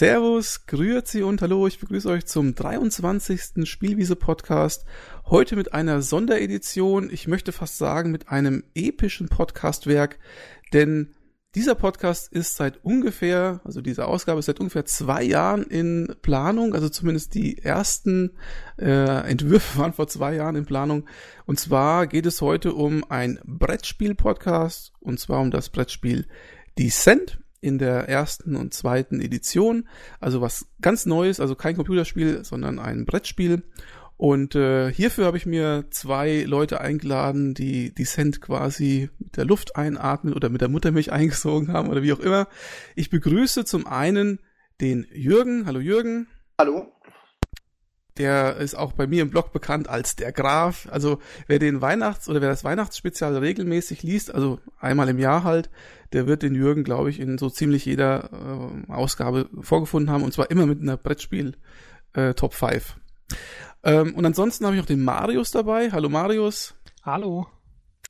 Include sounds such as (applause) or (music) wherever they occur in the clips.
Servus, Grüezi und Hallo, ich begrüße euch zum 23. Spielwiese-Podcast. Heute mit einer Sonderedition, ich möchte fast sagen mit einem epischen Podcastwerk, denn dieser Podcast ist seit ungefähr, also diese Ausgabe ist seit ungefähr zwei Jahren in Planung, also zumindest die ersten äh, Entwürfe (laughs) waren vor zwei Jahren in Planung. Und zwar geht es heute um ein Brettspiel-Podcast, und zwar um das Brettspiel Descent in der ersten und zweiten Edition. Also was ganz Neues, also kein Computerspiel, sondern ein Brettspiel. Und äh, hierfür habe ich mir zwei Leute eingeladen, die Descent quasi mit der Luft einatmen oder mit der Muttermilch (laughs) eingesogen haben oder wie auch immer. Ich begrüße zum einen den Jürgen. Hallo Jürgen. Hallo. Der ist auch bei mir im Blog bekannt als der Graf. Also wer den Weihnachts- oder wer das Weihnachtsspezial regelmäßig liest, also einmal im Jahr halt, der wird den Jürgen, glaube ich, in so ziemlich jeder äh, Ausgabe vorgefunden haben und zwar immer mit einer Brettspiel äh, Top 5. Ähm, und ansonsten habe ich auch den Marius dabei. Hallo Marius. Hallo.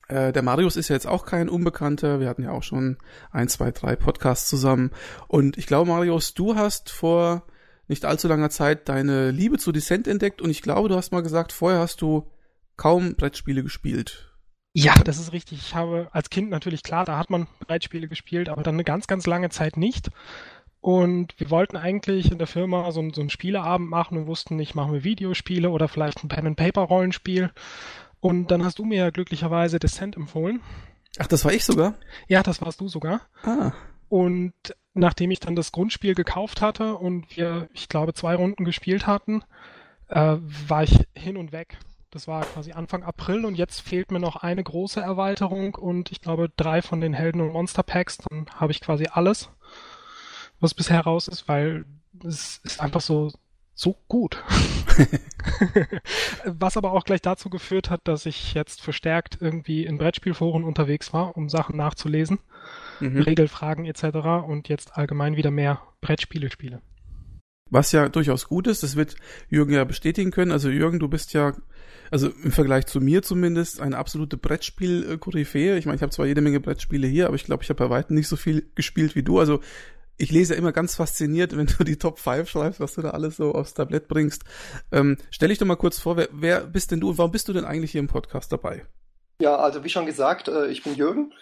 Äh, der Marius ist ja jetzt auch kein Unbekannter. Wir hatten ja auch schon ein, zwei, drei Podcasts zusammen. Und ich glaube, Marius, du hast vor nicht allzu langer Zeit deine Liebe zu Descent entdeckt und ich glaube, du hast mal gesagt, vorher hast du kaum Brettspiele gespielt. Ja, das ist richtig. Ich habe als Kind natürlich klar, da hat man Brettspiele gespielt, aber dann eine ganz, ganz lange Zeit nicht. Und wir wollten eigentlich in der Firma so, so einen Spieleabend machen und wussten nicht, machen wir Videospiele oder vielleicht ein Pen-and-Paper-Rollenspiel. Und dann hast du mir ja glücklicherweise Descent empfohlen. Ach, das war ich sogar? Ja, das warst du sogar. Ah. Und nachdem ich dann das Grundspiel gekauft hatte und wir, ich glaube, zwei Runden gespielt hatten, äh, war ich hin und weg. Das war quasi Anfang April und jetzt fehlt mir noch eine große Erweiterung und ich glaube drei von den Helden- und Monster-Packs. Dann habe ich quasi alles was bisher raus ist, weil es ist einfach so, so gut. (laughs) was aber auch gleich dazu geführt hat, dass ich jetzt verstärkt irgendwie in Brettspielforen unterwegs war, um Sachen nachzulesen, mhm. Regelfragen etc. und jetzt allgemein wieder mehr Brettspiele spiele. Was ja durchaus gut ist, das wird Jürgen ja bestätigen können. Also Jürgen, du bist ja, also im Vergleich zu mir zumindest, eine absolute Brettspiel-Koryphäe. Ich meine, ich habe zwar jede Menge Brettspiele hier, aber ich glaube, ich habe bei weitem nicht so viel gespielt wie du. Also ich lese ja immer ganz fasziniert, wenn du die Top 5 schreibst, was du da alles so aufs Tablett bringst. Ähm, stell dich doch mal kurz vor, wer, wer bist denn du und warum bist du denn eigentlich hier im Podcast dabei? Ja, also wie schon gesagt, äh, ich bin Jürgen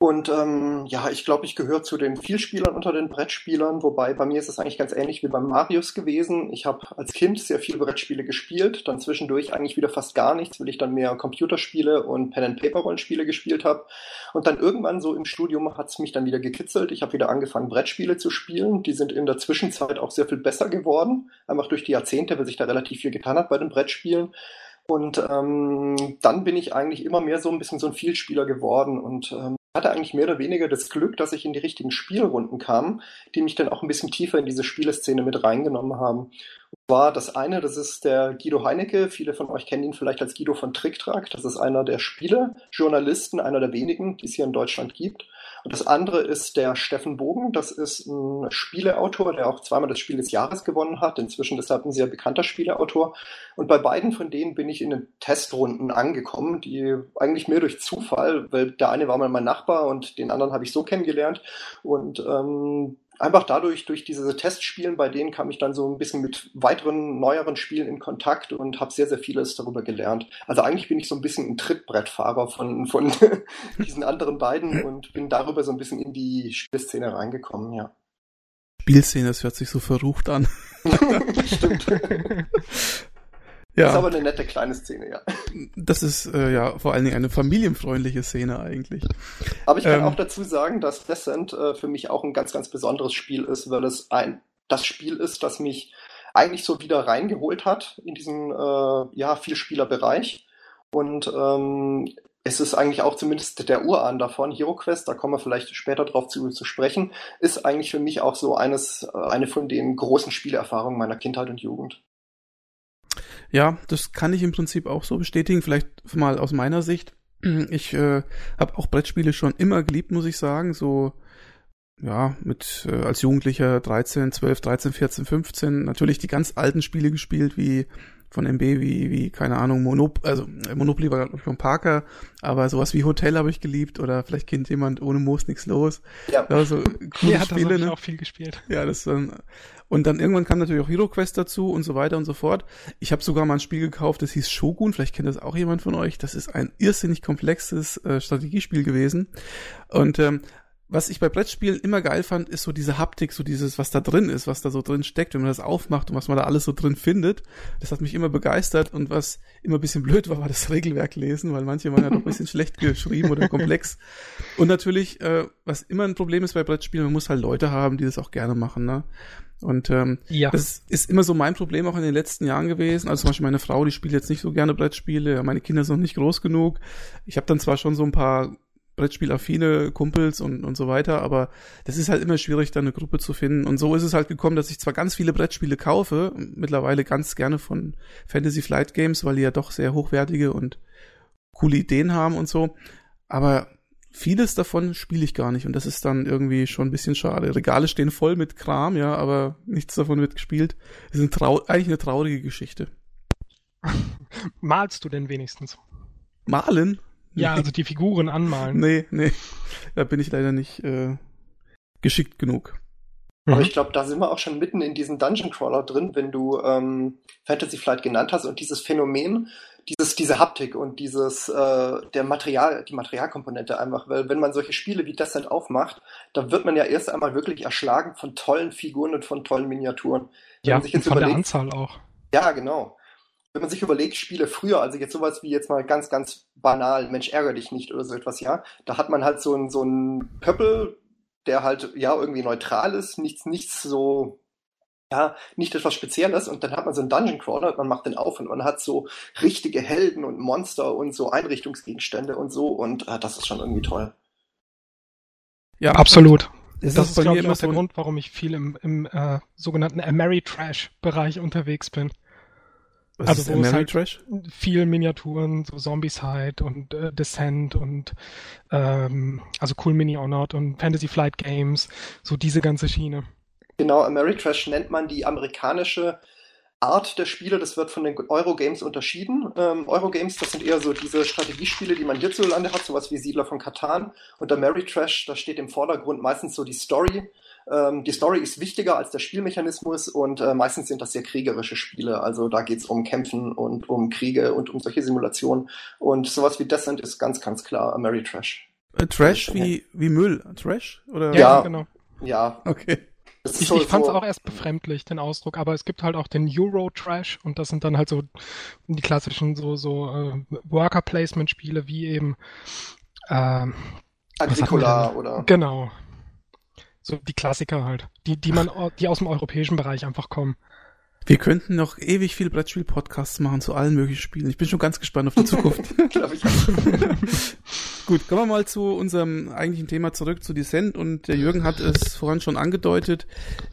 und ähm, ja, ich glaube, ich gehöre zu den Vielspielern unter den Brettspielern, wobei bei mir ist es eigentlich ganz ähnlich wie beim Marius gewesen. Ich habe als Kind sehr viele Brettspiele gespielt, dann zwischendurch eigentlich wieder fast gar nichts, weil ich dann mehr Computerspiele und Pen-and-Paper-Rollenspiele gespielt habe. Und dann irgendwann so im Studium hat es mich dann wieder gekitzelt. Ich habe wieder angefangen, Brettspiele zu spielen. Die sind in der Zwischenzeit auch sehr viel besser geworden, einfach durch die Jahrzehnte, weil sich da relativ viel getan hat bei den Brettspielen. Und ähm, dann bin ich eigentlich immer mehr so ein bisschen so ein Vielspieler geworden und ähm, hatte eigentlich mehr oder weniger das Glück, dass ich in die richtigen Spielrunden kam, die mich dann auch ein bisschen tiefer in diese Spieleszene mit reingenommen haben. Zwar das eine, das ist der Guido Heinecke. Viele von euch kennen ihn vielleicht als Guido von Tricktrack. Das ist einer der Spielejournalisten, einer der wenigen, die es hier in Deutschland gibt. Und das andere ist der Steffen Bogen. Das ist ein Spieleautor, der auch zweimal das Spiel des Jahres gewonnen hat. Inzwischen deshalb ein sehr bekannter Spieleautor. Und bei beiden von denen bin ich in den Testrunden angekommen, die eigentlich mehr durch Zufall, weil der eine war mal mein Nachbar und den anderen habe ich so kennengelernt. Und ähm, einfach dadurch, durch diese Testspielen, bei denen kam ich dann so ein bisschen mit weiteren, neueren Spielen in Kontakt und habe sehr, sehr vieles darüber gelernt. Also eigentlich bin ich so ein bisschen ein Trittbrettfahrer von, von (laughs) diesen anderen beiden und bin darüber so ein bisschen in die Spielszene reingekommen, ja. Spielszene, das hört sich so verrucht an. (laughs) Stimmt. (laughs) Ja. Das ist aber eine nette kleine Szene, ja. Das ist äh, ja vor allen Dingen eine familienfreundliche Szene eigentlich. Aber ich kann ähm, auch dazu sagen, dass Descent äh, für mich auch ein ganz, ganz besonderes Spiel ist, weil es ein das Spiel ist, das mich eigentlich so wieder reingeholt hat in diesen äh, ja, Vielspielerbereich. Und ähm, es ist eigentlich auch zumindest der Urahn davon, HeroQuest, da kommen wir vielleicht später drauf zu, zu sprechen, ist eigentlich für mich auch so eines, äh, eine von den großen Spielerfahrungen meiner Kindheit und Jugend. Ja, das kann ich im Prinzip auch so bestätigen. Vielleicht mal aus meiner Sicht. (clears throat) Ich äh, habe auch Brettspiele schon immer geliebt, muss ich sagen. So, ja, mit äh, als Jugendlicher 13, 12, 13, 14, 15 natürlich die ganz alten Spiele gespielt, wie von MB wie, wie, keine Ahnung, Monop also Monopoly war glaube ich von Parker, aber sowas wie Hotel habe ich geliebt oder vielleicht kennt jemand ohne Moos nichts los. Ja. Also coole ja, Spiele, das ne? ich auch viel gespielt. Ja, das dann und dann irgendwann kam natürlich auch Hero Quest dazu und so weiter und so fort. Ich habe sogar mal ein Spiel gekauft, das hieß Shogun, vielleicht kennt das auch jemand von euch. Das ist ein irrsinnig komplexes äh, Strategiespiel gewesen. Und ähm, was ich bei Brettspielen immer geil fand, ist so diese Haptik, so dieses, was da drin ist, was da so drin steckt, wenn man das aufmacht und was man da alles so drin findet. Das hat mich immer begeistert und was immer ein bisschen blöd war, war das Regelwerk lesen, weil manche waren ja doch ein bisschen schlecht geschrieben oder komplex. Und natürlich, äh, was immer ein Problem ist bei Brettspielen, man muss halt Leute haben, die das auch gerne machen, ne? Und ähm, ja. das ist immer so mein Problem auch in den letzten Jahren gewesen. Also zum Beispiel meine Frau, die spielt jetzt nicht so gerne Brettspiele, meine Kinder sind noch nicht groß genug. Ich habe dann zwar schon so ein paar Brettspielaffine Kumpels und, und so weiter, aber das ist halt immer schwierig, da eine Gruppe zu finden. Und so ist es halt gekommen, dass ich zwar ganz viele Brettspiele kaufe, mittlerweile ganz gerne von Fantasy Flight Games, weil die ja doch sehr hochwertige und coole Ideen haben und so, aber vieles davon spiele ich gar nicht und das ist dann irgendwie schon ein bisschen schade. Regale stehen voll mit Kram, ja, aber nichts davon wird gespielt. Das ist ein eigentlich eine traurige Geschichte. (laughs) Malst du denn wenigstens? Malen? Ja, also die Figuren anmalen. Nee, nee. Da bin ich leider nicht äh, geschickt genug. Aber mhm. ich glaube, da sind wir auch schon mitten in diesem Dungeon Crawler drin, wenn du ähm, Fantasy Flight genannt hast und dieses Phänomen, dieses, diese Haptik und dieses, äh, der Material, die Materialkomponente einfach, weil wenn man solche Spiele wie Descent aufmacht, dann wird man ja erst einmal wirklich erschlagen von tollen Figuren und von tollen Miniaturen. Wenn ja, von überlegt, der Anzahl auch. Ja, genau wenn man sich überlegt, Spiele früher, also jetzt sowas wie jetzt mal ganz, ganz banal, Mensch, ärgere dich nicht oder so etwas, ja, da hat man halt so ein, so Pöppel, der halt, ja, irgendwie neutral ist, nichts, nichts so, ja, nicht etwas Spezielles und dann hat man so einen Dungeon Crawler, man macht den auf und man hat so richtige Helden und Monster und so Einrichtungsgegenstände und so und äh, das ist schon irgendwie toll. Ja, absolut. Das, das ist, glaube ich, auch der Grund, warum ich viel im, im äh, sogenannten Ameritrash-Bereich unterwegs bin. Was also wo es halt Trash? viel Miniaturen, so Zombicide und äh, Descent und ähm, also Cool Mini or Not und Fantasy Flight Games, so diese ganze Schiene. Genau, Ameritrash nennt man die amerikanische Art der Spiele, das wird von den Eurogames unterschieden. Ähm, Eurogames, das sind eher so diese Strategiespiele, die man hierzulande hat, sowas wie Siedler von Katan. Und Ameritrash, da steht im Vordergrund meistens so die Story ähm, die Story ist wichtiger als der Spielmechanismus und äh, meistens sind das sehr kriegerische Spiele. Also da geht es um Kämpfen und um Kriege und um solche Simulationen. Und sowas wie Descent ist ganz, ganz klar Ameritrash. Äh, Trash wie, wie Müll? Trash? Oder? Ja, ja, genau. Ja. Okay. Ich, so, ich fand es so auch erst befremdlich, den Ausdruck, aber es gibt halt auch den Euro-Trash und das sind dann halt so die klassischen so, so äh, Worker-Placement-Spiele wie eben äh, Agricola oder. Genau, so die Klassiker halt, die, die man, die aus dem europäischen Bereich einfach kommen. Wir könnten noch ewig viele Brettspiel-Podcasts machen zu allen möglichen Spielen. Ich bin schon ganz gespannt auf die Zukunft. (laughs) (laughs) Gut, kommen wir mal zu unserem eigentlichen Thema zurück, zu Descent. Und der Jürgen hat es vorhin schon angedeutet.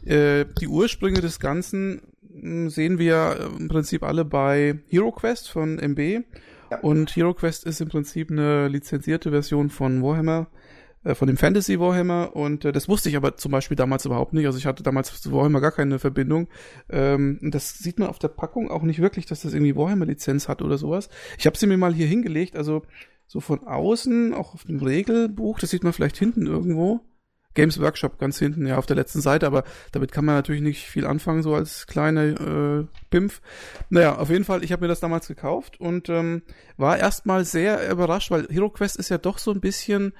Äh, die Ursprünge des Ganzen hm, sehen wir im Prinzip alle bei Hero Quest von MB. Ja. Und Hero Quest ist im Prinzip eine lizenzierte Version von Warhammer äh, von dem Fantasy Warhammer und äh, das wusste ich aber zum Beispiel damals überhaupt nicht. Also ich hatte damals zu Warhammer gar keine Verbindung. Ähm, das sieht man auf der Packung auch nicht wirklich, dass das irgendwie Warhammer-Lizenz hat oder sowas. Ich habe sie mir mal hier hingelegt, also so von außen, auch auf dem Regelbuch, das sieht man vielleicht hinten irgendwo. Games Workshop ganz hinten, ja, auf der letzten Seite, aber damit kann man natürlich nicht viel anfangen, so als kleine äh, Pimpf. Naja, auf jeden Fall, ich habe mir das damals gekauft und ähm, war erstmal sehr überrascht, weil Hero Quest ist ja doch so ein bisschen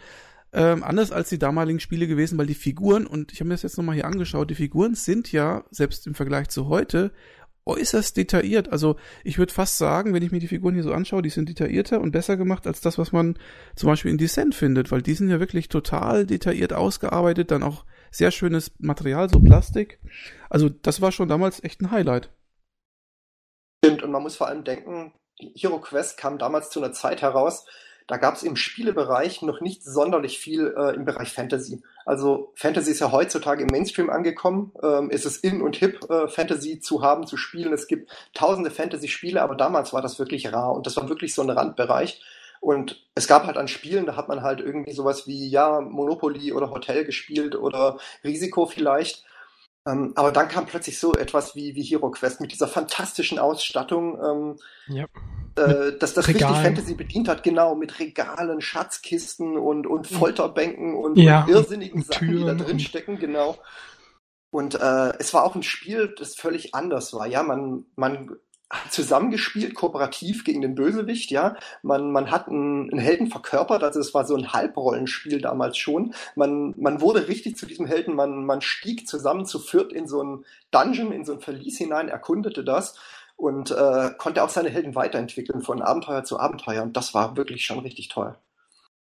ähm, anders als die damaligen Spiele gewesen, weil die Figuren, und ich habe mir das jetzt nochmal hier angeschaut, die Figuren sind ja, selbst im Vergleich zu heute, äußerst detailliert. Also ich würde fast sagen, wenn ich mir die Figuren hier so anschaue, die sind detaillierter und besser gemacht als das, was man zum Beispiel in Descent findet, weil die sind ja wirklich total detailliert ausgearbeitet, dann auch sehr schönes Material, so Plastik. Also das war schon damals echt ein Highlight. Stimmt, und man muss vor allem denken, Hero Quest kam damals zu einer Zeit heraus, da gab es im Spielebereich noch nicht sonderlich viel äh, im Bereich Fantasy. Also Fantasy ist ja heutzutage im Mainstream angekommen. Ähm, ist es in und hip, äh, Fantasy zu haben, zu spielen. Es gibt tausende Fantasy-Spiele, aber damals war das wirklich rar und das war wirklich so ein Randbereich. Und es gab halt an Spielen, da hat man halt irgendwie sowas wie, ja, Monopoly oder Hotel gespielt oder Risiko vielleicht. Ähm, aber dann kam plötzlich so etwas wie, wie Hero Quest mit dieser fantastischen Ausstattung, ähm, Ja. äh, dass das richtig Regalen. Fantasy bedient hat, genau, mit Regalen, Schatzkisten und, und Folterbänken und, Ja, und irrsinnigen und Sachen, die da Türen drin stecken, genau. Und äh, es war auch ein Spiel, das völlig anders war. Ja, man, man zusammengespielt, kooperativ gegen den Bösewicht, ja. Man, man hat einen, einen Helden verkörpert, also es war so ein Halbrollenspiel damals schon. Man, man wurde richtig zu diesem Helden, man, man stieg zusammen zu viert in so ein Dungeon, in so ein Verlies hinein, erkundete das und äh, konnte auch seine Helden weiterentwickeln von Abenteuer zu Abenteuer. Und das war wirklich schon richtig toll.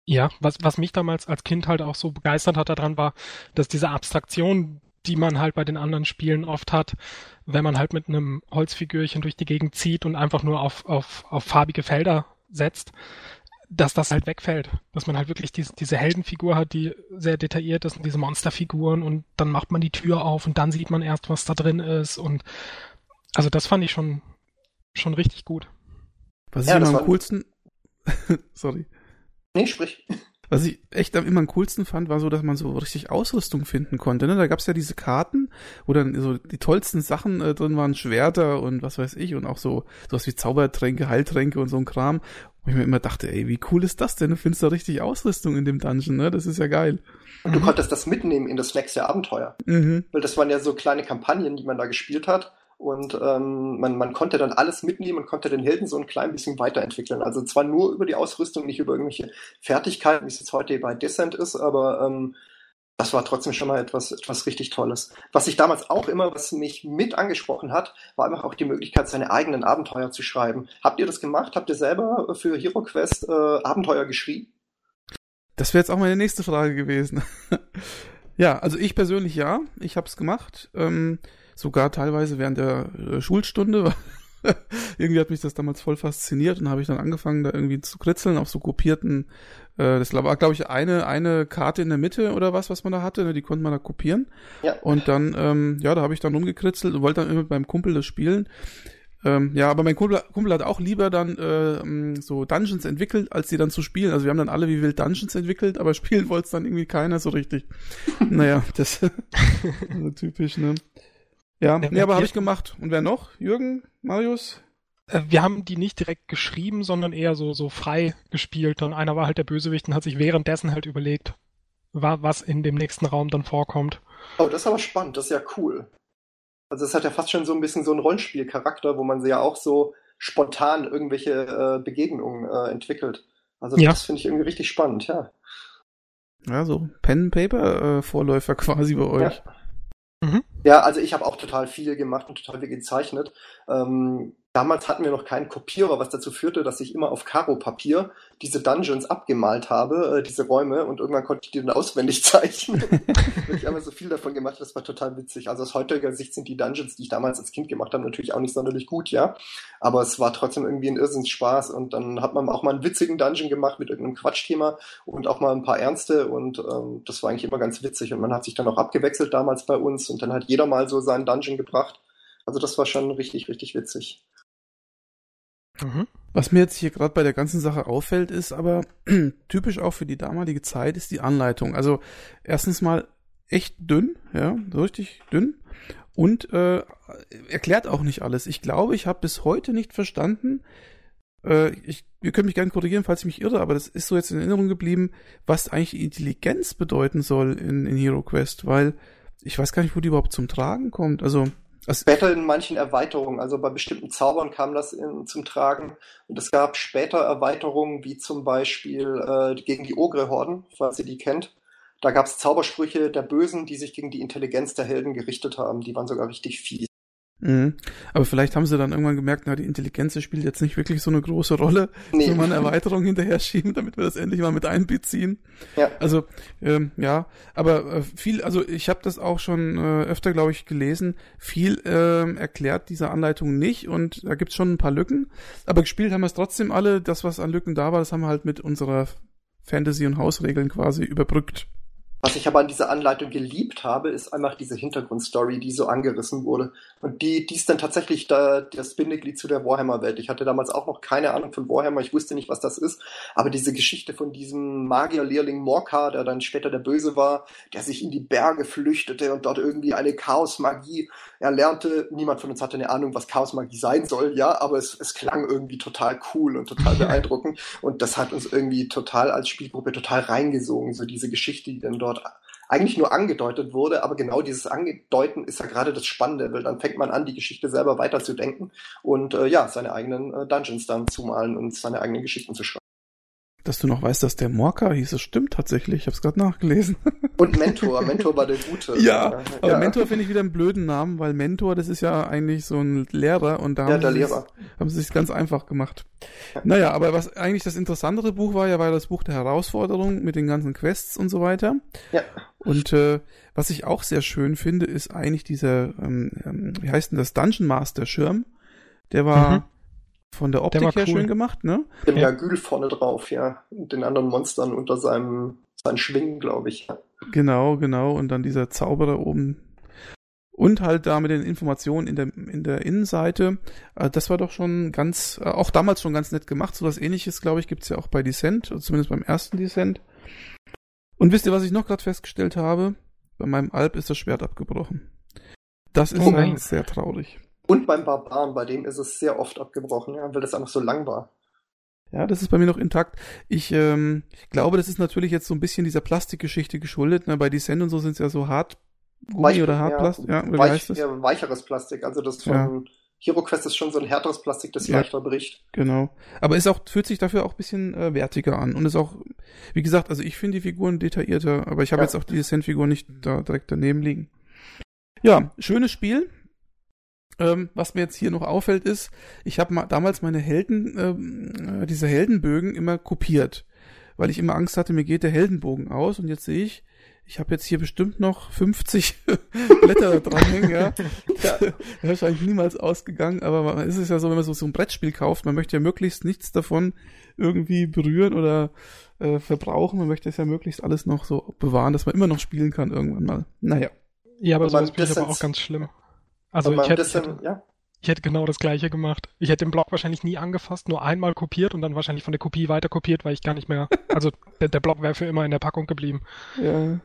Ja, was, was mich damals als Kind halt auch so begeistert hat daran war, dass diese Abstraktion, die man halt bei den anderen Spielen oft hat, wenn man halt mit einem Holzfigürchen durch die Gegend zieht und einfach nur auf, auf, auf farbige Felder setzt, dass das halt wegfällt. Dass man halt wirklich diese, diese Heldenfigur hat, die sehr detailliert ist und diese Monsterfiguren und dann macht man die Tür auf und dann sieht man erst, was da drin ist und also das fand ich schon, schon richtig gut. Was Ja, ich am coolsten, (laughs) sorry, Nee, sprich. Was ich echt am- immer am coolsten fand, war so, dass man so richtig Ausrüstung finden konnte. Ne? Da gab's ja diese Karten, wo dann so die tollsten Sachen äh, drin waren, Schwerter und was weiß ich und auch so sowas wie Zaubertränke, Heiltränke und so ein Kram. Wo ich mir immer dachte, ey, wie cool ist das denn? Du findest da richtig Ausrüstung in dem Dungeon, ne? Das ist ja geil. Und du konntest das mitnehmen in das nächste Abenteuer. Mhm. Weil das waren ja so kleine Kampagnen, die man da gespielt hat. Und ähm, man, man konnte dann alles mitnehmen und konnte den Helden so ein klein bisschen weiterentwickeln. Also zwar nur über die Ausrüstung, nicht über irgendwelche Fertigkeiten, wie es jetzt heute bei Descent ist, aber ähm, das war trotzdem schon mal etwas, etwas richtig Tolles. Was ich damals auch immer, was mich mit angesprochen hat, war einfach auch die Möglichkeit, seine eigenen Abenteuer zu schreiben. Habt ihr das gemacht? Habt ihr selber für HeroQuest äh, Abenteuer geschrieben? Das wäre jetzt auch meine nächste Frage gewesen. (laughs) ja, also ich persönlich ja, ich habe es gemacht, ähm, sogar teilweise während der äh, Schulstunde. (laughs) irgendwie hat mich das damals voll fasziniert und habe ich dann angefangen, da irgendwie zu kritzeln auf so kopierten. Äh, das war, glaube ich, eine eine Karte in der Mitte oder was, was man da hatte. Ne, die konnte man da kopieren. Ja. Und dann, ähm, ja, da habe ich dann rumgekritzelt und wollte dann immer mit meinem Kumpel das spielen. Ähm, ja, aber mein Kumpel, Kumpel hat auch lieber dann äh, m, so Dungeons entwickelt, als die dann zu spielen. Also wir haben dann alle wie wild Dungeons entwickelt, aber (laughs) spielen wollte es dann irgendwie keiner so richtig. naja, das (laughs) so typisch, ne? Ja, Ja, nee, aber habe ich gemacht. Und wer noch? Jürgen? Marius? Äh, Wir haben die nicht direkt geschrieben, sondern eher so, so frei gespielt. Und einer war halt der Bösewicht und hat sich währenddessen halt überlegt, wa- was in dem nächsten Raum dann vorkommt. Oh, das ist aber spannend, das ist ja cool. Also es hat ja fast schon so ein bisschen so einen Rollenspielcharakter, wo man sie ja auch so spontan irgendwelche äh, Begegnungen äh, entwickelt. Also Ja. das finde ich irgendwie richtig spannend, ja. Ja, so Pen-Paper-Vorläufer quasi bei euch. Ja, also ich habe auch total viel gemacht und total viel gezeichnet. Ähm, damals hatten wir noch keinen Kopierer, was dazu führte, dass ich immer auf Karo-Papier diese Dungeons abgemalt habe, äh, diese Räume, und irgendwann konnte ich die dann (laughs) auswendig zeichnen. Weil ich einfach so viel davon gemacht habe, das war total witzig. Also aus heutiger Sicht sind die Dungeons, die ich damals als Kind gemacht habe, natürlich auch nicht sonderlich gut, ja. Aber es war trotzdem irgendwie ein Irrsinnsspaß und dann hat man auch mal einen witzigen Dungeon gemacht mit irgendeinem Quatschthema und auch mal ein paar ernste und ähm, das war eigentlich immer ganz witzig und man hat sich dann auch abgewechselt damals bei uns und dann hat jeder mal so seinen Dungeon gebracht. Also das war schon richtig, richtig witzig. Mhm. Was mir jetzt hier gerade bei der ganzen Sache auffällt, ist aber (clears throat) typisch auch für die damalige Zeit, ist die Anleitung. Also erstens mal echt dünn, ja, richtig dünn und äh, erklärt auch nicht alles. Ich glaube, ich habe bis heute nicht verstanden, äh, ich, ihr könnt mich gerne korrigieren, falls ich mich irre, aber das ist so jetzt in Erinnerung geblieben, was eigentlich Intelligenz bedeuten soll in, in Hero Quest, weil ich weiß gar nicht, wo die überhaupt zum Tragen kommt. Also es, Später in manchen Erweiterungen, also bei bestimmten Zaubern kam das in, zum Tragen und es gab später Erweiterungen, wie zum Beispiel äh, gegen die Ogre-Horden, falls ihr die kennt. Da gab es Zaubersprüche der Bösen, die sich gegen die Intelligenz der Helden gerichtet haben. Die waren sogar richtig fies. Mhm. Aber vielleicht haben sie dann irgendwann gemerkt, na, die Intelligenz spielt jetzt nicht wirklich so eine große Rolle. Nee. Mal eine Erweiterung hinterher schieben, damit wir das endlich mal mit einbeziehen. Ja. Also, ähm, ja, aber äh, viel, also ich habe das auch schon äh, öfter, glaube ich, gelesen. Viel ähm, erklärt diese Anleitung nicht und da gibt's schon ein paar Lücken. Aber gespielt haben wir es trotzdem alle. Das, was an Lücken da war, das haben wir halt mit unserer Fantasy- und Hausregeln quasi überbrückt. Was ich aber an dieser Anleitung geliebt habe, ist einfach diese Hintergrundstory, die so angerissen wurde. Und die, die ist dann tatsächlich da, das Bindeglied zu der Warhammer-Welt. Ich hatte damals auch noch keine Ahnung von Warhammer, ich wusste nicht, was das ist. Aber diese Geschichte von diesem Magier-Lehrling Morka, der dann später der Böse war, der sich in die Berge flüchtete und dort irgendwie eine Chaos-Magie erlernte. Niemand von uns hatte eine Ahnung, was Chaos-Magie sein soll, ja, aber es, es klang irgendwie total cool und total (laughs) beeindruckend. und das hat uns irgendwie total als Spielgruppe total reingesogen, so diese Geschichte, die dann dort dort eigentlich nur angedeutet wurde, aber genau dieses Angedeuten ist ja gerade das Spannende, weil dann fängt man an, die Geschichte selber weiterzudenken und äh, ja, seine eigenen äh, Dungeons dann zu malen und seine eigenen Geschichten zu schreiben. Dass du noch weißt, dass der Morka hieß, das stimmt tatsächlich. Ich habe es gerade nachgelesen. (laughs) Und Mentor, Mentor war der Gute. Ja, aber ja. Mentor finde ich wieder einen blöden Namen, weil Mentor, das ist ja eigentlich so ein Lehrer und da ja, haben, sie haben sie sich ganz einfach gemacht. Ja. Naja, aber was eigentlich das interessantere Buch war, ja, war das Buch der Herausforderung mit den ganzen Quests und so weiter. Ja. Und äh, was ich auch sehr schön finde, ist eigentlich dieser, ähm, ähm wie heißt denn das, Dungeon Master Schirm. Der war, mhm von der Optik der her cool. schön gemacht, ne? Mit ja. Gül vorne drauf, ja. Und den anderen Monstern unter seinem seinen Schwingen, glaube ich. Genau, genau. Und dann dieser Zauberer oben. Und halt da mit den Informationen in der, in der Innenseite. Äh, das war doch schon ganz, äh, auch damals schon ganz nett gemacht. So was ähnliches, glaube ich, gibt's ja auch bei Descent, zumindest beim ersten Descent. Und wisst ihr, was ich noch gerade festgestellt habe? Bei meinem Alp ist das Schwert abgebrochen. Das ist oh sehr traurig. Und beim Barbaren, bei dem ist es sehr oft abgebrochen, ja, weil das einfach so lang war. Ja, das ist bei mir noch intakt. Ich ähm, glaube, das ist natürlich jetzt so ein bisschen dieser Plastikgeschichte geschuldet. Ne? Bei Descent und so sind es ja so hart Weich, oder Hartplastik. Ja, ja, weich, ja, weicheres Plastik. Also das von ja. HeroQuest ist schon so ein härteres Plastik, das ja, leichter bricht. Genau. Aber es auch, fühlt sich dafür auch ein bisschen äh, wertiger an. Und ist auch, wie gesagt, also ich finde die Figuren detaillierter, aber ich habe ja. jetzt auch die Descent-Figur nicht da direkt daneben liegen. Ja, schönes Spiel. Ähm, was mir jetzt hier noch auffällt, ist, ich habe ma damals meine Helden, ähm, äh, diese Heldenbögen immer kopiert, weil ich immer Angst hatte, mir geht der Heldenbogen aus und jetzt sehe ich, ich habe jetzt hier bestimmt noch 50 (laughs) Blätter dranhängen, ja. (laughs) ja. (laughs) Wahrscheinlich niemals ausgegangen, aber man, ist es ja so, wenn man so, so ein Brettspiel kauft, man möchte ja möglichst nichts davon irgendwie berühren oder äh, verbrauchen. Man möchte es ja möglichst alles noch so bewahren, dass man immer noch spielen kann irgendwann mal. Naja. Ja, aber sowas bin ich aber auch ganz schlimm. Also ich hätte, bisschen, ich, ja? ich hätte genau das gleiche gemacht. Ich hätte den Blog wahrscheinlich nie angefasst, nur einmal kopiert und dann wahrscheinlich von der Kopie weiter kopiert, weil ich gar nicht mehr, (laughs) also der, der Blog wäre für immer in der Packung geblieben. Ja.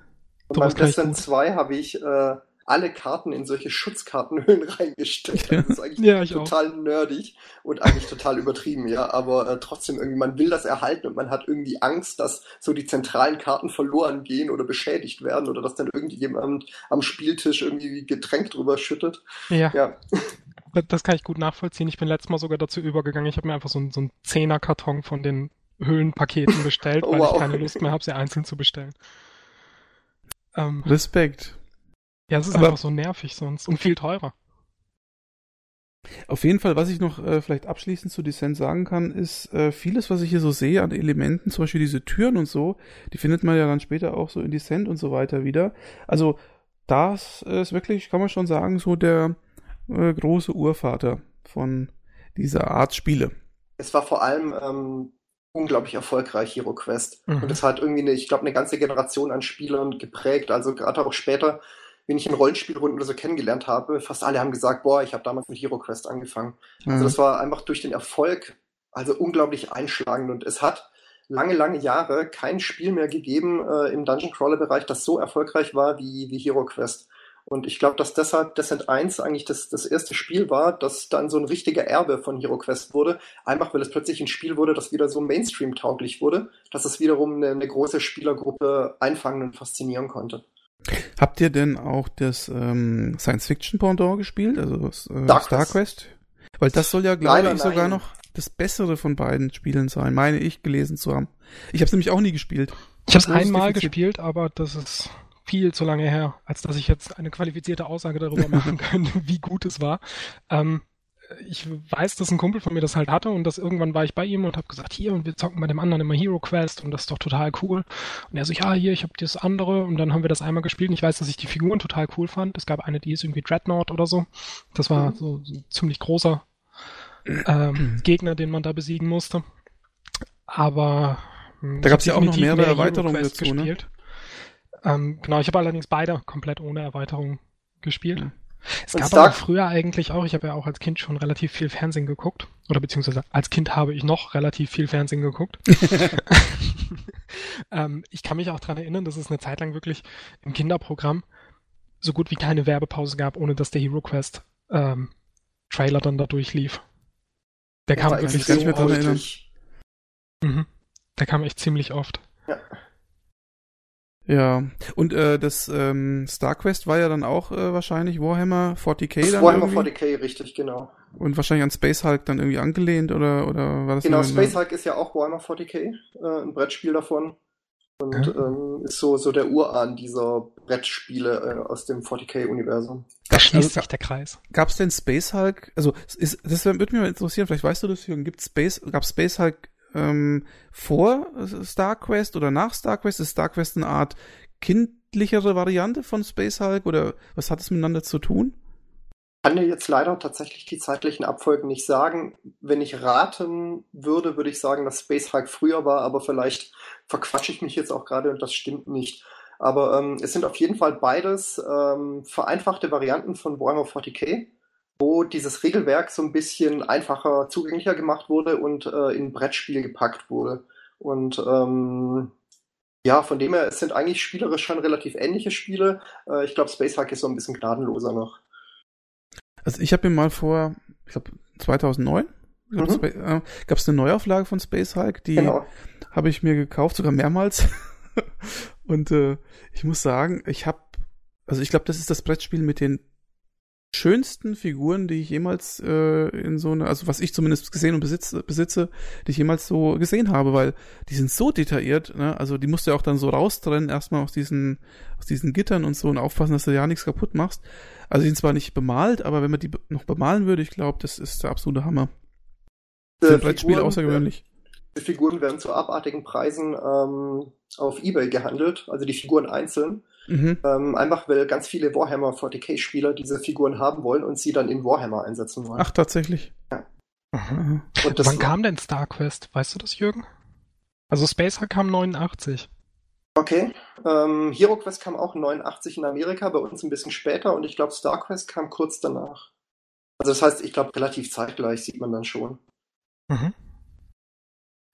Und beim Destiny 2 habe ich äh, alle Karten in solche Schutzkartenhüllen (laughs) reingesteckt. Das ist eigentlich (laughs) ja, total auch. nerdig und eigentlich total übertrieben, ja. Aber äh, trotzdem irgendwie, man will das erhalten und man hat irgendwie Angst, dass so die zentralen Karten verloren gehen oder beschädigt werden oder dass dann irgendjemand am Spieltisch irgendwie Getränk drüber schüttet. Ja. ja. Das kann ich gut nachvollziehen. Ich bin letztes Mal sogar dazu übergegangen. Ich habe mir einfach so, so einen Zehner-Karton von den Höhlenpaketen bestellt, (laughs) oh, weil wow. ich keine Lust mehr habe, sie einzeln zu bestellen. Ähm, Respekt. Ja, es ist Aber einfach so nervig sonst und viel teurer. Auf jeden Fall, was ich noch äh, vielleicht abschließend zu Descent sagen kann, ist äh, vieles, was ich hier so sehe an Elementen, zum Beispiel diese Türen und so, die findet man ja dann später auch so in Descent und so weiter wieder. Also das ist wirklich, kann man schon sagen, so der äh, große Urvater von dieser Art Spiele. Es war vor allem ähm, unglaublich erfolgreich, Hero Quest. Mhm. Und es hat irgendwie, eine, ich glaube, eine ganze Generation an Spielern geprägt. Also gerade auch später wen ich in Rollenspielrunden oder so kennengelernt habe, fast alle haben gesagt, boah, ich habe damals mit Hero Quest angefangen. Also mhm. Also das war einfach durch den Erfolg also unglaublich einschlagend und es hat lange, lange Jahre kein Spiel mehr gegeben äh, im Dungeon Crawler Bereich, das so erfolgreich war wie, wie Hero Quest. Und ich glaube, dass deshalb Descent 1 eigentlich das, das erste Spiel war, das dann so ein richtiger Erbe von Hero Quest wurde. Einfach weil es plötzlich ein Spiel wurde, das wieder so Mainstream-tauglich wurde, dass es wiederum eine, eine große Spielergruppe einfangen und faszinieren konnte. Habt ihr denn auch das ähm, Science-Fiction-Pendant gespielt, also äh, Dark Star Quest? Weil das soll ja, glaube ich, sogar noch das bessere von beiden Spielen sein, meine ich gelesen zu haben. Ich habe es nämlich auch nie gespielt. Ich habe es einmal gespielt, aber das ist viel zu lange her, als dass ich jetzt eine qualifizierte Aussage darüber (laughs) machen könnte, wie gut es war. Ähm, ich weiß, dass ein Kumpel von mir das halt hatte und dass irgendwann war ich bei ihm und habe gesagt, hier und wir zocken bei dem anderen immer Hero Quest und das ist doch total cool. Und er so, ja, hier, ich habe das andere und dann haben wir das einmal gespielt und ich weiß, dass ich die Figuren total cool fand. Es gab eine, die ist irgendwie Dreadnought oder so. Das war mhm. so, ein ziemlich großer ähm, (clears throat) Gegner, den man da besiegen musste. Aber hm, da gab es ja auch noch mehrere mehr Erweiterungen dazu, ne? gespielt. Ähm, genau, ich habe allerdings beide komplett ohne Erweiterung gespielt. Mhm. Es gab aber früher eigentlich auch, ich habe ja auch als Kind schon relativ viel Fernsehen geguckt. Oder beziehungsweise als Kind habe ich noch relativ viel Fernsehen geguckt. (laughs) (laughs) ähm, ich kann mich auch dran erinnern, dass es eine Zeit lang wirklich im Kinderprogramm so gut wie keine Werbepause gab, ohne dass der Hero Quest ähm, Trailer dann da durchlief. Der kam wirklich so dran erinnern. häufig. Mhm. Der kam echt ziemlich oft. Ja, und äh, das ähm, StarQuest war ja dann auch äh, wahrscheinlich Warhammer 40k Das dann Warhammer irgendwie? 40k, richtig, genau. und wahrscheinlich an Space Hulk dann irgendwie angelehnt oder oder war das Genau, Space Hulk ist ja auch Warhammer 40k, äh, ein Brettspiel davon. Und Ja. ähm, ist so, so der Urahn dieser Brettspiele äh, aus dem 40k-Universum. Da schließt Also- sich der Kreis. Gab's denn Space Hulk? Also ist, das würde mich mal interessieren. Vielleicht weißt du das, Jürgen. Gibt Space? Gab Space Hulk ähm, vor StarQuest oder nach StarQuest? Ist StarQuest eine Art kindlichere Variante von Space Hulk oder was hat es miteinander zu tun? kann dir jetzt leider tatsächlich die zeitlichen Abfolgen nicht sagen. Wenn ich raten würde, würde ich sagen, dass Space Hulk früher war, aber vielleicht verquatsche ich mich jetzt auch gerade und das stimmt nicht. Aber ähm, es sind auf jeden Fall beides ähm, vereinfachte Varianten von Warhammer 40k, wo dieses Regelwerk so ein bisschen einfacher zugänglicher gemacht wurde und äh, in ein Brettspiel gepackt wurde. Und ähm, ja, von dem her, es sind eigentlich spielerisch schon relativ ähnliche Spiele. Äh, ich glaube, Space Hulk ist so ein bisschen gnadenloser noch. Also ich habe mir mal vor, ich glaube 2009, glaub, Mhm. Äh, gab es eine Neuauflage von Space Hulk, die Genau. habe ich mir gekauft, sogar mehrmals. (laughs) Und äh, ich muss sagen, ich habe, also ich glaube, das ist das Brettspiel mit den schönsten Figuren, die ich jemals äh, in so eine, also was ich zumindest gesehen und besitze, besitze, die ich jemals so gesehen habe, weil die sind so detailliert, ne? Also die musst du ja auch dann so raustrennen, erstmal aus diesen, aus diesen Gittern und so und aufpassen, dass du ja nichts kaputt machst. Also die sind zwar nicht bemalt, aber wenn man die noch bemalen würde, ich glaube, das ist der absolute Hammer. Äh, Brettspiel Figuren, außergewöhnlich. Die Figuren werden zu abartigen Preisen ähm, auf Ebay gehandelt, also die Figuren einzeln. Mhm. Ähm, einfach weil ganz viele Warhammer 40k-Spieler diese Figuren haben wollen und sie dann in Warhammer einsetzen wollen. Ach, tatsächlich. Mhm. Und das Wann kam denn StarQuest? Weißt du das, Jürgen? Also Space Hulk kam 89. Okay. Ähm, Hero Quest kam auch 89 in Amerika, bei uns ein bisschen später und ich glaube StarQuest kam kurz danach. Also das heißt, ich glaube relativ zeitgleich sieht man dann schon. Mhm.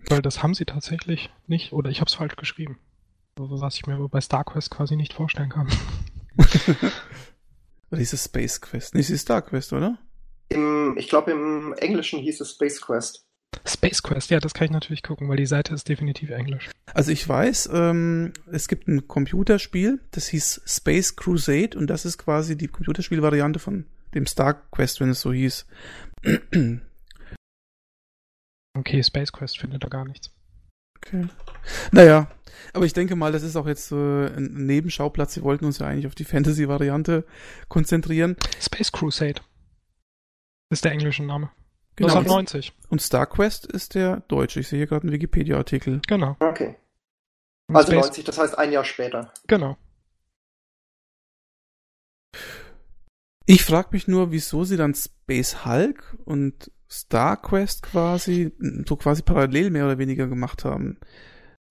Weil das haben sie tatsächlich nicht, oder ich habe es falsch geschrieben. Was ich mir aber bei StarQuest quasi nicht vorstellen kann. Oder hieß es Space Quest? Nee, es ist Star Quest, oder? Im, ich glaube im Englischen hieß es Space Quest. Space Quest, ja, das kann ich natürlich gucken, weil die Seite ist definitiv englisch. Also ich weiß, ähm, es gibt ein Computerspiel, das hieß Space Crusade und das ist quasi die Computerspielvariante von dem Star Quest, wenn es so hieß. (clears throat) Okay, Space Quest findet da gar nichts. Okay. Naja, aber ich denke mal, das ist auch jetzt äh, ein Nebenschauplatz. Sie wollten uns ja eigentlich auf die Fantasy-Variante konzentrieren. Space Crusade ist der englische Name. Genau. 1990, Und Star Quest ist der deutsche. Ich sehe hier gerade einen Wikipedia-Artikel. genau. Okay. Und Also Space, 90, das heißt ein Jahr später. Genau. Ich frage mich nur, wieso sie dann Space Hulk und Star Quest quasi so quasi parallel mehr oder weniger gemacht haben.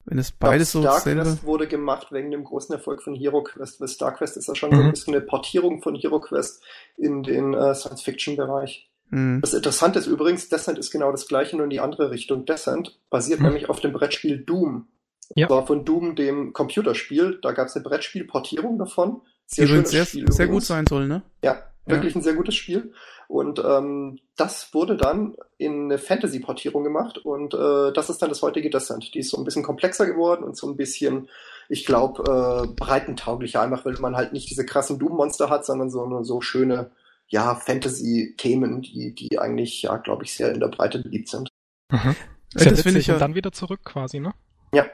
Wenn es beides so Star dasselbe. Quest wurde gemacht wegen dem großen Erfolg von Hero Quest, weil Star Quest ist ja schon so Mhm. ein bisschen eine Portierung von Hero Quest in den äh, Science-Fiction-Bereich. Hm. Das Interessante ist übrigens, Descent ist genau das gleiche, nur in die andere Richtung. Descent basiert Mhm. nämlich auf dem Brettspiel Doom. Ja. Das war von Doom, dem Computerspiel. Da gab es eine Brettspiel-Portierung davon. Die Sehr sehr, Spiel. sehr gut sein soll, ne? Ja, wirklich ein sehr gutes Spiel. Und ähm, das wurde dann in eine Fantasy-Portierung gemacht und äh, das ist dann das heutige Descent. Die ist so ein bisschen komplexer geworden und so ein bisschen, ich glaube, äh, breitentauglicher, einfach weil man halt nicht diese krassen Doom-Monster hat, sondern so eine so schöne, ja, Fantasy-Themen, die, die eigentlich, ja, glaube ich, sehr in der Breite beliebt sind. Mhm. Ja, Sehr das finde witzig. ich ja- Und dann wieder zurück quasi, ne? Ja,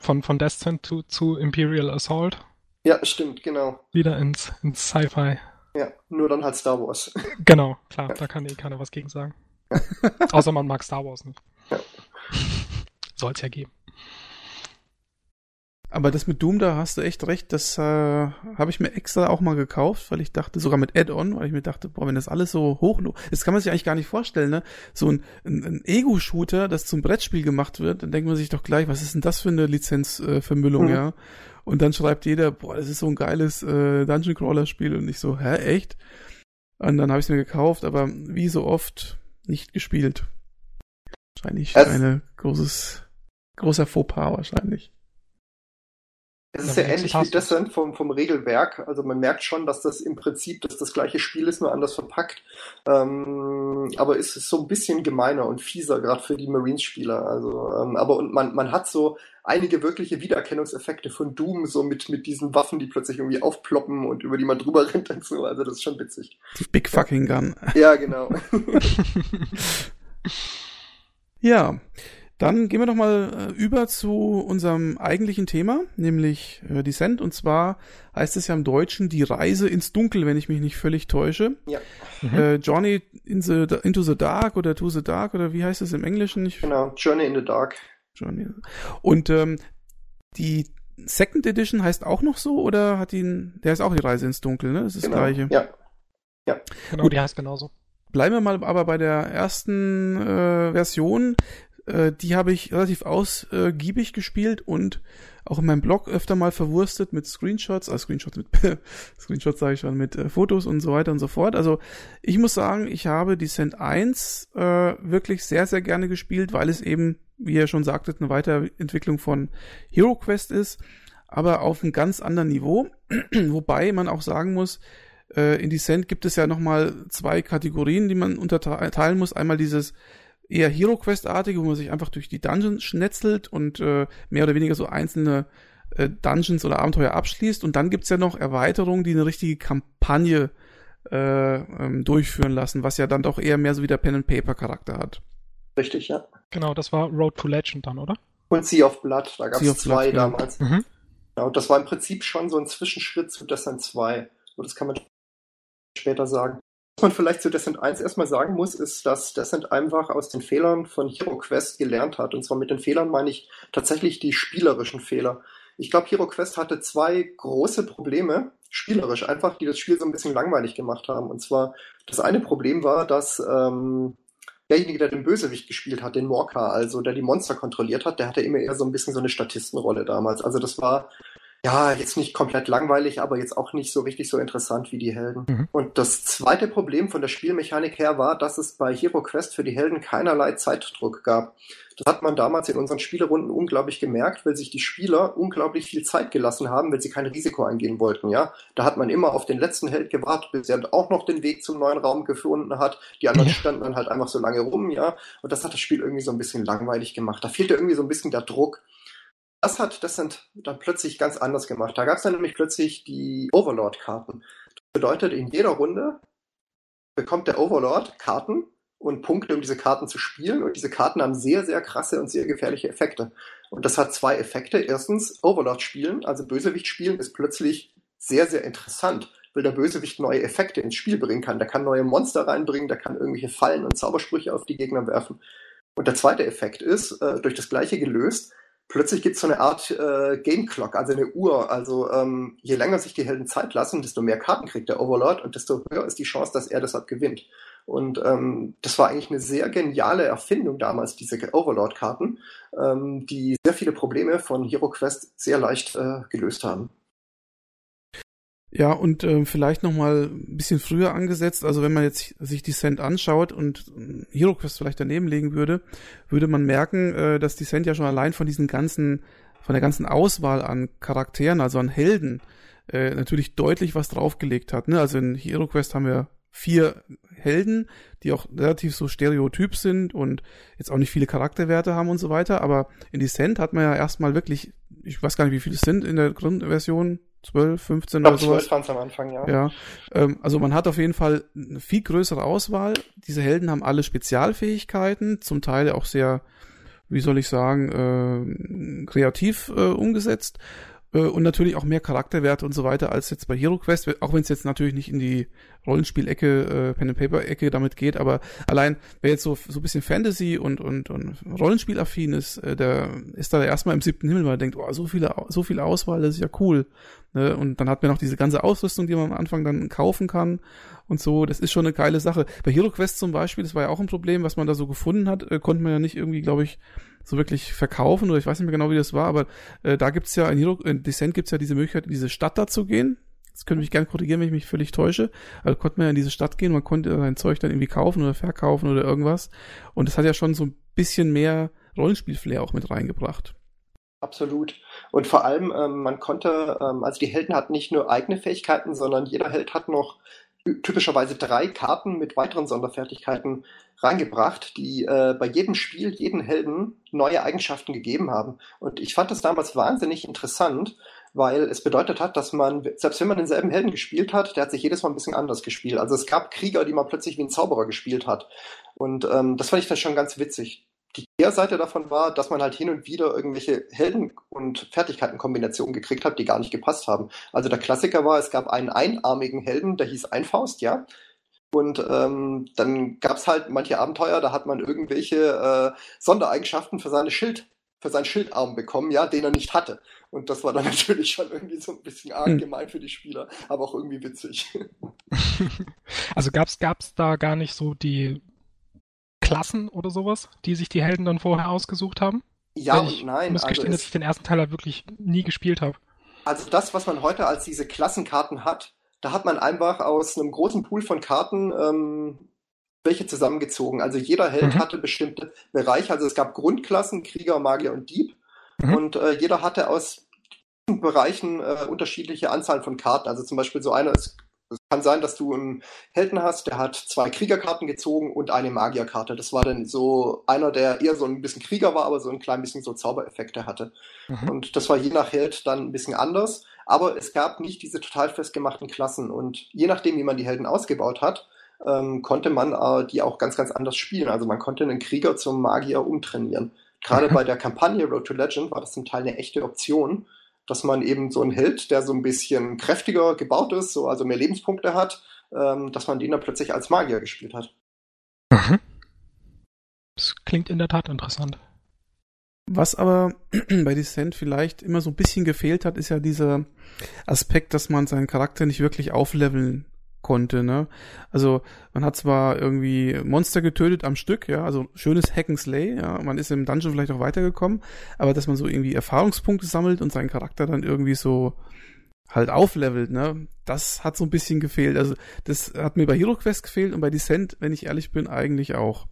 Von, von Descent zu, zu Imperial Assault. ja, stimmt, genau. Wieder ins, ins Sci-Fi. Ja, nur dann halt Star Wars. Genau, klar, da kann eh keiner was gegen sagen. (laughs) Außer man mag Star Wars nicht. Ja. (laughs) Soll's ja geben. Aber das mit Doom, da hast du echt recht, das äh, habe ich mir extra auch mal gekauft, weil ich dachte, sogar mit Add-on, weil ich mir dachte, boah, wenn das alles so hoch, das kann man sich eigentlich gar nicht vorstellen, ne? So ein, ein, ein Ego-Shooter, das zum Brettspiel gemacht wird, dann denkt man sich doch gleich, was ist denn das für eine Lizenzvermüllung, äh, mhm. ja? Und dann schreibt jeder, boah, das ist so ein geiles äh, Dungeon-Crawler-Spiel und ich so, hä, echt? Und dann habe ich es mir gekauft, aber wie so oft nicht gespielt. Wahrscheinlich ein großes, großer Fauxpas wahrscheinlich. Es ist ja, ähnlich wie Descent vom, vom Regelwerk. Also man merkt schon, dass das im Prinzip dass das gleiche Spiel ist, nur anders verpackt. Ähm, aber es ist so ein bisschen gemeiner und fieser, gerade für die Marines-Spieler. Also, ähm, aber und man, man hat so einige wirkliche Wiedererkennungseffekte von Doom, so mit, mit diesen Waffen, die plötzlich irgendwie aufploppen und über die man drüber (laughs) rennt und so. Also das ist schon witzig. Die Big fucking Gun. Ja, genau. (laughs) ja. Dann gehen wir doch mal äh, über zu unserem eigentlichen Thema, nämlich äh, Descent. Und zwar heißt es ja im Deutschen die Reise ins Dunkel, wenn ich mich nicht völlig täusche. Ja. Mhm. Äh, Journey in the, into the Dark oder To the Dark oder wie heißt es im Englischen? Ich, genau, Journey in the Dark. Journey. Und ähm, die Second Edition heißt auch noch so oder hat ihn, der ist auch die Reise ins Dunkel, ne? Das ist genau. das gleiche. Ja. Ja. Genau, Gut. die heißt genauso. Bleiben wir mal aber bei der ersten äh, Version. Äh, die habe ich relativ ausgiebig gespielt und auch in meinem Blog öfter mal verwurstet mit Screenshots, also Screenshots mit (laughs) Screenshots sage ich schon, mit äh, Fotos und so weiter und so fort. Also ich muss sagen, ich habe Descent 1 äh, wirklich sehr, sehr gerne gespielt, weil es eben, wie ihr schon sagtet, eine Weiterentwicklung von Hero Quest ist, aber auf einem ganz anderen Niveau. (clears throat) Wobei man auch sagen muss, äh, in Descent gibt es ja nochmal zwei Kategorien, die man unterteilen muss. Einmal dieses eher Hero Quest-artige, wo man sich einfach durch die Dungeons schnetzelt und äh, mehr oder weniger so einzelne äh, Dungeons oder Abenteuer abschließt. Und dann gibt's ja noch Erweiterungen, die eine richtige Kampagne äh, ähm, durchführen lassen, was ja dann doch eher mehr so wie der Pen-and-Paper-Charakter hat. Richtig, ja. Genau, das war Road to Legend dann, oder? Und Sea of Blood, da gab es zwei Blood, damals. Ja. Mhm. Genau, das war im Prinzip schon so ein Zwischenschritt zu Descent 2. So, das kann man später sagen. Was man vielleicht zu Descent 1 erstmal sagen muss, ist, dass Descent einfach aus den Fehlern von Hero Quest gelernt hat. Und zwar mit den Fehlern meine ich tatsächlich die spielerischen Fehler. Ich glaube, Hero Quest hatte zwei große Probleme, spielerisch einfach, die das Spiel so ein bisschen langweilig gemacht haben. Und zwar, das eine Problem war, dass ähm, derjenige, der den Bösewicht gespielt hat, den Morka, also der die Monster kontrolliert hat, der hatte immer eher so ein bisschen so eine Statistenrolle damals. Also das war ja, jetzt nicht komplett langweilig, aber jetzt auch nicht so richtig so interessant wie die Helden. Mhm. Und das zweite Problem von der Spielmechanik her war, dass es bei Hero Quest für die Helden keinerlei Zeitdruck gab. Das hat man damals in unseren Spielerunden unglaublich gemerkt, weil sich die Spieler unglaublich viel Zeit gelassen haben, weil sie kein Risiko eingehen wollten, ja. Da hat man immer auf den letzten Held gewartet, bis er auch noch den Weg zum neuen Raum gefunden hat. Die anderen ja. standen dann halt einfach so lange rum, ja. Und das hat das Spiel irgendwie so ein bisschen langweilig gemacht. Da fehlte irgendwie so ein bisschen der Druck das hat das sind dann plötzlich ganz anders gemacht. Da gab es dann nämlich plötzlich die Overlord-Karten. Das bedeutet, in jeder Runde bekommt der Overlord Karten und Punkte, um diese Karten zu spielen. Und diese Karten haben sehr, sehr krasse und sehr gefährliche Effekte. Und das hat zwei Effekte. Erstens, Overlord spielen, also Bösewicht spielen, ist plötzlich sehr, sehr interessant, weil der Bösewicht neue Effekte ins Spiel bringen kann. Der kann neue Monster reinbringen, der kann irgendwelche Fallen und Zaubersprüche auf die Gegner werfen. Und der zweite Effekt ist, äh, durch das gleiche gelöst, plötzlich gibt es so eine Art äh, Game Clock, also eine Uhr. Also ähm, je länger sich die Helden Zeit lassen, desto mehr Karten kriegt der Overlord und desto höher ist die Chance, dass er deshalb gewinnt. Und ähm, das war eigentlich eine sehr geniale Erfindung damals, diese Overlord-Karten, ähm, die sehr viele Probleme von Hero Quest sehr leicht äh, gelöst haben. Ja, und äh, vielleicht noch mal ein bisschen früher angesetzt. Also wenn man jetzt sich Descent anschaut und äh, Hero Quest vielleicht daneben legen würde, würde man merken, äh, dass Descent ja schon allein von diesen ganzen, von der ganzen Auswahl an Charakteren, also an Helden, äh, natürlich deutlich was draufgelegt hat. Ne? Also in Hero Quest haben wir vier Helden, die auch relativ so stereotyp sind und jetzt auch nicht viele Charakterwerte haben und so weiter. Aber in Descent hat man ja erstmal wirklich, ich weiß gar nicht, wie viele es sind in der Grundversion, 12, 15 ich oder sowas. 12 waren es am Anfang, ja. Ja, ähm, also man hat auf jeden Fall eine viel größere Auswahl. Diese Helden haben alle Spezialfähigkeiten, zum Teil auch sehr, wie soll ich sagen, äh, kreativ äh, umgesetzt und natürlich auch mehr Charakterwerte und so weiter als jetzt bei Hero Quest, auch wenn es jetzt natürlich nicht in die Rollenspielecke, äh, Pen and Paper Ecke damit geht, aber allein wer jetzt so so ein bisschen Fantasy und und und Rollenspielaffin ist, äh, der ist da erstmal im siebten Himmel, weil er denkt, oh, so viele so viel Auswahl, das ist ja cool. Ne? Und dann hat man noch diese ganze Ausrüstung, die man am Anfang dann kaufen kann und so. Das ist schon eine geile Sache. Bei Hero Quest zum Beispiel, das war ja auch ein Problem, was man da so gefunden hat, äh, konnte man ja nicht irgendwie, glaube ich, so wirklich verkaufen oder ich weiß nicht mehr genau, wie das war, aber äh, da gibt's ja in Hero in Descent gibt's ja diese Möglichkeit, in diese Stadt da zu gehen. Das könnte mich gerne korrigieren, wenn ich mich völlig täusche. Also konnte man ja in diese Stadt gehen, man konnte sein Zeug dann irgendwie kaufen oder verkaufen oder irgendwas. Und das hat ja schon so ein bisschen mehr Rollenspielflair auch mit reingebracht. Absolut. Und vor allem, ähm, man konnte, ähm, also die Helden hatten nicht nur eigene Fähigkeiten, sondern jeder Held hat noch typischerweise drei Karten mit weiteren Sonderfertigkeiten reingebracht, die äh, bei jedem Spiel jeden Helden neue Eigenschaften gegeben haben. Und ich fand das damals wahnsinnig interessant, weil es bedeutet hat, dass man, selbst wenn man denselben Helden gespielt hat, der hat sich jedes Mal ein bisschen anders gespielt. Also es gab Krieger, die man plötzlich wie ein Zauberer gespielt hat. Und ähm, das fand ich dann schon ganz witzig. Die Kehrseite davon war, dass man halt hin und wieder irgendwelche Helden- und Fertigkeitenkombinationen gekriegt hat, die gar nicht gepasst haben. Also der Klassiker war, es gab einen einarmigen Helden, der hieß Einfaust, ja. Und ähm, dann gab es halt manche Abenteuer, da hat man irgendwelche äh, Sondereigenschaften für seine Schild, für seinen Schildarm bekommen, ja, den er nicht hatte. Und das war dann (laughs) natürlich schon irgendwie so ein bisschen arg hm. gemein für die Spieler, aber auch irgendwie witzig. (laughs) Also gab's gab's da gar nicht so die Klassen oder sowas, die sich die Helden dann vorher ausgesucht haben? Ja Weil und nein. Ich muss gestehen, also dass ich den ersten Teil halt wirklich nie gespielt habe. Also das, was man heute als diese Klassenkarten hat, da hat man einfach aus einem großen Pool von Karten ähm, welche zusammengezogen. Also jeder Held mhm. hatte bestimmte Bereiche. Also es gab Grundklassen, Krieger, Magier und Dieb. Mhm. Und äh, jeder hatte aus diesen Bereichen äh, unterschiedliche Anzahlen von Karten. Also zum Beispiel so einer ist es kann sein, dass du einen Helden hast, der hat zwei Kriegerkarten gezogen und eine Magierkarte. Das war dann so einer, der eher so ein bisschen Krieger war, aber so ein klein bisschen so Zaubereffekte hatte. Mhm. Und das war je nach Held dann ein bisschen anders. Aber es gab nicht diese total festgemachten Klassen. Und je nachdem, wie man die Helden ausgebaut hat, ähm, konnte man äh, die auch ganz, ganz anders spielen. Also man konnte einen Krieger zum Magier umtrainieren. Gerade mhm. (laughs) bei der Kampagne Road to Legend war das zum Teil eine echte Option dass man eben so einen Held, der so ein bisschen kräftiger gebaut ist, so also mehr Lebenspunkte hat, ähm, dass man den dann plötzlich als Magier gespielt hat. Mhm. Das klingt in der Tat interessant. Was aber (clears throat) bei Descent vielleicht immer so ein bisschen gefehlt hat, ist ja dieser Aspekt, dass man seinen Charakter nicht wirklich aufleveln konnte, ne? Also man hat zwar irgendwie Monster getötet am Stück, ja, also schönes Hack and Slay, ja, man ist im Dungeon vielleicht auch weitergekommen, aber dass man so irgendwie Erfahrungspunkte sammelt und seinen Charakter dann irgendwie so halt auflevelt, ne? Das hat so ein bisschen gefehlt. Also das hat mir bei Hero Quest gefehlt und bei Descent, wenn ich ehrlich bin, eigentlich auch.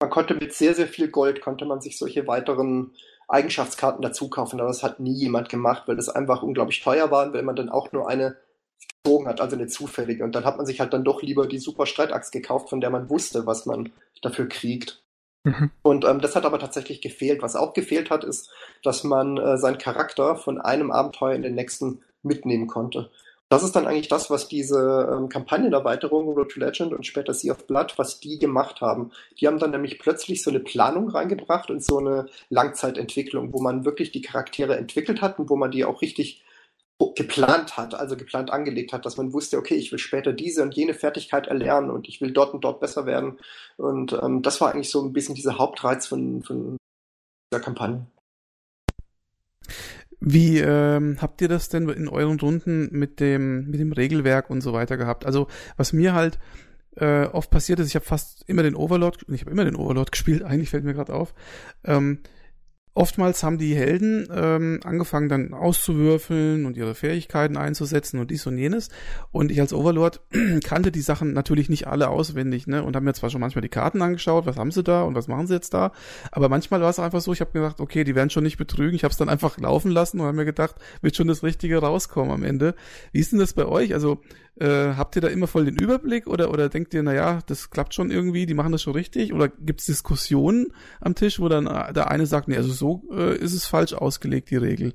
Man konnte mit sehr, sehr viel Gold, konnte man sich solche weiteren Eigenschaftskarten dazu kaufen, aber das hat nie jemand gemacht, weil das einfach unglaublich teuer war, wenn man dann auch nur eine gezogen hat, also eine zufällige. Und dann hat man sich halt dann doch lieber die super Streitaxt gekauft, von der man wusste, was man dafür kriegt. Mhm. Und ähm, das hat aber tatsächlich gefehlt. Was auch gefehlt hat, ist, dass man äh, seinen Charakter von einem Abenteuer in den nächsten mitnehmen konnte. Das ist dann eigentlich das, was diese ähm, Kampagnenerweiterung Road to Legend und später Sea of Blood, was die gemacht haben. Die haben dann nämlich plötzlich so eine Planung reingebracht und so eine Langzeitentwicklung, wo man wirklich die Charaktere entwickelt hat und wo man die auch richtig geplant hat, also geplant angelegt hat, dass man wusste, okay, ich will später diese und jene Fertigkeit erlernen und ich will dort und dort besser werden. Und ähm, das war eigentlich so ein bisschen dieser Hauptreiz von, von dieser Kampagne. Wie ähm, habt ihr das denn in euren Runden mit dem mit dem Regelwerk und so weiter gehabt? Also was mir halt äh, oft passiert ist, ich habe fast immer den Overlord, ich habe immer den Overlord gespielt, (laughs) eigentlich fällt mir gerade auf. Ähm, Oftmals haben die Helden ähm, angefangen dann auszuwürfeln und ihre Fähigkeiten einzusetzen und dies und jenes. Und ich als Overlord (clears throat) kannte die Sachen natürlich nicht alle auswendig, ne? Und habe mir zwar schon manchmal die Karten angeschaut, was haben sie da und was machen sie jetzt da. Aber manchmal war es einfach so, ich habe gedacht, okay, die werden schon nicht betrügen. Ich habe es dann einfach laufen lassen und habe mir gedacht, wird schon das Richtige rauskommen am Ende. Wie ist denn das bei euch? Also äh, habt ihr da immer voll den Überblick oder, oder denkt ihr, naja, das klappt schon irgendwie, die machen das schon richtig? Oder gibt es Diskussionen am Tisch, wo dann äh, der eine sagt, nee, also so äh, ist es falsch ausgelegt, die Regel?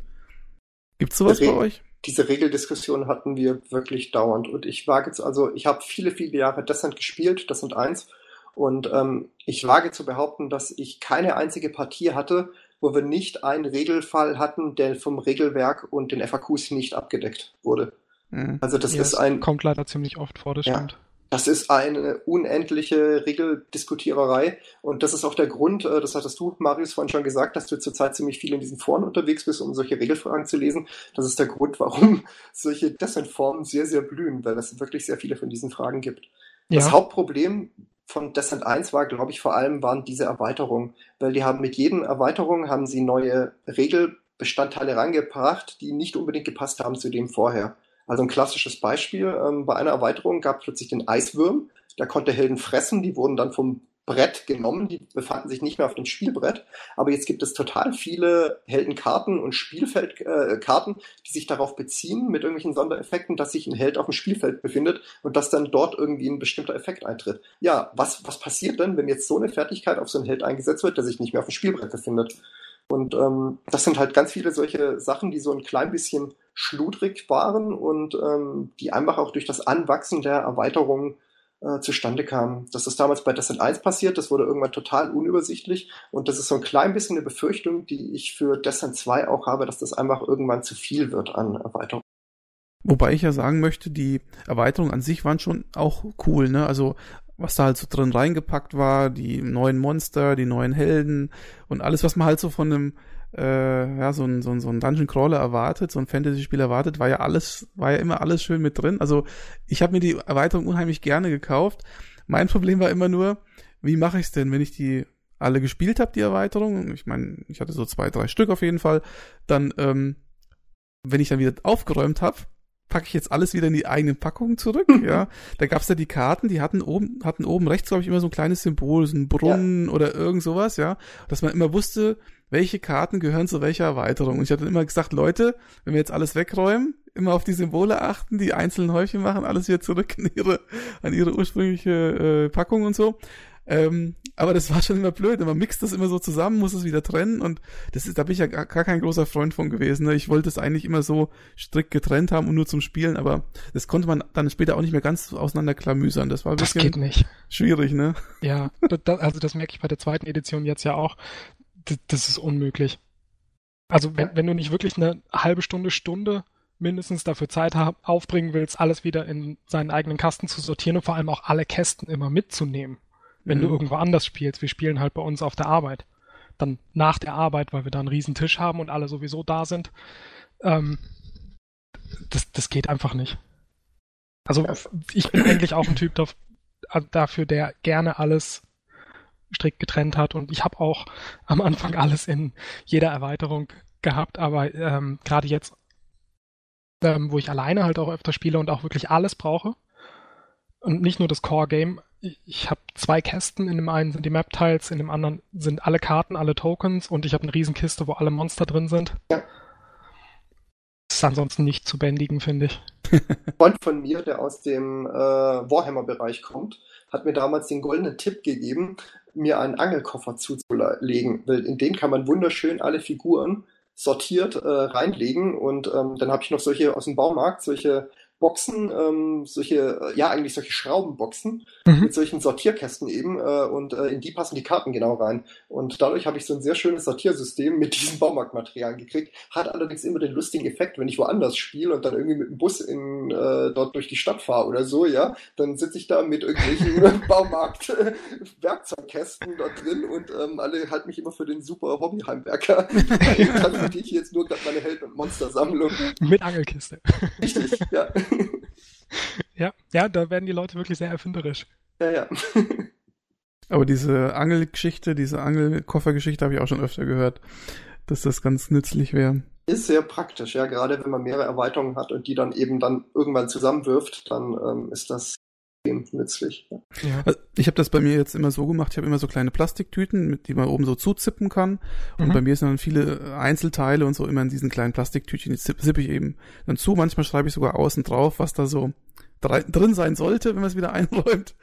Gibt's sowas Re bei euch? Diese Regeldiskussion hatten wir wirklich dauernd. Und ich wage jetzt, also ich habe viele, viele Jahre Descent gespielt, das sind eins. Und ähm, ich wage zu behaupten, dass ich keine einzige Partie hatte, wo wir nicht einen Regelfall hatten, der vom Regelwerk und den FAQs nicht abgedeckt wurde. Mhm. Also das ja, ist ein. Kommt leider ziemlich oft vor, das ja. stimmt. Das ist eine unendliche Regeldiskutiererei. Und das ist auch der Grund, äh, das hattest du, Marius, vorhin schon gesagt, dass du zurzeit ziemlich viel in diesen Foren unterwegs bist, um solche Regelfragen zu lesen. Das ist der Grund, warum (laughs) solche Descent-Formen sehr, sehr blühen, weil es wirklich sehr viele von diesen Fragen gibt. Ja. Das Hauptproblem von Descent 1 war, glaube ich, vor allem waren diese Erweiterungen, weil die haben mit jedem Erweiterung haben sie neue Regelbestandteile rangebracht, die nicht unbedingt gepasst haben zu dem vorher. Also ein klassisches Beispiel, ähm, bei einer Erweiterung gab es plötzlich den Eiswurm, der konnte Helden fressen, die wurden dann vom Brett genommen, die befanden sich nicht mehr auf dem Spielbrett, aber jetzt gibt es total viele Heldenkarten und Spielfeldkarten, äh, die sich darauf beziehen mit irgendwelchen Sondereffekten, dass sich ein Held auf dem Spielfeld befindet und dass dann dort irgendwie ein bestimmter Effekt eintritt. Ja, was, was passiert denn, wenn jetzt so eine Fertigkeit auf so einen Held eingesetzt wird, der sich nicht mehr auf dem Spielbrett befindet? Und ähm, das sind halt ganz viele solche Sachen, die so ein klein bisschen schludrig waren und ähm, die einfach auch durch das Anwachsen der Erweiterung äh, zustande kamen. Das ist damals bei Descent 1 passiert, das wurde irgendwann total unübersichtlich und das ist so ein klein bisschen eine Befürchtung, die ich für Descent 2 auch habe, dass das einfach irgendwann zu viel wird an Erweiterung. Wobei ich ja sagen möchte, die Erweiterungen an sich waren schon auch cool, ne? Also was da halt so drin reingepackt war, die neuen Monster, die neuen Helden und alles, was man halt so von einem äh, ja, so ein, so ein, so ein Dungeon Crawler erwartet, so ein Fantasy-Spiel erwartet, war ja alles, war ja immer alles schön mit drin. Also ich habe mir die Erweiterung unheimlich gerne gekauft. Mein Problem war immer nur, wie mache ich es denn, wenn ich die alle gespielt habe, die Erweiterung? Ich meine, ich hatte so zwei, drei Stück auf jeden Fall. Dann, ähm, wenn ich dann wieder aufgeräumt habe, packe ich jetzt alles wieder in die eigene Packung zurück, (laughs) ja. Da gab's ja die Karten, die hatten oben, hatten oben rechts, glaube ich, immer so ein kleines Symbol, so ein Brunnen ja. oder irgend sowas, ja. Dass man immer wusste, welche Karten gehören zu welcher Erweiterung. Und ich hatte immer gesagt, Leute, wenn wir jetzt alles wegräumen, immer auf die Symbole achten, die einzelnen Häufchen machen, alles wieder zurück in ihre, an ihre ursprüngliche äh, Packung und so. Ähm, aber das war schon immer blöd. Man mixt das immer so zusammen, muss es wieder trennen und das ist, da bin ich ja gar, gar kein großer Freund von gewesen. Ne? Ich wollte es eigentlich immer so strikt getrennt haben und nur zum Spielen, aber das konnte man dann später auch nicht mehr ganz auseinanderklamüsern. Das war ein nicht. schwierig, ne? Ja, das, also das merke ich bei der zweiten Edition jetzt ja auch. Das, ist unmöglich. Also wenn, wenn du nicht wirklich eine halbe Stunde, Stunde mindestens dafür Zeit aufbringen willst, alles wieder in seinen eigenen Kasten zu sortieren und vor allem auch alle Kästen immer mitzunehmen wenn mhm. du irgendwo anders spielst. Wir spielen halt bei uns auf der Arbeit. Dann nach der Arbeit, weil wir da einen riesen Tisch haben und alle sowieso da sind. Ähm, das, das geht einfach nicht. Also ich bin eigentlich auch ein Typ (clears throat) dafür, der gerne alles strikt getrennt hat und ich habe auch am Anfang alles in jeder Erweiterung gehabt, aber ähm, gerade jetzt, ähm, wo ich alleine halt auch öfter spiele und auch wirklich alles brauche und nicht nur das Core-Game, ich habe zwei Kästen, in dem einen sind die Map-Tiles, in dem anderen sind alle Karten, alle Tokens und ich habe eine Riesenkiste, wo alle Monster drin sind. Ja. Das ist ansonsten nicht zu bändigen, finde ich. Ein Freund von mir, der aus dem äh, Warhammer-Bereich kommt, hat mir damals den goldenen Tipp gegeben, mir einen Angelkoffer zuzulegen, weil in den kann man wunderschön alle Figuren sortiert äh, reinlegen und ähm, dann habe ich noch solche aus dem Baumarkt, solche Boxen, ähm, solche, äh, ja eigentlich solche Schraubenboxen mhm. mit solchen Sortierkästen eben äh, und äh, in die passen die Karten genau rein. Und dadurch habe ich so ein sehr schönes Sortiersystem mit (laughs) diesem Baumarktmaterial gekriegt. Hat allerdings immer den lustigen Effekt, wenn ich woanders spiele und dann irgendwie mit dem Bus in, äh, dort durch die Stadt fahre oder so, ja, dann sitze ich da mit irgendwelchen (laughs) Baumarkt-Werkzeugkästen da drin und ähm, alle halten mich immer für den super Hobbyheimwerker. (laughs) dann ich jetzt nur gerade meine Held- und Monstersammlung. Mit Angelkiste. Richtig, ja. (laughs) ja, ja, da werden die Leute wirklich sehr erfinderisch. Ja, ja. (laughs) Aber diese Angelgeschichte, diese Angelkoffergeschichte habe ich auch schon öfter gehört, dass das ganz nützlich wäre. Ist sehr praktisch, ja, gerade wenn man mehrere Erweiterungen hat und die dann eben dann irgendwann zusammenwirft, dann ähm, ist das nützlich. Ja. Also ich habe das bei mir jetzt immer so gemacht, ich habe immer so kleine Plastiktüten, mit die man oben so zuzippen kann. Und mhm. bei mir sind dann viele Einzelteile und so immer in diesen kleinen Plastiktütchen, die zippe ich eben dann zu. Manchmal schreibe ich sogar außen drauf, was da so drin sein sollte, wenn man es wieder (laughs) einräumt.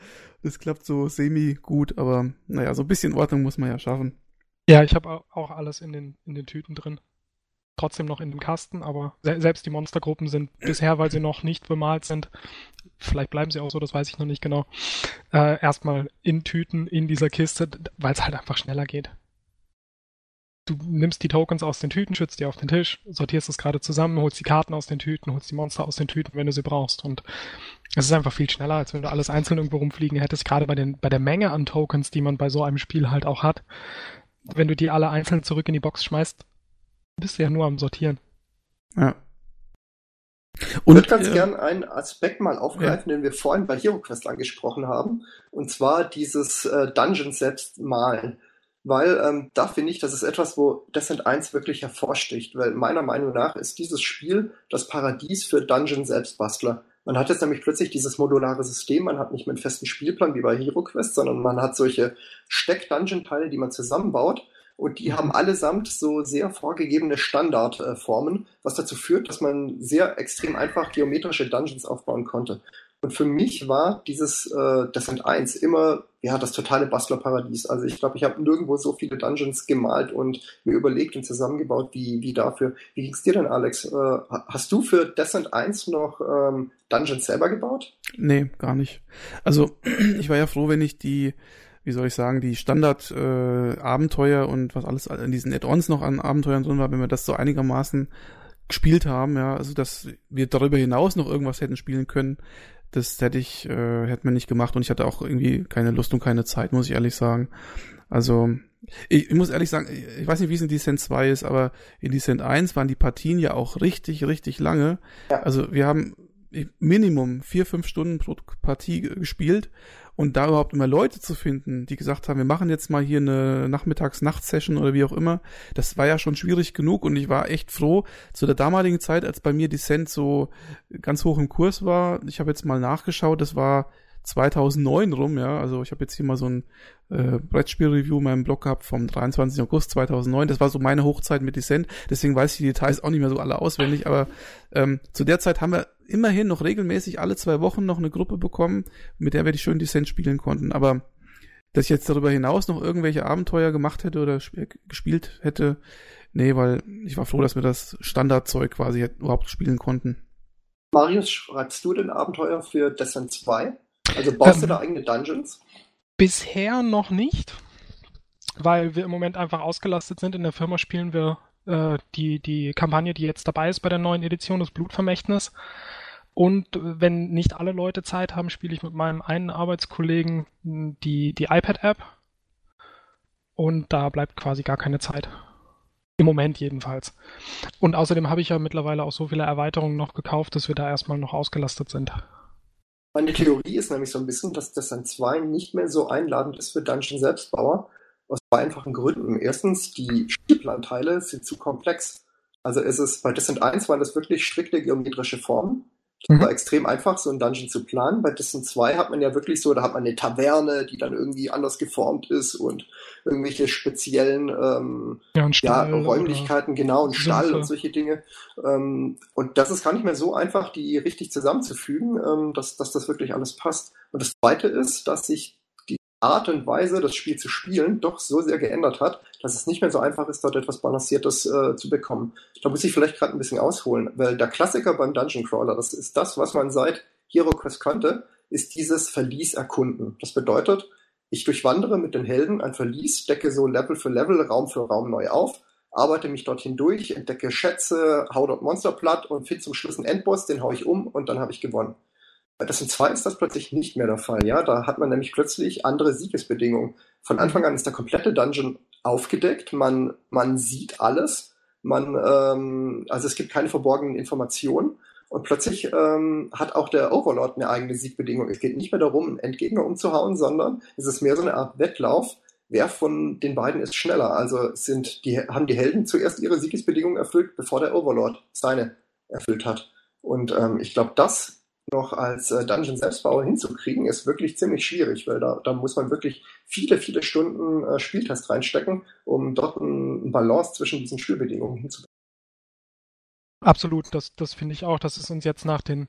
Das klappt so semi gut, aber naja, so ein bisschen Ordnung muss man ja schaffen. Ja, ich habe auch alles in den, in den Tüten drin trotzdem noch in dem Kasten, aber se selbst die Monstergruppen sind bisher, weil sie noch nicht bemalt sind, vielleicht bleiben sie auch so, das weiß ich noch nicht genau, äh, erstmal in Tüten in dieser Kiste, weil es halt einfach schneller geht. du nimmst die Tokens aus den Tüten, schützt die auf den Tisch, sortierst es gerade zusammen, holst die Karten aus den Tüten, holst die Monster aus den Tüten, wenn du sie brauchst. Und es ist einfach viel schneller, als wenn du alles einzeln irgendwo rumfliegen hättest, gerade bei, den, bei der Menge an Tokens, die man bei so einem Spiel halt auch hat. Wenn du die alle einzeln zurück in die Box schmeißt, bist du ja nur am Sortieren. Ja. Und, ich würde ganz äh, gern einen Aspekt mal aufgreifen, ja. den wir vorhin bei HeroQuest angesprochen haben, und zwar dieses äh, Dungeon selbst malen weil ähm, da finde ich, das ist etwas, wo Descent 1 wirklich hervorsticht, weil meiner Meinung nach ist dieses Spiel das Paradies für Dungeon-Selbstbastler. Man hat jetzt nämlich plötzlich dieses modulare System, man hat nicht mehr einen festen Spielplan wie bei HeroQuest, sondern man hat solche Steck-Dungeon-Teile, die man zusammenbaut und die haben allesamt so sehr vorgegebene Standardformen, was dazu führt, dass man sehr extrem einfach geometrische Dungeons aufbauen konnte. Und für mich war dieses äh, Descent 1 immer ja das totale Bastlerparadies. Also ich glaube, ich habe nirgendwo so viele Dungeons gemalt und mir überlegt und zusammengebaut wie, wie dafür. Wie ging's dir denn, Alex? Äh, hast du für Descent 1 noch ähm, Dungeons selber gebaut? Nee, gar nicht. Also (clears throat) ich war ja froh, wenn ich die wie soll ich sagen, die Standard-Abenteuer äh, und was alles in diesen Add-ons noch an Abenteuern drin war, wenn wir das so einigermaßen gespielt haben, ja, also dass wir darüber hinaus noch irgendwas hätten spielen können, das hätte ich, äh, hätte man nicht gemacht und ich hatte auch irgendwie keine Lust und keine Zeit, muss ich ehrlich sagen. Also, ich, ich muss ehrlich sagen, ich weiß nicht, wie es in Descent 2 ist, aber in Descent 1 waren die Partien ja auch richtig, richtig lange. Ja. Also wir haben Minimum vier, fünf Stunden pro Partie gespielt und da überhaupt immer Leute zu finden, die gesagt haben, wir machen jetzt mal hier eine Nachmittags-Nacht-Session oder wie auch immer, das war ja schon schwierig genug und ich war echt froh, zu der damaligen Zeit, als bei mir Descent so ganz hoch im Kurs war, ich habe jetzt mal nachgeschaut, das war 2009 rum, ja, also ich habe jetzt hier mal so ein äh, Brettspiel-Review in meinem Blog gehabt vom 23. August 2009, das war so meine Hochzeit mit Descent, deswegen weiß ich die Details auch nicht mehr so alle auswendig, aber ähm, zu der Zeit haben wir immerhin noch regelmäßig alle zwei Wochen noch eine Gruppe bekommen, mit der wir die schön Descent spielen konnten, aber dass ich jetzt darüber hinaus noch irgendwelche Abenteuer gemacht hätte oder gespielt hätte, nee, weil ich war froh, dass wir das Standardzeug quasi überhaupt spielen konnten. Marius, schreibst du denn Abenteuer für Descent 2? Also baust ähm, du da eigene Dungeons? Bisher noch nicht, weil wir im Moment einfach ausgelastet sind. In der Firma spielen wir äh, die, die Kampagne, die jetzt dabei ist bei der neuen Edition, das Blutvermächtnis. Und wenn nicht alle Leute Zeit haben, spiele ich mit meinem einen Arbeitskollegen die, die iPad-App. Und da bleibt quasi gar keine Zeit. Im Moment jedenfalls. Und außerdem habe ich ja mittlerweile auch so viele Erweiterungen noch gekauft, dass wir da erstmal noch ausgelastet sind. Meine Theorie ist nämlich so ein bisschen, dass das an 2 nicht mehr so einladend ist für Dungeon-Selbstbauer. Aus zwei einfachen Gründen. Erstens, die Spielplanteile sind zu komplex. Also es ist bei Descent 1 waren das wirklich strikte geometrische Formen. Das mhm. war extrem einfach, so ein Dungeon zu planen. Bei Distance 2 hat man ja wirklich so, da hat man eine Taverne, die dann irgendwie anders geformt ist und irgendwelche speziellen ähm, ja, ja, Räumlichkeiten, genau, ein Stall und solche Dinge. Ähm, und das ist gar nicht mehr so einfach, die richtig zusammenzufügen, ähm, dass, dass das wirklich alles passt. Und das Zweite ist, dass sich Art und Weise, das Spiel zu spielen, doch so sehr geändert hat, dass es nicht mehr so einfach ist, dort etwas Balanciertes äh, zu bekommen. Da muss ich vielleicht gerade ein bisschen ausholen, weil der Klassiker beim Dungeon Crawler, das ist das, was man seit Hero Quest kannte, ist dieses Verlies erkunden. Das bedeutet, ich durchwandere mit den Helden ein Verlies, decke so Level für Level, Raum für Raum neu auf, arbeite mich dorthin durch, entdecke Schätze, hau dort Monster platt und finde zum Schluss einen Endboss, den hau ich um und dann habe ich gewonnen. Bei Destiny 2 ist das plötzlich nicht mehr der Fall, ja. Da hat man nämlich plötzlich andere Siegesbedingungen. Von Anfang an ist der komplette Dungeon aufgedeckt, man, man sieht alles, man, ähm, also es gibt keine verborgenen Informationen. Und plötzlich ähm, hat auch der Overlord eine eigene Siegbedingung. Es geht nicht mehr darum, einen Endgegner umzuhauen, sondern es ist mehr so eine Art Wettlauf. Wer von den beiden ist schneller? Also sind die, haben die Helden zuerst ihre Siegesbedingungen erfüllt, bevor der Overlord seine erfüllt hat. Und ähm, ich glaube, das noch als äh, Dungeon Selbstbauer hinzukriegen, ist wirklich ziemlich schwierig, weil da, da muss man wirklich viele, viele Stunden äh, Spieltest reinstecken, um dort einen Balance zwischen diesen Spielbedingungen hinzubekommen. Absolut, das, das finde ich auch. Das ist uns jetzt nach den,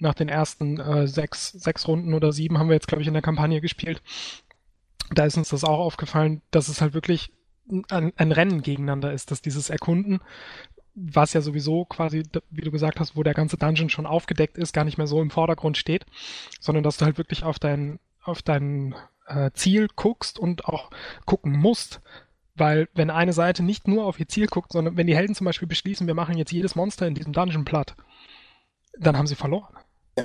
nach den ersten äh, sechs, sechs Runden oder sieben haben wir jetzt, glaube ich, in der Kampagne gespielt. Da ist uns das auch aufgefallen, dass es halt wirklich ein, ein Rennen gegeneinander ist, dass dieses Erkunden was ja sowieso quasi, wie du gesagt hast, wo der ganze Dungeon schon aufgedeckt ist, gar nicht mehr so im Vordergrund steht, sondern dass du halt wirklich auf dein, auf dein äh, Ziel guckst und auch gucken musst, Weil wenn eine Seite nicht nur auf ihr Ziel guckt, sondern wenn die Helden zum Beispiel beschließen, wir machen jetzt jedes Monster in diesem Dungeon platt, dann haben sie verloren. Ja.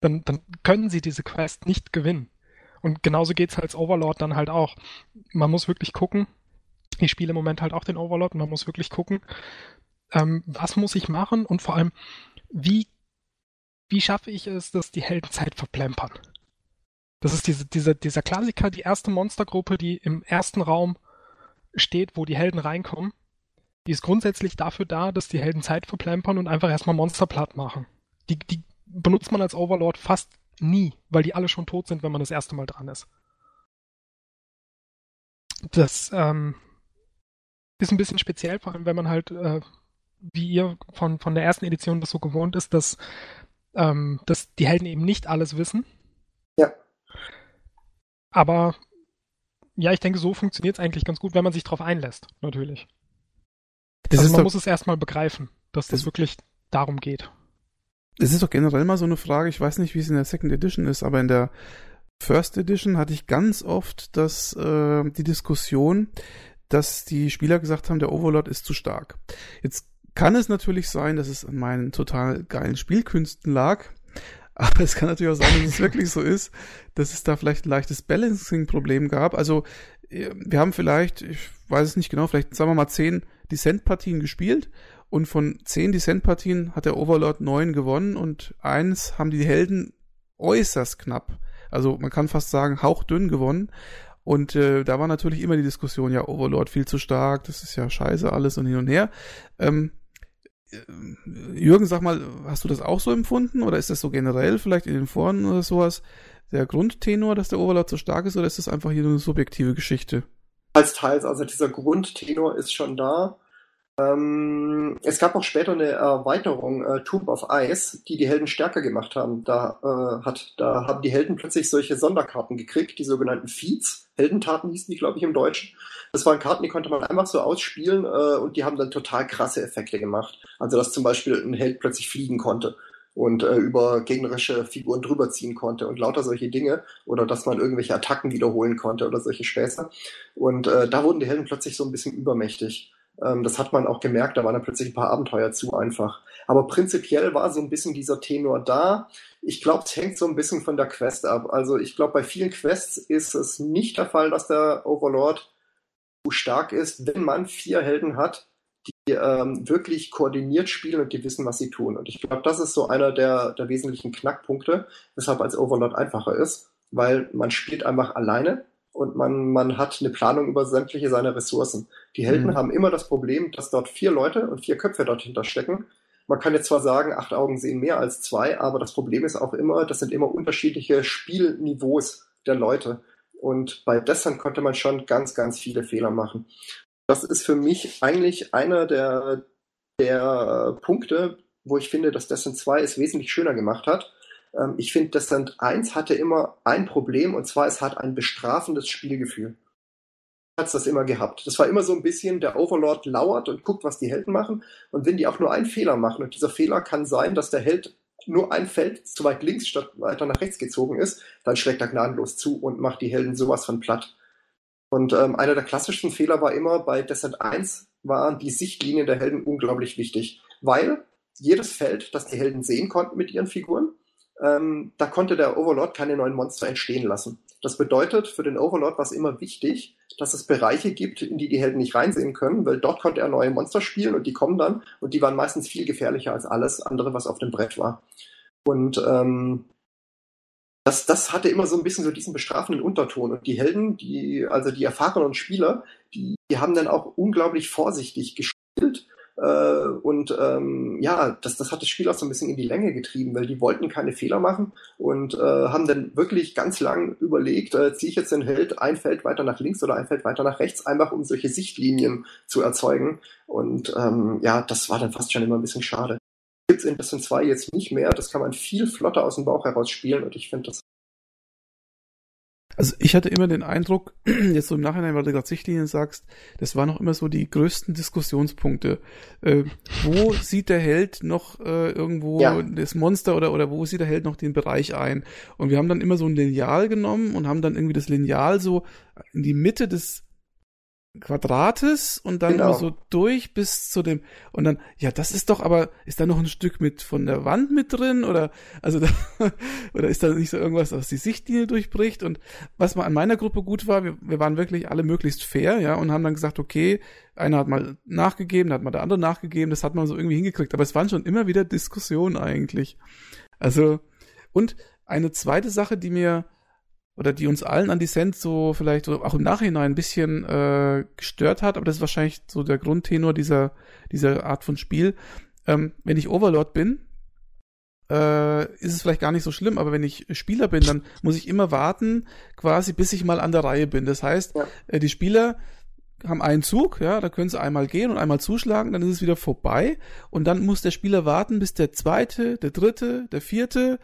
Dann, dann können sie diese Quest nicht gewinnen. Und genauso geht's halt als Overlord dann halt auch. Man muss wirklich gucken. Ich spiele im Moment halt auch den Overlord und man muss wirklich gucken, ähm, was muss ich machen und vor allem, wie, wie schaffe ich es, dass die Heldenzeit verplempern? Das ist diese, diese, dieser Klassiker, die erste Monstergruppe, die im ersten Raum steht, wo die Helden reinkommen. Die ist grundsätzlich dafür da, dass die Helden Zeit verplempern und einfach erstmal Monster platt machen. Die, die benutzt man als Overlord fast nie, weil die alle schon tot sind, wenn man das erste Mal dran ist. Das ähm, ist ein bisschen speziell, vor allem wenn man halt, äh, wie ihr von, von der ersten Edition das so gewohnt ist, dass, ähm, dass die Helden eben nicht alles wissen. Ja. Aber ja, ich denke, so funktioniert es eigentlich ganz gut, wenn man sich darauf einlässt, natürlich. Das also man doch, muss es erstmal begreifen, dass das, das wirklich darum geht. Es ist doch generell mal so eine Frage, ich weiß nicht, wie es in der Second Edition ist, aber in der First Edition hatte ich ganz oft das, äh, die Diskussion, dass die Spieler gesagt haben, der Overlord ist zu stark. Jetzt kann es natürlich sein, dass es an meinen total geilen Spielkünsten lag, (laughs) aber es kann natürlich auch sein, dass es wirklich so ist, dass es da vielleicht ein leichtes Balancing-Problem gab. Also äh, wir haben vielleicht, ich weiß es nicht genau, vielleicht sagen wir mal zehn Descent-Partien gespielt und von zehn Descent-Partien hat der Overlord neun gewonnen und eins haben die Helden äußerst knapp. Also man kann fast sagen, hauchdünn gewonnen. Und äh, da war natürlich immer die Diskussion, ja, Overlord viel zu stark, das ist ja scheiße alles und hin und her. Ähm, äh, Jürgen, sag mal, hast du das auch so empfunden oder ist das so generell vielleicht in den Foren oder sowas der Grundtenor, dass der Overlord so stark ist oder ist das einfach hier nur eine subjektive Geschichte? Als teils, also dieser Grundtenor ist schon da. Ähm, es gab auch später eine Erweiterung, äh, Tomb of Ice, die die Helden stärker gemacht haben. Da, äh, hat, da haben die Helden plötzlich solche Sonderkarten gekriegt, die sogenannten Feeds. Heldentaten hießen die, glaube ich, im Deutschen. Das waren Karten, die konnte man einfach so ausspielen äh, und die haben dann total krasse Effekte gemacht. Also dass zum Beispiel ein Held plötzlich fliegen konnte und äh, über gegnerische Figuren drüber ziehen konnte und lauter solche Dinge oder dass man irgendwelche Attacken wiederholen konnte oder solche Späße. Und äh, da wurden die Helden plötzlich so ein bisschen übermächtig. Ähm, das hat man auch gemerkt, da waren dann plötzlich ein paar Abenteuer zu einfach. Aber prinzipiell war so ein bisschen dieser Tenor da. Ich glaube, es hängt so ein bisschen von der Quest ab. Also ich glaube, bei vielen Quests ist es nicht der Fall, dass der Overlord stark ist, wenn man vier Helden hat, die ähm, wirklich koordiniert spielen und die wissen, was sie tun. Und ich glaube, das ist so einer der, der wesentlichen Knackpunkte, weshalb als Overlord einfacher ist, weil man spielt einfach alleine und man, man hat eine Planung über sämtliche seiner Ressourcen. Die Helden mhm. haben immer das Problem, dass dort vier Leute und vier Köpfe dahinter stecken. Man kann jetzt zwar sagen, acht Augen sehen mehr als zwei, aber das Problem ist auch immer, das sind immer unterschiedliche Spielniveaus der Leute. Und bei Descent konnte man schon ganz, ganz viele Fehler machen. Das ist für mich eigentlich einer der, der Punkte, wo ich finde, dass Descent 2 es wesentlich schöner gemacht hat. Ähm, ich finde, Descent 1 hatte immer ein Problem, und zwar es hat ein bestrafendes Spielgefühl. Hat es das immer gehabt. Das war immer so ein bisschen, der Overlord lauert und guckt, was die Helden machen. Und wenn die auch nur einen Fehler machen, und dieser Fehler kann sein, dass der Held nur ein Feld zu weit links statt weiter nach rechts gezogen ist, dann schlägt er gnadenlos zu und macht die Helden sowas von platt. Und ähm, einer der klassischsten Fehler war immer bei Descent 1 waren die Sichtlinien der Helden unglaublich wichtig, weil jedes Feld, das die Helden sehen konnten mit ihren Figuren, ähm, da konnte der Overlord keine neuen Monster entstehen lassen. Das bedeutet, für den Overlord war es immer wichtig, dass es Bereiche gibt, in die die Helden nicht reinsehen können, weil dort konnte er neue Monster spielen und die kommen dann und die waren meistens viel gefährlicher als alles andere, was auf dem Brett war. Und ähm, das, das hatte immer so ein bisschen so diesen bestrafenden Unterton. Und die Helden, die, also die erfahrenen Spieler, die, die haben dann auch unglaublich vorsichtig gespielt äh, und ähm, ja, das, das hat das Spiel auch so ein bisschen in die Länge getrieben, weil die wollten keine Fehler machen und äh, haben dann wirklich ganz lang überlegt, äh, ziehe ich jetzt den Held ein Feld weiter nach links oder ein Feld weiter nach rechts, einfach um solche Sichtlinien zu erzeugen. Und ähm, ja, das war dann fast schon immer ein bisschen schade. Gibt's in Destiny 2 jetzt nicht mehr, das kann man viel flotter aus dem Bauch heraus spielen und ich finde das also ich hatte immer den Eindruck, (clears throat) jetzt so im Nachhinein, weil du gerade Sichtlinien sagst, das waren noch immer so die größten Diskussionspunkte. Äh, wo (laughs) sieht der Held noch äh, irgendwo ja. das Monster oder, oder wo sieht der Held noch den Bereich ein? Und wir haben dann immer so ein Lineal genommen und haben dann irgendwie das Lineal so in die Mitte des Quadrates und dann genau. so durch bis zu dem und dann ja das ist doch aber ist da noch ein Stück mit von der Wand mit drin oder also (laughs) da, oder ist da nicht so irgendwas was die Sichtlinie durchbricht? Und was mal an meiner Gruppe gut war wir, wir waren wirklich alle möglichst fair ja und haben dann gesagt okay einer hat mal nachgegeben hat mal der andere nachgegeben das hat man so irgendwie hingekriegt. Aber es waren schon immer wieder Diskussionen eigentlich. Also und eine zweite Sache die mir oder die uns allen an Descent so vielleicht auch im Nachhinein ein bisschen äh, gestört hat, aber das ist wahrscheinlich so der Grundtenor dieser, dieser Art von Spiel. Ähm, wenn ich Overlord bin, äh, ist es vielleicht gar nicht so schlimm, aber wenn ich Spieler bin, dann muss ich immer warten, quasi bis ich mal an der Reihe bin. Das heißt, ja. äh, die Spieler haben einen Zug, ja, da können sie einmal gehen und einmal zuschlagen, dann ist es wieder vorbei und dann muss der Spieler warten, bis der zweite, der dritte, der vierte,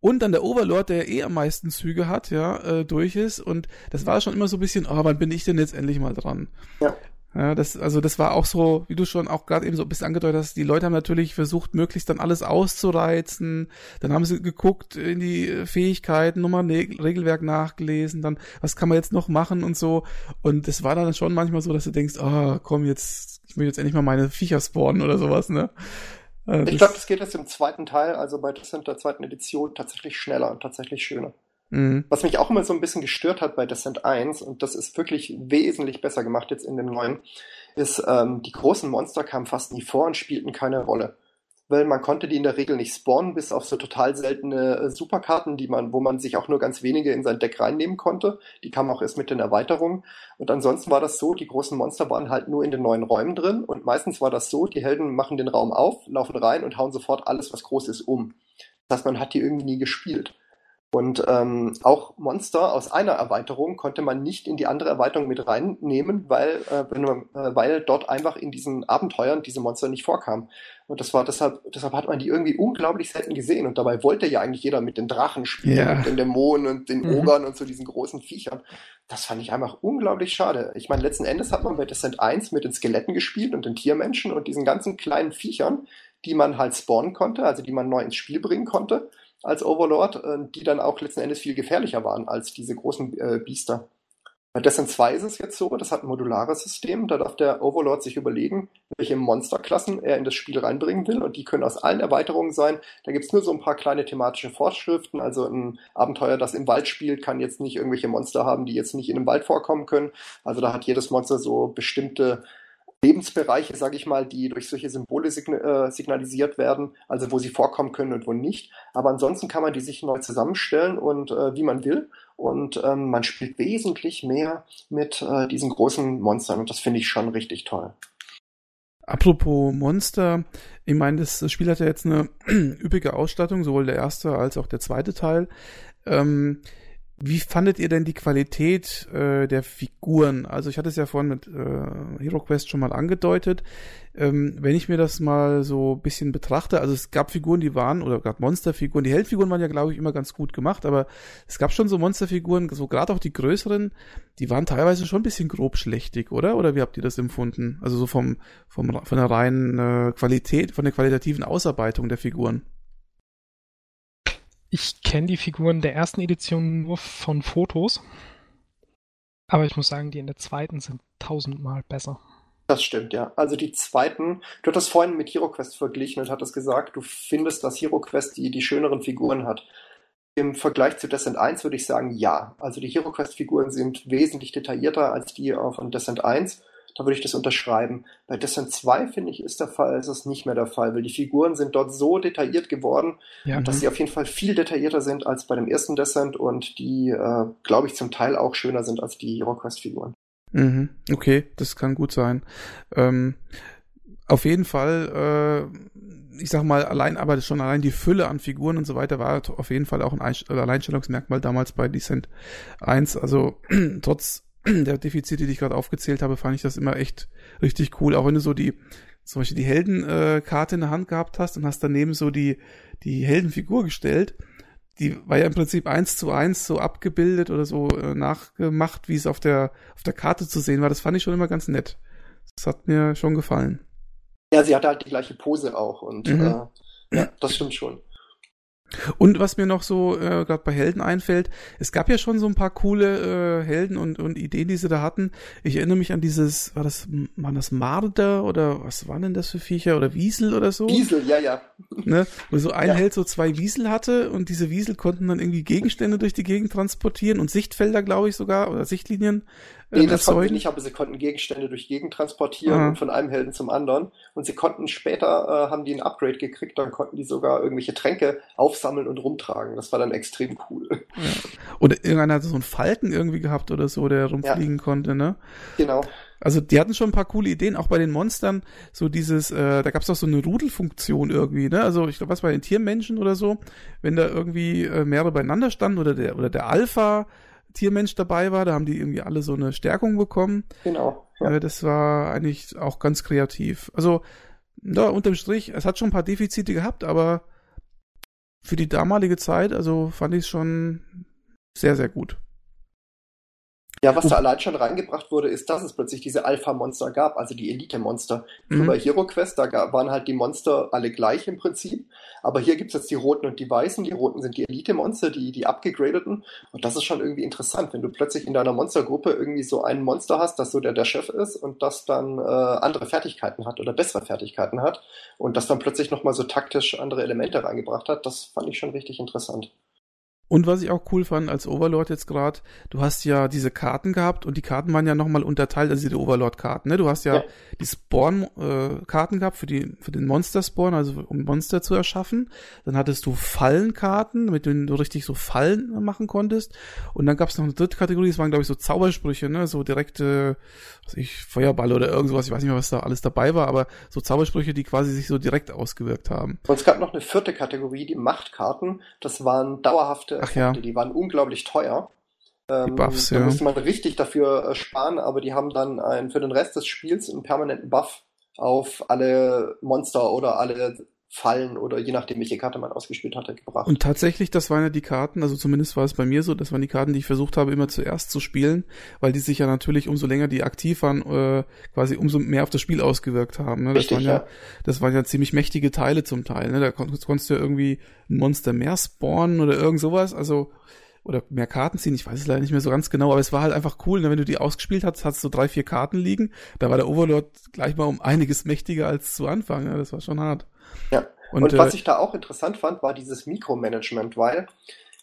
und dann der Overlord, der eh am meisten Züge hat, ja, äh, durch ist. Und das war schon immer so ein bisschen, oh, wann bin ich denn jetzt endlich mal dran? Ja. Ja, das, also das war auch so, wie du schon auch gerade eben so ein bisschen angedeutet hast, die Leute haben natürlich versucht, möglichst dann alles auszureizen. Dann haben sie geguckt in die Fähigkeiten, nochmal ne Regelwerk nachgelesen, dann, was kann man jetzt noch machen und so. Und es war dann schon manchmal so, dass du denkst, oh, komm, jetzt, ich will jetzt endlich mal meine Viecher spawnen oder sowas, ne? Äh, ich glaube, das geht jetzt im zweiten Teil, also bei Descent der zweiten Edition, tatsächlich schneller und tatsächlich schöner. Mhm. Was mich auch immer so ein bisschen gestört hat bei Descent 1, und das ist wirklich wesentlich besser gemacht jetzt in dem neuen, ist, ähm, die großen Monster kamen fast nie vor und spielten keine Rolle weil man konnte die in der Regel nicht spawnen, bis auf so total seltene äh, Superkarten, die man, wo man sich auch nur ganz wenige in sein Deck reinnehmen konnte. Die kamen auch erst mit den Erweiterungen. Und ansonsten war das so, die großen Monster waren halt nur in den neuen Räumen drin. Und meistens war das so, die Helden machen den Raum auf, laufen rein und hauen sofort alles, was groß ist, um. Das heißt, man hat die irgendwie nie gespielt. Und ähm, auch Monster aus einer Erweiterung konnte man nicht in die andere Erweiterung mit reinnehmen, weil, äh, man, äh, weil dort einfach in diesen Abenteuern diese Monster nicht vorkamen. Und das war deshalb, deshalb hat man die irgendwie unglaublich selten gesehen. Und dabei wollte ja eigentlich jeder mit den Drachen spielen ja. und den Dämonen und den mhm. Ogern und so diesen großen Viechern. Das fand ich einfach unglaublich schade. Ich meine, letzten Endes hat man bei Descent 1 mit den Skeletten gespielt und den Tiermenschen und diesen ganzen kleinen Viechern, die man halt spawnen konnte, also die man neu ins Spiel bringen konnte als Overlord, äh, die dann auch letzten Endes viel gefährlicher waren als diese großen äh, Biester. Bei Descent 2 ist es jetzt so, das hat ein modulares System, da darf der Overlord sich überlegen, welche Monsterklassen er in das Spiel reinbringen will und die können aus allen Erweiterungen sein. Da gibt's nur so ein paar kleine thematische Vorschriften, also ein Abenteuer, das im Wald spielt, kann jetzt nicht irgendwelche Monster haben, die jetzt nicht in einem Wald vorkommen können. Also da hat jedes Monster so bestimmte Lebensbereiche, sage ich mal, die durch solche Symbole äh, signalisiert werden, also wo sie vorkommen können und wo nicht. Aber ansonsten kann man die sich neu zusammenstellen und äh, wie man will. Und ähm, man spielt wesentlich mehr mit äh, diesen großen Monstern und das finde ich schon richtig toll. Apropos Monster, ich meine, das Spiel hat ja jetzt eine (clears throat) üppige Ausstattung, sowohl der erste als auch der zweite Teil. Ähm, wie fandet ihr denn die Qualität äh, der Figuren? Also ich hatte es ja vorhin mit äh, Hero Quest schon mal angedeutet. Ähm, wenn ich mir das mal so ein bisschen betrachte, also es gab Figuren, die waren, oder gerade Monsterfiguren, die Heldfiguren waren ja, glaube ich, immer ganz gut gemacht, aber es gab schon so Monsterfiguren, so gerade auch die größeren, die waren teilweise schon ein bisschen grobschlächtig, oder? Oder wie habt ihr das empfunden? Also so vom, vom von der reinen äh, Qualität, von der qualitativen Ausarbeitung der Figuren. Ich kenne die Figuren der ersten Edition nur von Fotos. Aber ich muss sagen, die in der zweiten sind tausendmal besser. Das stimmt, ja. Also die zweiten, du hattest vorhin mit HeroQuest verglichen und hattest gesagt, du findest, dass HeroQuest die, die schöneren Figuren hat. Im Vergleich zu Descent 1 würde ich sagen, ja. Also die HeroQuest-Figuren sind wesentlich detaillierter als die von Descent 1 da würde ich das unterschreiben. Bei Descent 2, finde ich, ist der Fall, ist es nicht mehr der Fall, weil die Figuren sind dort so detailliert geworden, ja, dass mhm. sie auf jeden Fall viel detaillierter sind als bei dem ersten Descent und die, äh, glaube ich, zum Teil auch schöner sind als die HeroQuest-Figuren. Mhm. Okay, das kann gut sein. Ähm, auf jeden Fall, äh, ich sag mal, allein, aber schon allein die Fülle an Figuren und so weiter war auf jeden Fall auch ein Alleinstellungsmerkmal damals bei Descent 1. Also (clears throat) trotz (clears throat) der Defizite, die ich gerade aufgezählt habe, fand ich das immer echt richtig cool. Auch wenn du so die, zum Beispiel die Heldenkarte in der Hand gehabt hast und hast daneben so die, die Heldenfigur gestellt. Die war ja im Prinzip eins zu eins so abgebildet oder so äh, nachgemacht, wie es auf der, auf der Karte zu sehen war. Das fand ich schon immer ganz nett. Das hat mir schon gefallen. Ja, sie hatte halt die gleiche Pose auch und mhm. äh, ja, das stimmt schon. Und was mir noch so äh, gerade bei Helden einfällt, es gab ja schon so ein paar coole äh, Helden und, und Ideen, die sie da hatten. Ich erinnere mich an dieses, war das, waren das Marder oder was waren denn das für Viecher oder Wiesel oder so? Wiesel, ja, ja. Ne? Wo so ein Ja. Held so zwei Wiesel hatte und diese Wiesel konnten dann irgendwie Gegenstände durch die Gegend transportieren und Sichtfelder, glaube ich sogar, oder Sichtlinien Nee, das konnten sie erzeugen. nicht, aber sie konnten Gegenstände durch Gegend transportieren Ah. und von einem Helden zum anderen. Und sie konnten später, äh, haben die ein Upgrade gekriegt, dann konnten die sogar irgendwelche Tränke aufsammeln und rumtragen. Das war dann extrem cool. Oder irgendeiner hat so einen Falken irgendwie gehabt oder so, der rumfliegen konnte, ne? Genau. Also die hatten schon ein paar coole Ideen, auch bei den Monstern, so dieses, äh, da gab es doch so eine Rudelfunktion irgendwie, ne? Also ich glaube, was bei den Tiermenschen oder so, wenn da irgendwie äh, mehrere beieinander standen oder der oder der Alpha Tiermensch dabei war, da haben die irgendwie alle so eine Stärkung bekommen. Genau. Ja. Äh, das war eigentlich auch ganz kreativ. Also, da unterm Strich, es hat schon ein paar Defizite gehabt, aber für die damalige Zeit, also fand ich es schon sehr, sehr gut. Ja, was da allein schon reingebracht wurde, ist, dass es plötzlich diese Alpha-Monster gab, also die Elite-Monster. Mhm. Bei Hero Quest, da ga- waren halt die Monster alle gleich im Prinzip. Aber hier gibt's jetzt die roten und die weißen. Die roten sind die Elite-Monster, die, die abgegradeten. Und das ist schon irgendwie interessant, wenn du plötzlich in deiner Monstergruppe irgendwie so ein Monster hast, das so der, der Chef ist und das dann äh, andere Fertigkeiten hat oder bessere Fertigkeiten hat und das dann plötzlich nochmal so taktisch andere Elemente reingebracht hat. Das fand ich schon richtig interessant. Und was ich auch cool fand als Overlord jetzt gerade, du hast ja diese Karten gehabt und die Karten waren ja nochmal unterteilt, also die Overlord-Karten, ne? Du hast ja, Ja. die Spawn-Karten gehabt für, die, für den Monster-Spawn, also um Monster zu erschaffen. Dann hattest du Fallenkarten, mit denen du richtig so Fallen machen konntest. Und dann gab es noch eine dritte Kategorie, das waren, glaube ich, so Zaubersprüche, ne? So direkte, was ich, Feuerball oder irgend sowas, ich weiß nicht mehr, was da alles dabei war, aber so Zaubersprüche, die quasi sich so direkt ausgewirkt haben. Und es gab noch eine vierte Kategorie, die Machtkarten. Das waren dauerhafte Ach ja. Effekte, die waren unglaublich teuer. Ähm, Die Buffs, da ja. musste man richtig dafür äh, sparen, aber die haben dann ein, für den Rest des Spiels einen permanenten Buff auf alle Monster oder alle Fallen oder je nachdem, welche Karte man ausgespielt hatte, gebracht. Und tatsächlich, das waren ja die Karten, also zumindest war es bei mir so, das waren die Karten, die ich versucht habe, immer zuerst zu spielen, weil die sich ja natürlich, umso länger die aktiv waren, äh, quasi umso mehr auf das Spiel ausgewirkt haben. Ne? Das Richtig, waren ja, ja. das waren ja ziemlich mächtige Teile zum Teil. Ne? Da kon konntest du ja irgendwie ein Monster mehr spawnen oder irgend sowas, also oder mehr Karten ziehen, ich weiß es leider nicht mehr so ganz genau, aber es war halt einfach cool, ne? wenn du die ausgespielt hast, hast du drei, vier Karten liegen, da war der Overlord gleich mal um einiges mächtiger als zu Anfang, ne? das war schon hart. Ja. Und, Und, äh, was ich da auch interessant fand, war dieses Mikromanagement, weil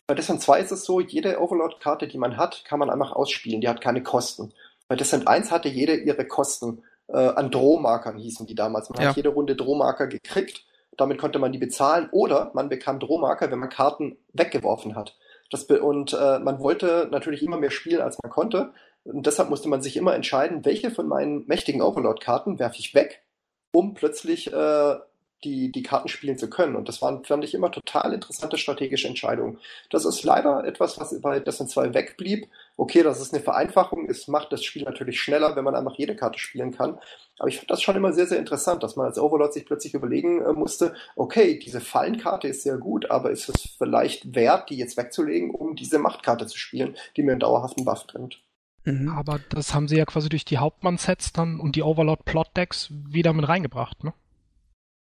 bei Descent 2 ist es so, jede Overlord-Karte, die man hat, kann man einfach ausspielen. Die hat keine Kosten. Bei Descent 1 hatte jede ihre Kosten. Äh, an Drohmarkern hießen die damals. Man Ja. hat jede Runde Drohmarker gekriegt. Damit konnte man die bezahlen. Oder man bekam Drohmarker, wenn man Karten weggeworfen hat. Das und äh, man wollte natürlich immer mehr spielen, als man konnte. Und deshalb musste man sich immer entscheiden, welche von meinen mächtigen Overlord-Karten werfe ich weg, um plötzlich äh, die, die Karten spielen zu können. Und das waren, fand ich, immer total interessante strategische Entscheidungen. Das ist leider etwas, was bei Destiny 2 wegblieb. Okay, das ist eine Vereinfachung. Es macht das Spiel natürlich schneller, wenn man einfach jede Karte spielen kann. Aber ich fand das schon immer sehr, sehr interessant, dass man als Overlord sich plötzlich überlegen äh, musste, okay, diese Fallenkarte ist sehr gut, aber ist es vielleicht wert, die jetzt wegzulegen, um diese Machtkarte zu spielen, die mir einen dauerhaften Buff bringt? mhm. Aber das haben sie ja quasi durch die Hauptmann-Sets dann und die Overlord-Plot-Decks wieder mit reingebracht, ne?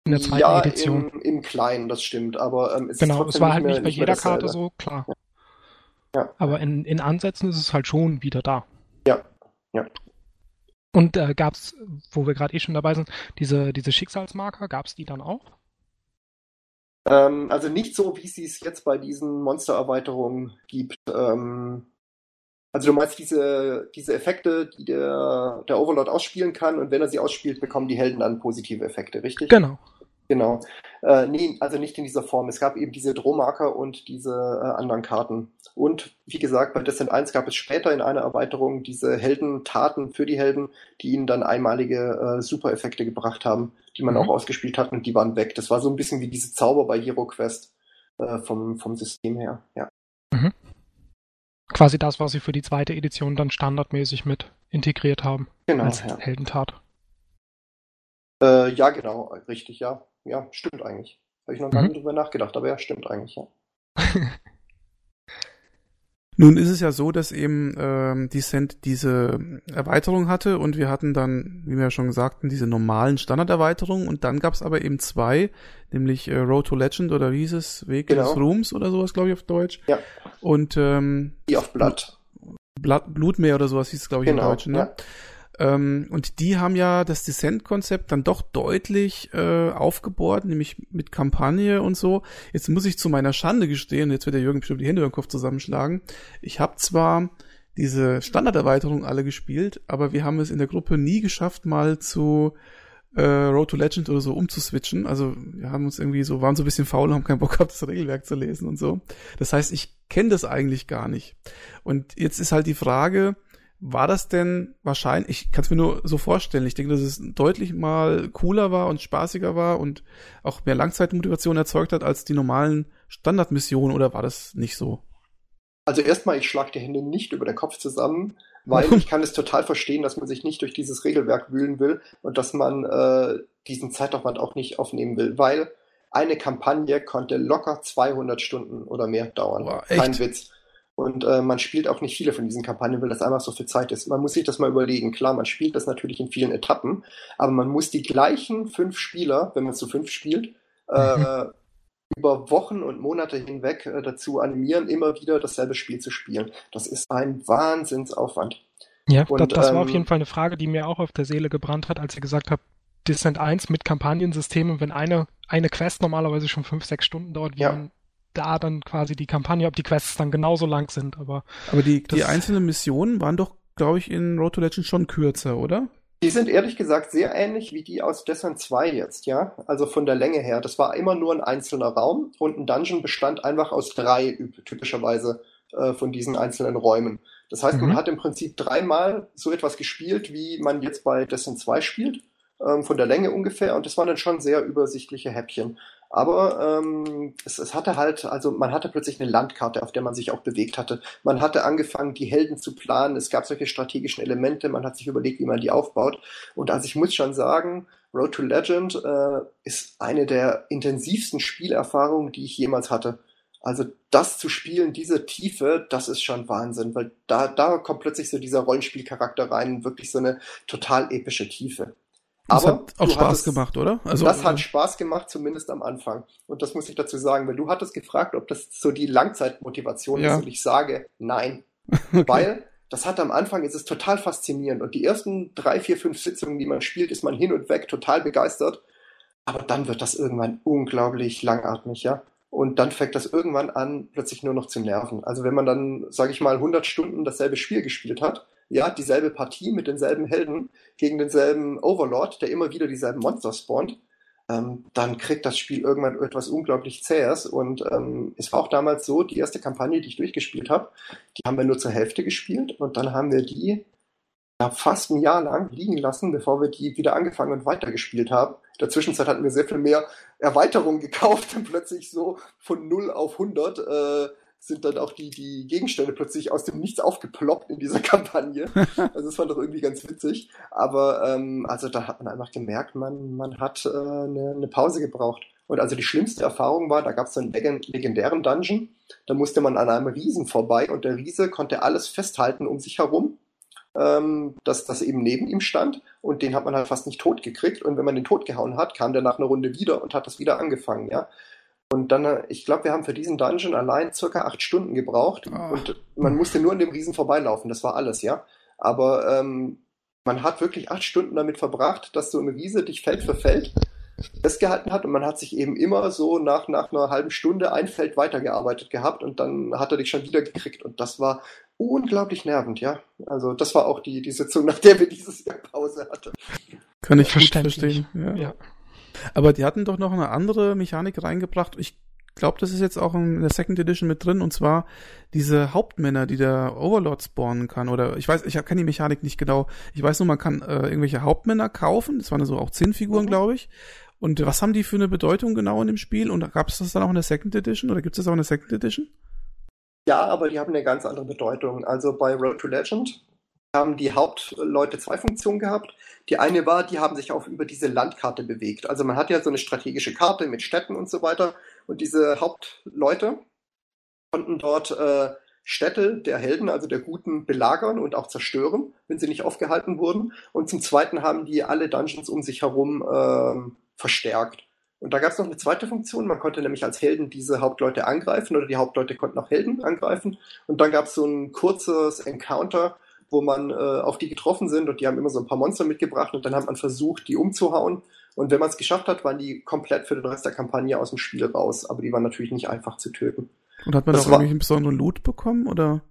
In der zweiten ja, Edition. Im, im Kleinen, das stimmt, aber ähm, es ist Genau, es war halt mehr- nicht bei jeder Karte so, klar. Ja. Aber in, in Ansätzen ist es halt schon wieder da. Ja, ja. Und äh, gab's, wo wir gerade eh schon dabei sind, diese, diese Schicksalsmarker, gab's die dann auch? Ähm, also nicht so, wie sie es jetzt bei diesen Monstererweiterungen gibt. Ähm, also du meinst diese, diese Effekte, die der, der Overlord ausspielen kann und wenn er sie ausspielt, bekommen die Helden dann positive Effekte, richtig? Genau. Genau. Äh, nee, also nicht in dieser Form. Es gab eben diese Drohmarker und diese äh, anderen Karten. Und wie gesagt, bei Descent 1 gab es später in einer Erweiterung diese Heldentaten für die Helden, die ihnen dann einmalige äh, Super-Effekte gebracht haben, die man Mhm. auch ausgespielt hat und die waren weg. Das war so ein bisschen wie diese Zauber bei Hero Quest äh, vom, vom System her. Ja. Quasi das, was sie für die zweite Edition dann standardmäßig mit integriert haben. Genau. als Ja. Heldentat. Äh, ja, genau, richtig, ja. Ja, stimmt eigentlich. Habe ich noch gar Mhm. nicht drüber nachgedacht, aber ja, stimmt eigentlich, ja. (laughs) Nun ist es ja so, dass eben ähm, Descent diese Erweiterung hatte und wir hatten dann, wie wir ja schon sagten, diese normalen Standarderweiterungen und dann gab es aber eben zwei, nämlich äh, Road to Legend oder wie hieß es, Weg genau. des Ruhms oder sowas, glaube ich, auf Deutsch. Ja. Und ähm, Die auf Blatt. Blatt, Blutmeer oder sowas hieß es, glaube ich, genau, im Deutschen. Ne? Ja. Ähm, und die haben ja das Descent-Konzept dann doch deutlich äh, aufgebohrt, nämlich mit Kampagne und so. Jetzt muss ich zu meiner Schande gestehen, jetzt wird der Jürgen bestimmt die Hände über den Kopf zusammenschlagen. Ich habe zwar diese Standarderweiterung alle gespielt, aber wir haben es in der Gruppe nie geschafft, mal zu äh, Road to Legend oder so umzuswitchen. Also wir haben uns irgendwie so, waren so ein bisschen faul und haben keinen Bock gehabt, das Regelwerk zu lesen und so. Das heißt, ich kenne das eigentlich gar nicht. Und jetzt ist halt die Frage, war das denn wahrscheinlich, ich kann es mir nur so vorstellen, ich denke, dass es deutlich mal cooler war und spaßiger war und auch mehr Langzeitmotivation erzeugt hat als die normalen Standardmissionen oder war das nicht so? Also erstmal, ich schlage die Hände nicht über den Kopf zusammen, weil (laughs) ich kann es total verstehen, dass man sich nicht durch dieses Regelwerk wühlen will und dass man äh, diesen Zeitaufwand auch nicht aufnehmen will, weil eine Kampagne konnte locker 200 Stunden oder mehr dauern. Boah, Kein Witz. Und äh, man spielt auch nicht viele von diesen Kampagnen, weil das einfach so viel Zeit ist. Man muss sich das mal überlegen. Klar, man spielt das natürlich in vielen Etappen, aber man muss die gleichen fünf Spieler, wenn man zu fünf spielt, äh, (laughs) über Wochen und Monate hinweg äh, dazu animieren, immer wieder dasselbe Spiel zu spielen. Das ist ein Wahnsinnsaufwand. Ja, und, das, das ähm, war auf jeden Fall eine Frage, die mir auch auf der Seele gebrannt hat, als ihr gesagt habt, Descent 1 mit Kampagnensystemen, wenn eine, eine Quest normalerweise schon fünf, sechs Stunden dauert, wie ja. man da dann quasi die Kampagne, ob die Quests dann genauso lang sind, aber. Aber die, die einzelnen Missionen waren doch, glaube ich, in Road to Legend schon kürzer, oder? Die sind ehrlich gesagt sehr ähnlich wie die aus Descent 2 jetzt, ja. Also von der Länge her. Das war immer nur ein einzelner Raum und ein Dungeon bestand einfach aus drei typischerweise äh, von diesen einzelnen Räumen. Das heißt, mhm. man hat im Prinzip dreimal so etwas gespielt, wie man jetzt bei Descent 2 spielt, ähm, von der Länge ungefähr. Und das waren dann schon sehr übersichtliche Häppchen. Aber ähm, es, es hatte halt, also man hatte plötzlich eine Landkarte, auf der man sich auch bewegt hatte. Man hatte angefangen, die Helden zu planen. Es gab solche strategischen Elemente. Man hat sich überlegt, wie man die aufbaut. Und also ich muss schon sagen, Road to Legend äh, ist eine der intensivsten Spielerfahrungen, die ich jemals hatte. Also das zu spielen, diese Tiefe, das ist schon Wahnsinn, weil da, da kommt plötzlich so dieser Rollenspielcharakter rein, wirklich so eine total epische Tiefe. Das aber hat auch Spaß hattest, gemacht, oder? Also, das hat Spaß gemacht, zumindest am Anfang. Und das muss ich dazu sagen, weil du hattest gefragt, ob das so die Langzeitmotivation ja. ist. Und ich sage, nein. (laughs) okay. Weil das hat am Anfang, ist es total faszinierend. Und die ersten drei, vier, fünf Sitzungen, die man spielt, ist man hin und weg total begeistert. Aber dann wird das irgendwann unglaublich langatmig, ja. Und dann fängt das irgendwann an, plötzlich nur noch zu nerven. Also wenn man dann, sage ich mal, 100 Stunden dasselbe Spiel gespielt hat, ja, dieselbe Partie mit denselben Helden gegen denselben Overlord, der immer wieder dieselben Monster spawnt, ähm, dann kriegt das Spiel irgendwann etwas unglaublich Zähes. Und ähm, es war auch damals so, die erste Kampagne, die ich durchgespielt habe, die haben wir nur zur Hälfte gespielt und dann haben wir die fast ein Jahr lang liegen lassen, bevor wir die wieder angefangen und weitergespielt haben. In der Zwischenzeit hatten wir sehr viel mehr Erweiterungen (laughs) gekauft und plötzlich so von 0 auf 100 äh, sind dann auch die, die Gegenstände plötzlich aus dem Nichts aufgeploppt in dieser (laughs) Kampagne. Also das fand doch irgendwie ganz witzig. Aber ähm, also da hat man einfach gemerkt, man, man hat äh, eine, eine Pause gebraucht. Und also die schlimmste Erfahrung war, da gab es so einen legendären Dungeon, da musste man an einem Riesen vorbei und der Riese konnte alles festhalten um sich herum, ähm, dass das eben neben ihm stand und den hat man halt fast nicht tot gekriegt und wenn man den tot gehauen hat, kam der nach einer Runde wieder und hat das wieder angefangen, ja. Und dann, äh, ich glaube, wir haben für diesen Dungeon allein circa acht Stunden gebraucht. Oh. Und man musste nur an dem Riesen vorbeilaufen. Das war alles, ja. Aber ähm, man hat wirklich acht Stunden damit verbracht, dass so eine Riese dich Feld für Feld festgehalten hat und man hat sich eben immer so nach, nach einer halben Stunde ein Feld weitergearbeitet gehabt und dann hat er dich schon wieder gekriegt und das war unglaublich nervend, ja. Also das war auch die, die Sitzung, nach der wir dieses Jahr Pause hatten. Kann ich verstehen. Ja. ja. Aber die hatten doch noch eine andere Mechanik reingebracht. Ich glaube, das ist jetzt auch in der Second Edition mit drin, und zwar diese Hauptmänner, die der Overlord spawnen kann. Oder ich weiß, ich kenne die Mechanik nicht genau. Ich weiß nur, man kann äh, irgendwelche Hauptmänner kaufen. Das waren so auch zehn Figuren, mhm. glaube ich. Und was haben die für eine Bedeutung genau in dem Spiel? Und gab es das dann auch in der Second Edition oder gibt es das auch in der Second Edition? Ja, aber die haben eine ganz andere Bedeutung. Also bei Road to Legend haben die Hauptleute zwei Funktionen gehabt. Die eine war, die haben sich auch über diese Landkarte bewegt. Also man hat ja so eine strategische Karte mit Städten und so weiter. Und diese Hauptleute konnten dort äh, Städte der Helden, also der Guten, belagern und auch zerstören, wenn sie nicht aufgehalten wurden. Und zum Zweiten haben die alle Dungeons um sich herum ähm, verstärkt. Und da gab es noch eine zweite Funktion. Man konnte nämlich als Helden diese Hauptleute angreifen oder die Hauptleute konnten auch Helden angreifen. Und dann gab es so ein kurzes Encounter, wo man äh, auf die getroffen sind und die haben immer so ein paar Monster mitgebracht und dann hat man versucht, die umzuhauen. Und wenn man es geschafft hat, waren die komplett für den Rest der Kampagne aus dem Spiel raus. Aber die waren natürlich nicht einfach zu töten. Und hat man das auch irgendwie einen besonderen Loot bekommen oder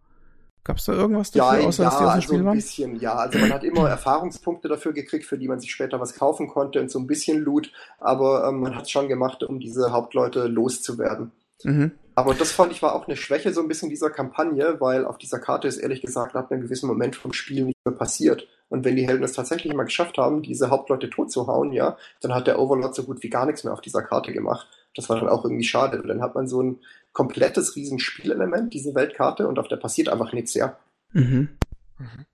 gab es da irgendwas dafür, ja, außer ja, dass die aus dem also Spiel waren? ein bisschen, ja. Also man hat immer (clears throat) Erfahrungspunkte dafür gekriegt, für die man sich später was kaufen konnte und so ein bisschen Loot. Aber ähm, man hat es schon gemacht, um diese Hauptleute loszuwerden. Mhm. Aber das fand ich war auch eine Schwäche so ein bisschen dieser Kampagne, weil auf dieser Karte ist ehrlich gesagt ab einem gewissen Moment vom Spiel nicht mehr passiert. Und wenn die Helden es tatsächlich mal geschafft haben, diese Hauptleute tot zu hauen, ja, dann hat der Overlord so gut wie gar nichts mehr auf dieser Karte gemacht. Das war dann auch irgendwie schade. Dann hat man so ein komplettes Riesenspielelement, diese Weltkarte, und auf der passiert einfach nichts, ja. Mhm. Mhm.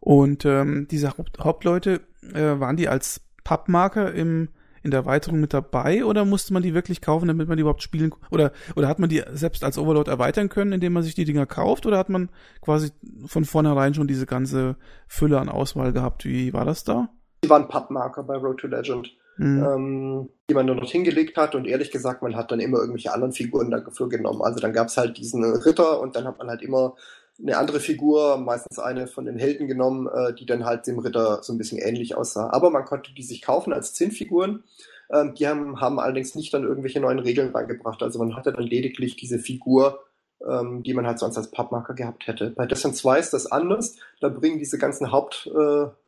Und ähm, diese Haupt Hauptleute, äh, waren die als Pappmarker im in der Erweiterung mit dabei oder musste man die wirklich kaufen, damit man die überhaupt spielen oder oder hat man die selbst als Overlord erweitern können, indem man sich die Dinger kauft oder hat man quasi von vornherein schon diese ganze Fülle an Auswahl gehabt? Wie war das da? Die waren Pappmarker bei Road to Legend. Mhm. Ähm, die man nur noch hingelegt hat und ehrlich gesagt, man hat dann immer irgendwelche anderen Figuren dafür genommen. Also dann gab es halt diesen Ritter und dann hat man halt immer eine andere Figur, meistens eine von den Helden genommen, äh, die dann halt dem Ritter so ein bisschen ähnlich aussah. Aber man konnte die sich kaufen als Zinnfiguren. Ähm, die haben, haben allerdings nicht dann irgendwelche neuen Regeln reingebracht. Also man hatte dann lediglich diese Figur, ähm, die man halt sonst als Pappmarker gehabt hätte. Bei Descent 2 ist das anders. Da bringen diese ganzen Hauptmann-Sets äh,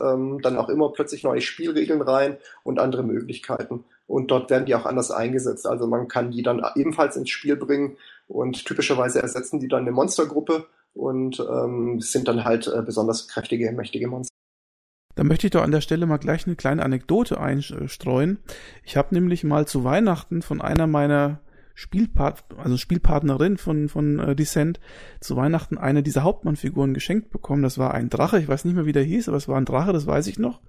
ähm, dann auch immer plötzlich neue Spielregeln rein und andere Möglichkeiten. Und dort werden die auch anders eingesetzt. Also man kann die dann ebenfalls ins Spiel bringen und typischerweise ersetzen die dann eine Monstergruppe und ähm, sind dann halt äh, besonders kräftige, mächtige Monster. Da möchte ich doch an der Stelle mal gleich eine kleine Anekdote einstreuen. Ich habe nämlich mal zu Weihnachten von einer meiner Spielpart also Spielpartnerin von, von äh, Descent zu Weihnachten eine dieser Hauptmannfiguren geschenkt bekommen. Das war ein Drache, ich weiß nicht mehr, wie der hieß, aber es war ein Drache, das weiß ich noch.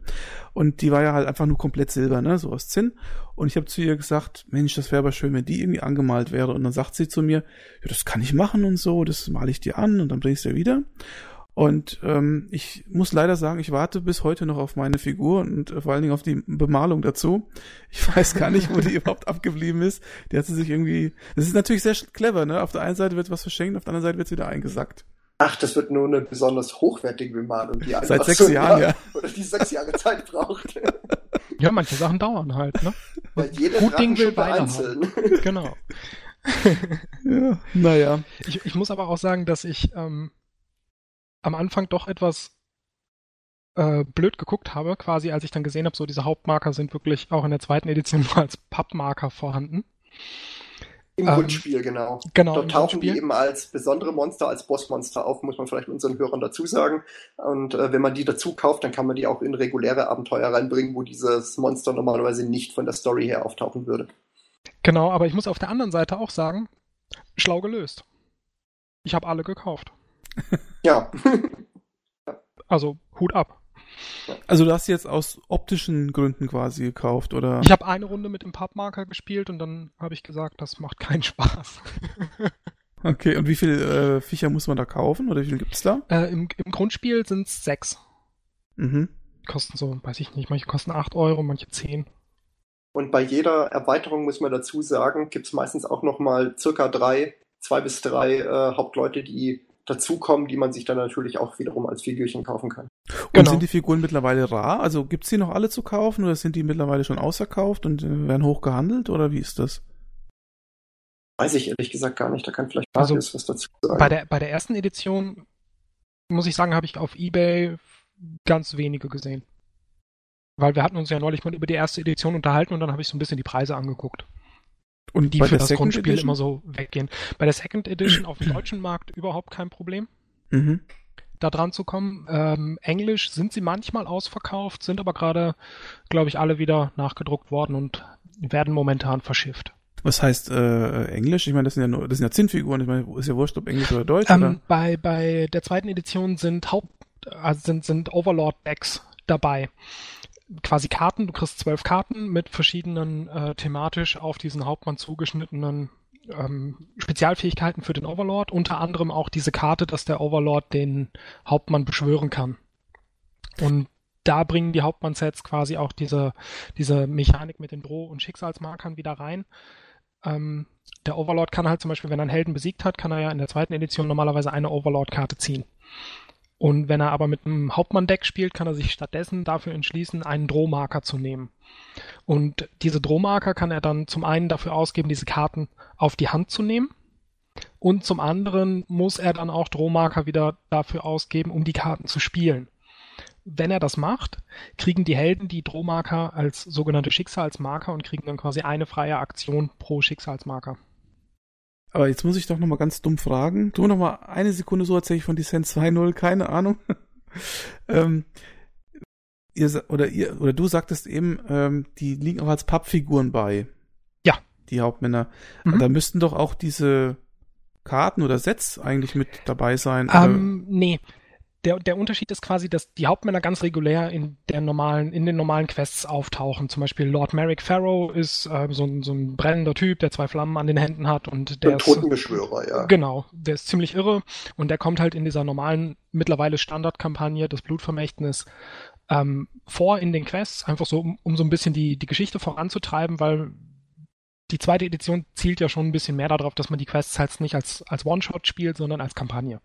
Und die war ja halt einfach nur komplett silber, ne, so aus Zinn. Und ich habe zu ihr gesagt, Mensch, das wäre aber schön, wenn die irgendwie angemalt wäre. Und dann sagt sie zu mir, ja, das kann ich machen und so, das male ich dir an und dann bringst du wieder. Und ähm, ich muss leider sagen, ich warte bis heute noch auf meine Figur und äh, vor allen Dingen auf die Bemalung dazu. Ich (laughs) weiß gar nicht, wo die überhaupt abgeblieben ist. Die hat sie sich irgendwie. Das ist natürlich sehr clever, ne? Auf der einen Seite wird was verschenkt, auf der anderen Seite wird es wieder eingesackt. Ach, das wird nur eine besonders hochwertige Bemalung, die Seit sechs so, Jahren, ja. Oder die sechs Jahre Zeit braucht. (laughs) Ja, manche Sachen dauern halt, ne? Weil jeder Gut Ding will Beine einzeln. Haben. Genau. (laughs) ja, naja. Ich, ich muss aber auch sagen, dass ich ähm, am Anfang doch etwas äh, blöd geguckt habe, quasi als ich dann gesehen habe, so diese Hauptmarker sind wirklich auch in der zweiten Edition (laughs) nur als Pappmarker vorhanden. Im ähm, Grundspiel, genau. genau Dort tauchen die eben als besondere Monster, als Bossmonster auf, muss man vielleicht unseren Hörern dazu sagen. Und äh, wenn man die dazu kauft, dann kann man die auch in reguläre Abenteuer reinbringen, wo dieses Monster normalerweise nicht von der Story her auftauchen würde. Genau, aber ich muss auf der anderen Seite auch sagen, schlau gelöst. Ich habe alle gekauft. Ja. (laughs) also Hut ab. Also du hast jetzt aus optischen Gründen quasi gekauft, oder? Ich habe eine Runde mit dem Pappmarker gespielt und dann habe ich gesagt, das macht keinen Spaß. (laughs) okay, und wie viele äh, Viecher muss man da kaufen oder wie viel gibt's da? Äh, im, Im Grundspiel sind es sechs. Mhm. Kosten so, weiß ich nicht, manche kosten acht Euro, manche zehn. Und bei jeder Erweiterung muss man dazu sagen, gibt's meistens auch nochmal circa drei, zwei bis drei äh, Hauptleute, die dazukommen, die man sich dann natürlich auch wiederum als Figürchen kaufen kann. Und genau. sind die Figuren mittlerweile rar? Also gibt's die noch alle zu kaufen oder sind die mittlerweile schon ausverkauft und äh, werden hoch gehandelt oder wie ist das? Weiß ich ehrlich gesagt gar nicht. Da kann vielleicht also, was dazu sagen. Bei der, bei der ersten Edition, muss ich sagen, habe ich auf Ebay ganz wenige gesehen. Weil wir hatten uns ja neulich mal über die erste Edition unterhalten und dann habe ich so ein bisschen die Preise angeguckt. Und die für das Second Grundspiel Edition? immer so weggehen. Bei der Second Edition auf dem deutschen Markt überhaupt kein Problem. Mhm. Da dran zu kommen. Ähm, Englisch sind sie manchmal ausverkauft, sind aber gerade, glaube ich, alle wieder nachgedruckt worden und werden momentan verschifft. Was heißt äh, Englisch? Ich meine, das sind ja nur, das sind ja Zinnfiguren. Ich meine, ist ja wurscht, ob Englisch oder Deutsch. Ähm, oder? Bei bei der zweiten Edition sind Haupt also sind sind Overlord Decks dabei quasi Karten, du kriegst zwölf Karten mit verschiedenen äh, thematisch auf diesen Hauptmann zugeschnittenen ähm, Spezialfähigkeiten für den Overlord, unter anderem auch diese Karte, dass der Overlord den Hauptmann beschwören kann. Und da bringen die Hauptmann-Sets quasi auch diese, diese Mechanik mit den Droh- und Schicksalsmarkern wieder rein. Ähm, der Overlord kann halt zum Beispiel, wenn er einen Helden besiegt hat, kann er ja in der zweiten Edition normalerweise eine Overlord-Karte ziehen. Und wenn er aber mit einem Hauptmann-Deck spielt, kann er sich stattdessen dafür entschließen, einen Drohmarker zu nehmen. Und diese Drohmarker kann er dann zum einen dafür ausgeben, diese Karten auf die Hand zu nehmen. Und zum anderen muss er dann auch Drohmarker wieder dafür ausgeben, um die Karten zu spielen. Wenn er das macht, kriegen die Helden die Drohmarker als sogenannte Schicksalsmarker und kriegen dann quasi eine freie Aktion pro Schicksalsmarker. Aber jetzt muss ich doch nochmal ganz dumm fragen. Du noch mal eine Sekunde so erzähle ich von Descent 2.0, keine Ahnung. (laughs) ähm, ihr, oder ihr, oder du sagtest eben, ähm, die liegen auch als Pappfiguren bei. Ja. Die Hauptmänner. Mhm. Da müssten doch auch diese Karten oder Sets eigentlich mit dabei sein. Ähm, nee der, der Unterschied ist quasi, dass die Hauptmänner ganz regulär in der normalen, in den normalen Quests auftauchen. Zum Beispiel Lord Merrick Farrow ist äh, so, ein, so ein brennender Typ, der zwei Flammen an den Händen hat und der ein Totenbeschwörer, ja. Genau, der ist ziemlich irre und der kommt halt in dieser normalen, mittlerweile Standardkampagne, das Blutvermächtnis, ähm, vor in den Quests, einfach so, um, um so ein bisschen die, die Geschichte voranzutreiben, weil die zweite Edition zielt ja schon ein bisschen mehr darauf, dass man die Quests halt nicht als, als One-Shot spielt, sondern als Kampagne.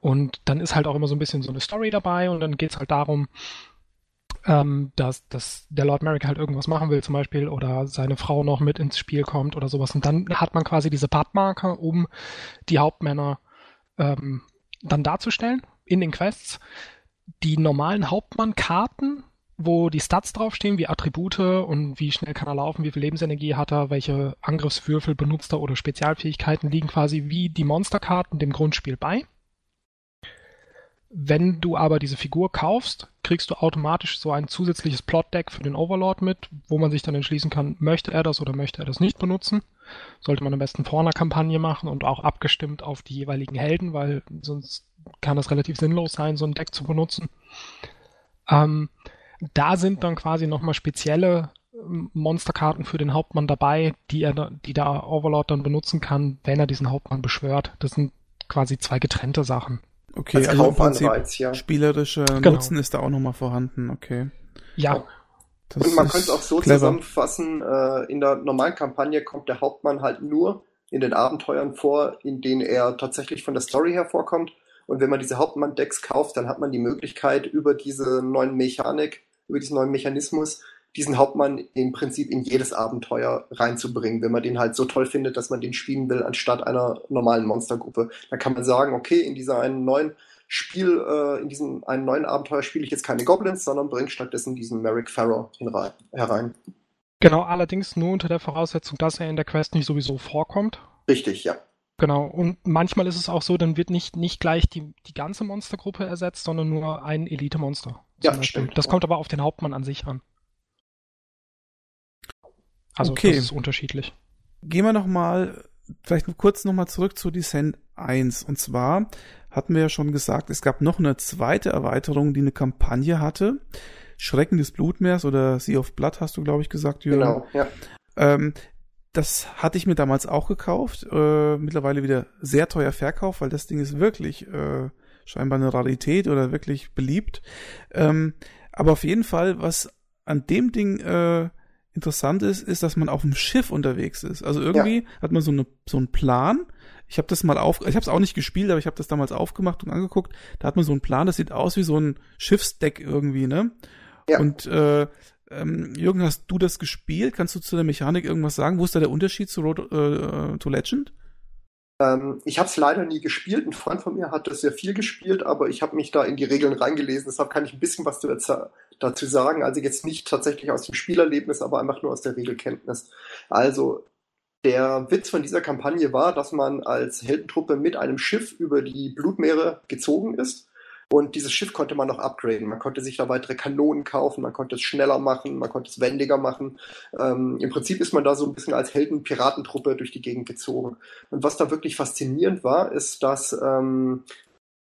Und dann ist halt auch immer so ein bisschen so eine Story dabei und dann geht es halt darum, ähm, dass, dass der Lord Merrick halt irgendwas machen will zum Beispiel oder seine Frau noch mit ins Spiel kommt oder sowas. Und dann hat man quasi diese Pappmarker, um die Hauptmänner ähm, dann darzustellen in den Quests. Die normalen Hauptmann-Karten, wo die Stats draufstehen, wie Attribute und wie schnell kann er laufen, wie viel Lebensenergie hat er, welche Angriffswürfel benutzt er oder Spezialfähigkeiten, liegen quasi wie die Monsterkarten dem Grundspiel bei. Wenn du aber diese Figur kaufst, kriegst du automatisch so ein zusätzliches Plot-Deck für den Overlord mit, wo man sich dann entschließen kann, möchte er das oder möchte er das nicht benutzen. Sollte man am besten vor einer Kampagne machen und auch abgestimmt auf die jeweiligen Helden, weil sonst kann es relativ sinnlos sein, so ein Deck zu benutzen. Ähm, da sind dann quasi nochmal spezielle ähm, Monsterkarten für den Hauptmann dabei, die er, die der Overlord dann benutzen kann, wenn er diesen Hauptmann beschwört. Das sind quasi zwei getrennte Sachen. Okay, Als also im Prinzip ja. spielerischer genau. Nutzen ist da auch nochmal vorhanden, okay. Ja. Das und man könnte es auch so clever. zusammenfassen, äh, in der normalen Kampagne kommt der Hauptmann halt nur in den Abenteuern vor, in denen er tatsächlich von der Story hervorkommt. Und wenn man diese Hauptmann-Decks kauft, dann hat man die Möglichkeit, über diese neuen Mechanik, über diesen neuen Mechanismus, diesen Hauptmann im Prinzip in jedes Abenteuer reinzubringen, wenn man den halt so toll findet, dass man den spielen will, anstatt einer normalen Monstergruppe. Dann kann man sagen, okay, in dieser einen neuen Spiel, äh, in diesem einen neuen Abenteuer spiele ich jetzt keine Goblins, sondern bringe stattdessen diesen Merrick Farrow herein. Genau, allerdings nur unter der Voraussetzung, dass er in der Quest nicht sowieso vorkommt. Richtig, ja. Genau, und manchmal ist es auch so, dann wird nicht, nicht gleich die, die ganze Monstergruppe ersetzt, sondern nur ein Elite-Monster. Ja, stimmt. Das kommt aber auf den Hauptmann an sich an. Also okay. das ist unterschiedlich. Gehen wir nochmal, vielleicht kurz nochmal zurück zu Descent 1. Und zwar hatten wir ja schon gesagt, es gab noch eine zweite Erweiterung, die eine Kampagne hatte. Schrecken des Blutmeers oder Sea of Blood hast du, glaube ich, gesagt, Jürgen. Genau, ja. Ähm, das hatte ich mir damals auch gekauft. Äh, mittlerweile wieder sehr teuer Verkauf, weil das Ding ist wirklich äh, scheinbar eine Rarität oder wirklich beliebt. Ähm, aber auf jeden Fall, was an dem Ding äh, interessant ist, ist, dass man auf dem Schiff unterwegs ist. Also irgendwie ja. hat man so, eine, so einen Plan. Ich habe das mal auf, ich habe es auch nicht gespielt, aber ich habe das damals aufgemacht und angeguckt. Da hat man so einen Plan, das sieht aus wie so ein Schiffsdeck irgendwie, ne? Ja. Und äh, ähm, Jürgen, hast du das gespielt? Kannst du zu der Mechanik irgendwas sagen? Wo ist da der Unterschied zu Road äh, to Legend? Ähm, ich habe es leider nie gespielt. Ein Freund von mir hat das sehr viel gespielt, aber ich habe mich da in die Regeln reingelesen. Deshalb kann ich ein bisschen was dazu sagen. Also jetzt nicht tatsächlich aus dem Spielerlebnis, aber einfach nur aus der Regelkenntnis. Also der Witz von dieser Kampagne war, dass man als Heldentruppe mit einem Schiff über die Blutmeere gezogen ist und dieses Schiff konnte man noch upgraden. Man konnte sich da weitere Kanonen kaufen, man konnte es schneller machen, man konnte es wendiger machen. Ähm, Im Prinzip ist man da so ein bisschen als Helden-Piratentruppe durch die Gegend gezogen. Und was da wirklich faszinierend war, ist, dass ähm,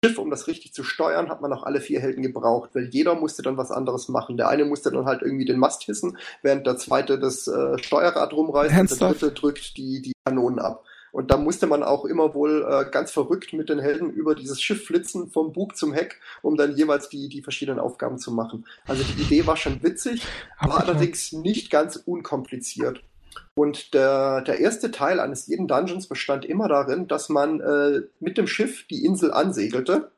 Schiff, um das richtig zu steuern, hat man auch alle vier Helden gebraucht, weil jeder musste dann was anderes machen. Der eine musste dann halt irgendwie den Mast hissen, während der zweite das äh, Steuerrad rumreißt und der dritte drückt die, die Kanonen ab. Und da musste man auch immer wohl äh, ganz verrückt mit den Helden über dieses Schiff flitzen, vom Bug zum Heck, um dann jeweils die, die verschiedenen Aufgaben zu machen. Also die Idee war schon witzig, war allerdings nicht ganz unkompliziert. Und der, der erste Teil eines jeden Dungeons bestand immer darin, dass man äh, mit dem Schiff die Insel ansegelte.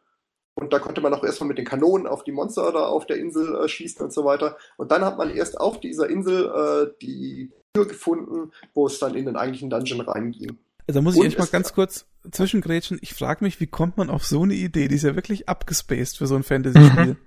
Und da konnte man auch erstmal mit den Kanonen auf die Monster da auf der Insel äh, schießen und so weiter. Und dann hat man erst auf dieser Insel äh, die Tür gefunden, wo es dann in den eigentlichen Dungeon reinging. Also muss ich Und echt mal ganz kurz zwischengrätschen. Ich frage mich, wie kommt man auf so eine Idee? Die ist ja wirklich abgespaced für so ein (laughs) Fantasy-Spiel.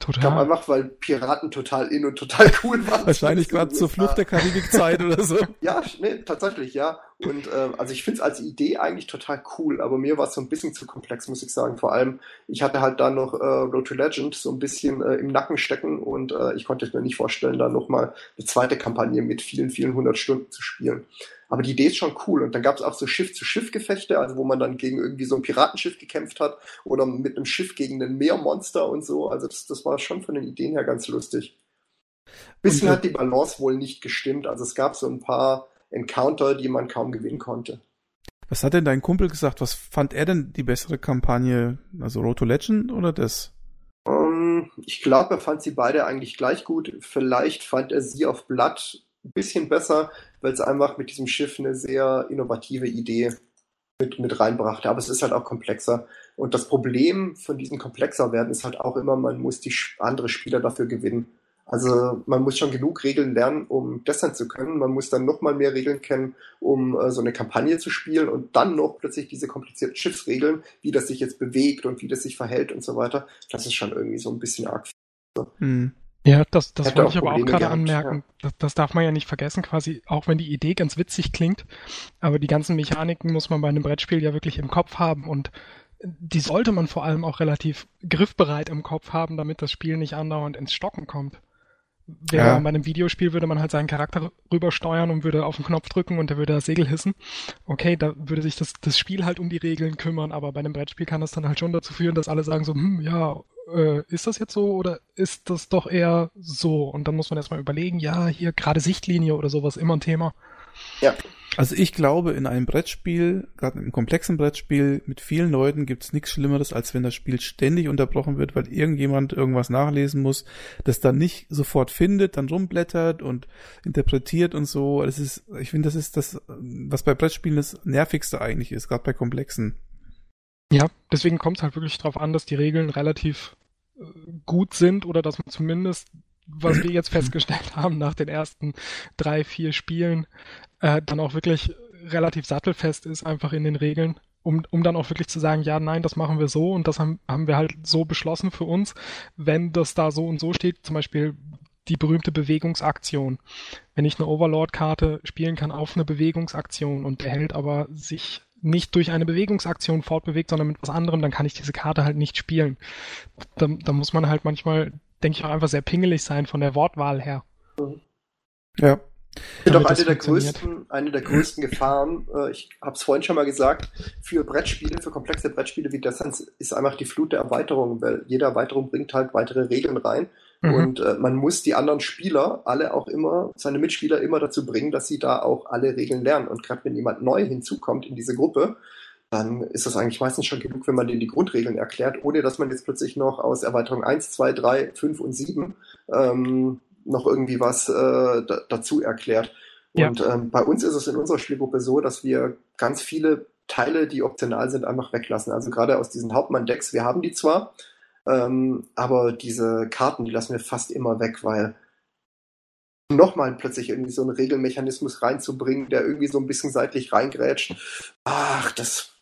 Ich glaube Total. einfach, weil Piraten total in und total (laughs) cool waren. Wahrscheinlich gerade zur Flucht der Karibik-Zeit oder so. (laughs) Ja, nee, tatsächlich, ja. Und äh, also ich finde es als Idee eigentlich total cool, aber mir war es so ein bisschen zu komplex, muss ich sagen. Vor allem, ich hatte halt da noch äh, Road to Legend so ein bisschen äh, im Nacken stecken und äh, ich konnte mir nicht vorstellen, da nochmal eine zweite Kampagne mit vielen, vielen hundert Stunden zu spielen. Aber die Idee ist schon cool. Und dann gab es auch so Schiff-zu-Schiff-Gefechte, also wo man dann gegen irgendwie so ein Piratenschiff gekämpft hat oder mit einem Schiff gegen ein Meermonster und so. Also das, das war schon von den Ideen her ganz lustig. Bisschen Und, äh, hat die Balance wohl nicht gestimmt. Also es gab so ein paar Encounter, die man kaum gewinnen konnte. Was hat denn dein Kumpel gesagt? Was fand er denn die bessere Kampagne? Also Road to Legend oder das? Ähm, ich glaube, er fand sie beide eigentlich gleich gut. Vielleicht fand er sie auf Blatt ein bisschen besser, weil es einfach mit diesem Schiff eine sehr innovative Idee mit, mit reinbrachte. Aber es ist halt auch komplexer. Und das Problem von diesem komplexer werden ist halt auch immer, man muss die andere Spieler dafür gewinnen. Also man muss schon genug Regeln lernen, um Descent zu können. Man muss dann noch mal mehr Regeln kennen, um äh, so eine Kampagne zu spielen und dann noch plötzlich diese komplizierten Schiffsregeln, wie das sich jetzt bewegt und wie das sich verhält und so weiter. Das ist schon irgendwie so ein bisschen arg. Hm. Ja, das, das wollte ich aber auch gerade anmerken. Das, das darf man ja nicht vergessen, quasi, auch wenn die Idee ganz witzig klingt, aber die ganzen Mechaniken muss man bei einem Brettspiel ja wirklich im Kopf haben und die sollte man vor allem auch relativ griffbereit im Kopf haben, damit das Spiel nicht andauernd ins Stocken kommt. Wäre Ja. man bei einem Videospiel, würde man halt seinen Charakter rübersteuern und würde auf den Knopf drücken und der würde das Segel hissen. Okay, da würde sich das, das Spiel halt um die Regeln kümmern, aber bei einem Brettspiel kann das dann halt schon dazu führen, dass alle sagen so, hm, ja, äh, ist das jetzt so oder ist das doch eher so? Und dann muss man erstmal überlegen, ja, hier gerade Sichtlinie oder sowas, immer ein Thema. Ja, Also ich glaube, in einem Brettspiel, gerade in einem komplexen Brettspiel mit vielen Leuten gibt es nichts Schlimmeres, als wenn das Spiel ständig unterbrochen wird, weil irgendjemand irgendwas nachlesen muss, das dann nicht sofort findet, dann rumblättert und interpretiert und so. Das ist, ich finde, das ist das, was bei Brettspielen das nervigste eigentlich ist, gerade bei komplexen. Ja, deswegen kommt es halt wirklich darauf an, dass die Regeln relativ äh, gut sind oder dass man zumindest, was wir jetzt festgestellt (laughs) haben nach den ersten drei, vier Spielen, äh, dann auch wirklich relativ sattelfest ist einfach in den Regeln, um, um dann auch wirklich zu sagen, ja, nein, das machen wir so und das haben, haben wir halt so beschlossen für uns, wenn das da so und so steht, zum Beispiel die berühmte Bewegungsaktion. Wenn ich eine Overlord-Karte spielen kann auf eine Bewegungsaktion und der Held aber sich nicht durch eine Bewegungsaktion fortbewegt, sondern mit was anderem, dann kann ich diese Karte halt nicht spielen. Da, da muss man halt manchmal, denke ich, auch einfach sehr pingelig sein von der Wortwahl her. Ja. Ich das eine der größten, eine der größten Gefahren, äh, ich habe es vorhin schon mal gesagt, für Brettspiele, für komplexe Brettspiele wie Descent ist einfach die Flut der Erweiterungen, weil jede Erweiterung bringt halt weitere Regeln rein Mhm. und äh, man muss die anderen Spieler alle auch immer, seine Mitspieler immer dazu bringen, dass sie da auch alle Regeln lernen. Und gerade wenn jemand neu hinzukommt in diese Gruppe, dann ist das eigentlich meistens schon genug, wenn man denen die Grundregeln erklärt, ohne dass man jetzt plötzlich noch aus Erweiterung 1, 2, 3, 5 und 7 ähm, noch irgendwie was äh, da, dazu erklärt. Ja. Und ähm, bei uns ist es in unserer Spielgruppe so, dass wir ganz viele Teile, die optional sind, einfach weglassen. Also gerade aus diesen Hauptmann-Decks, wir haben die zwar, ähm, aber diese Karten, die lassen wir fast immer weg, weil nochmal plötzlich irgendwie so einen Regelmechanismus reinzubringen, der irgendwie so ein bisschen seitlich reingrätscht, ach, das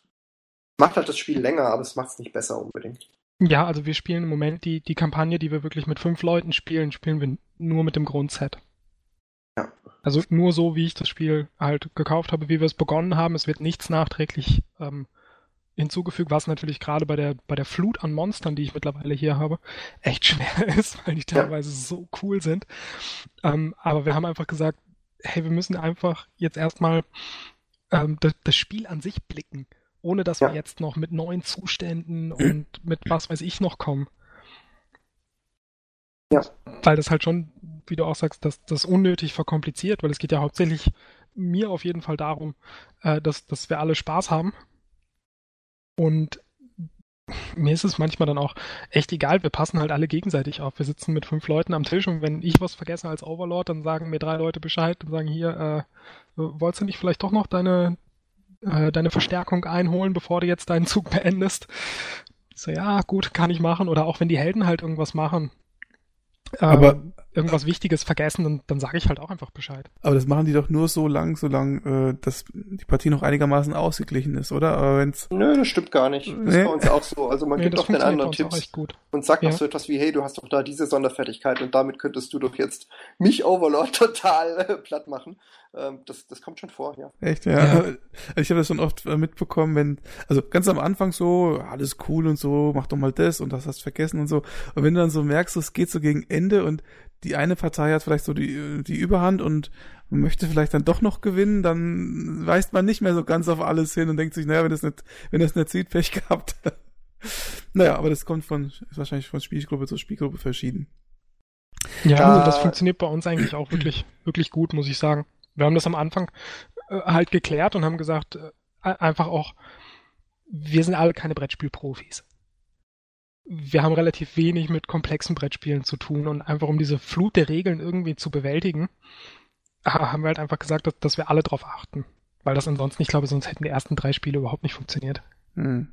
macht halt das Spiel länger, aber es macht es nicht besser unbedingt. Ja, also wir spielen im Moment die, die Kampagne, die wir wirklich mit fünf Leuten spielen, spielen wir nur mit dem Grundset. Ja. Also nur so, wie ich das Spiel halt gekauft habe, wie wir es begonnen haben. Es wird nichts nachträglich ähm, hinzugefügt, was natürlich gerade bei der, bei der Flut an Monstern, die ich mittlerweile hier habe, echt schwer (laughs) ist, weil die Ja. teilweise so cool sind. Ähm, aber wir haben einfach gesagt, hey, wir müssen einfach jetzt erstmal ähm, das, das Spiel an sich blicken ohne dass ja. wir jetzt noch mit neuen Zuständen (clears throat) und mit was weiß ich noch kommen. Ja. Weil das halt schon, wie du auch sagst, dass das unnötig verkompliziert, weil es geht ja hauptsächlich mir auf jeden Fall darum, äh, dass, dass wir alle Spaß haben. Und mir ist es manchmal dann auch echt egal, wir passen halt alle gegenseitig auf. Wir sitzen mit fünf Leuten am Tisch und wenn ich was vergesse als Overlord, dann sagen mir drei Leute Bescheid und sagen hier, äh, wolltest du nicht vielleicht doch noch deine, äh, deine Verstärkung einholen, bevor du jetzt deinen Zug beendest? So, ja, gut, kann ich machen. Oder auch wenn die Helden halt irgendwas machen, aber ähm, irgendwas Wichtiges vergessen, dann, dann sage ich halt auch einfach Bescheid. Aber das machen die doch nur so lang, solange äh, dass die Partie noch einigermaßen ausgeglichen ist, oder? Aber wenn's Nö, das stimmt gar nicht. Das nee. ist bei uns auch so. Also man nee, gibt doch den anderen Tipps und sagt ja. noch so etwas wie, hey, du hast doch da diese Sonderfertigkeit und damit könntest du doch jetzt mich Overlord (laughs) total äh, platt machen. Ähm, das, das kommt schon vor, ja. Echt, ja. ja. (laughs) Also ich habe das schon oft äh, mitbekommen, wenn, also ganz am Anfang so, alles cool und so, mach doch mal das und das hast vergessen und so. Und wenn du dann so merkst, es geht so gegen Ende und die eine Partei hat vielleicht so die, die Überhand und möchte vielleicht dann doch noch gewinnen, dann weist man nicht mehr so ganz auf alles hin und denkt sich, naja, wenn das nicht, wenn das nicht sieht, Pech gehabt. (laughs) naja, aber das kommt von, ist wahrscheinlich von Spielgruppe zu Spielgruppe verschieden. Ja, da, das funktioniert bei uns eigentlich auch wirklich, wirklich gut, muss ich sagen. Wir haben das am Anfang äh, halt geklärt und haben gesagt, äh, einfach auch, wir sind alle keine Brettspielprofis. Wir haben relativ wenig mit komplexen Brettspielen zu tun und einfach um diese Flut der Regeln irgendwie zu bewältigen, haben wir halt einfach gesagt, dass, dass wir alle drauf achten. Weil das ansonsten, ich glaube, sonst hätten die ersten drei Spiele überhaupt nicht funktioniert. Hm.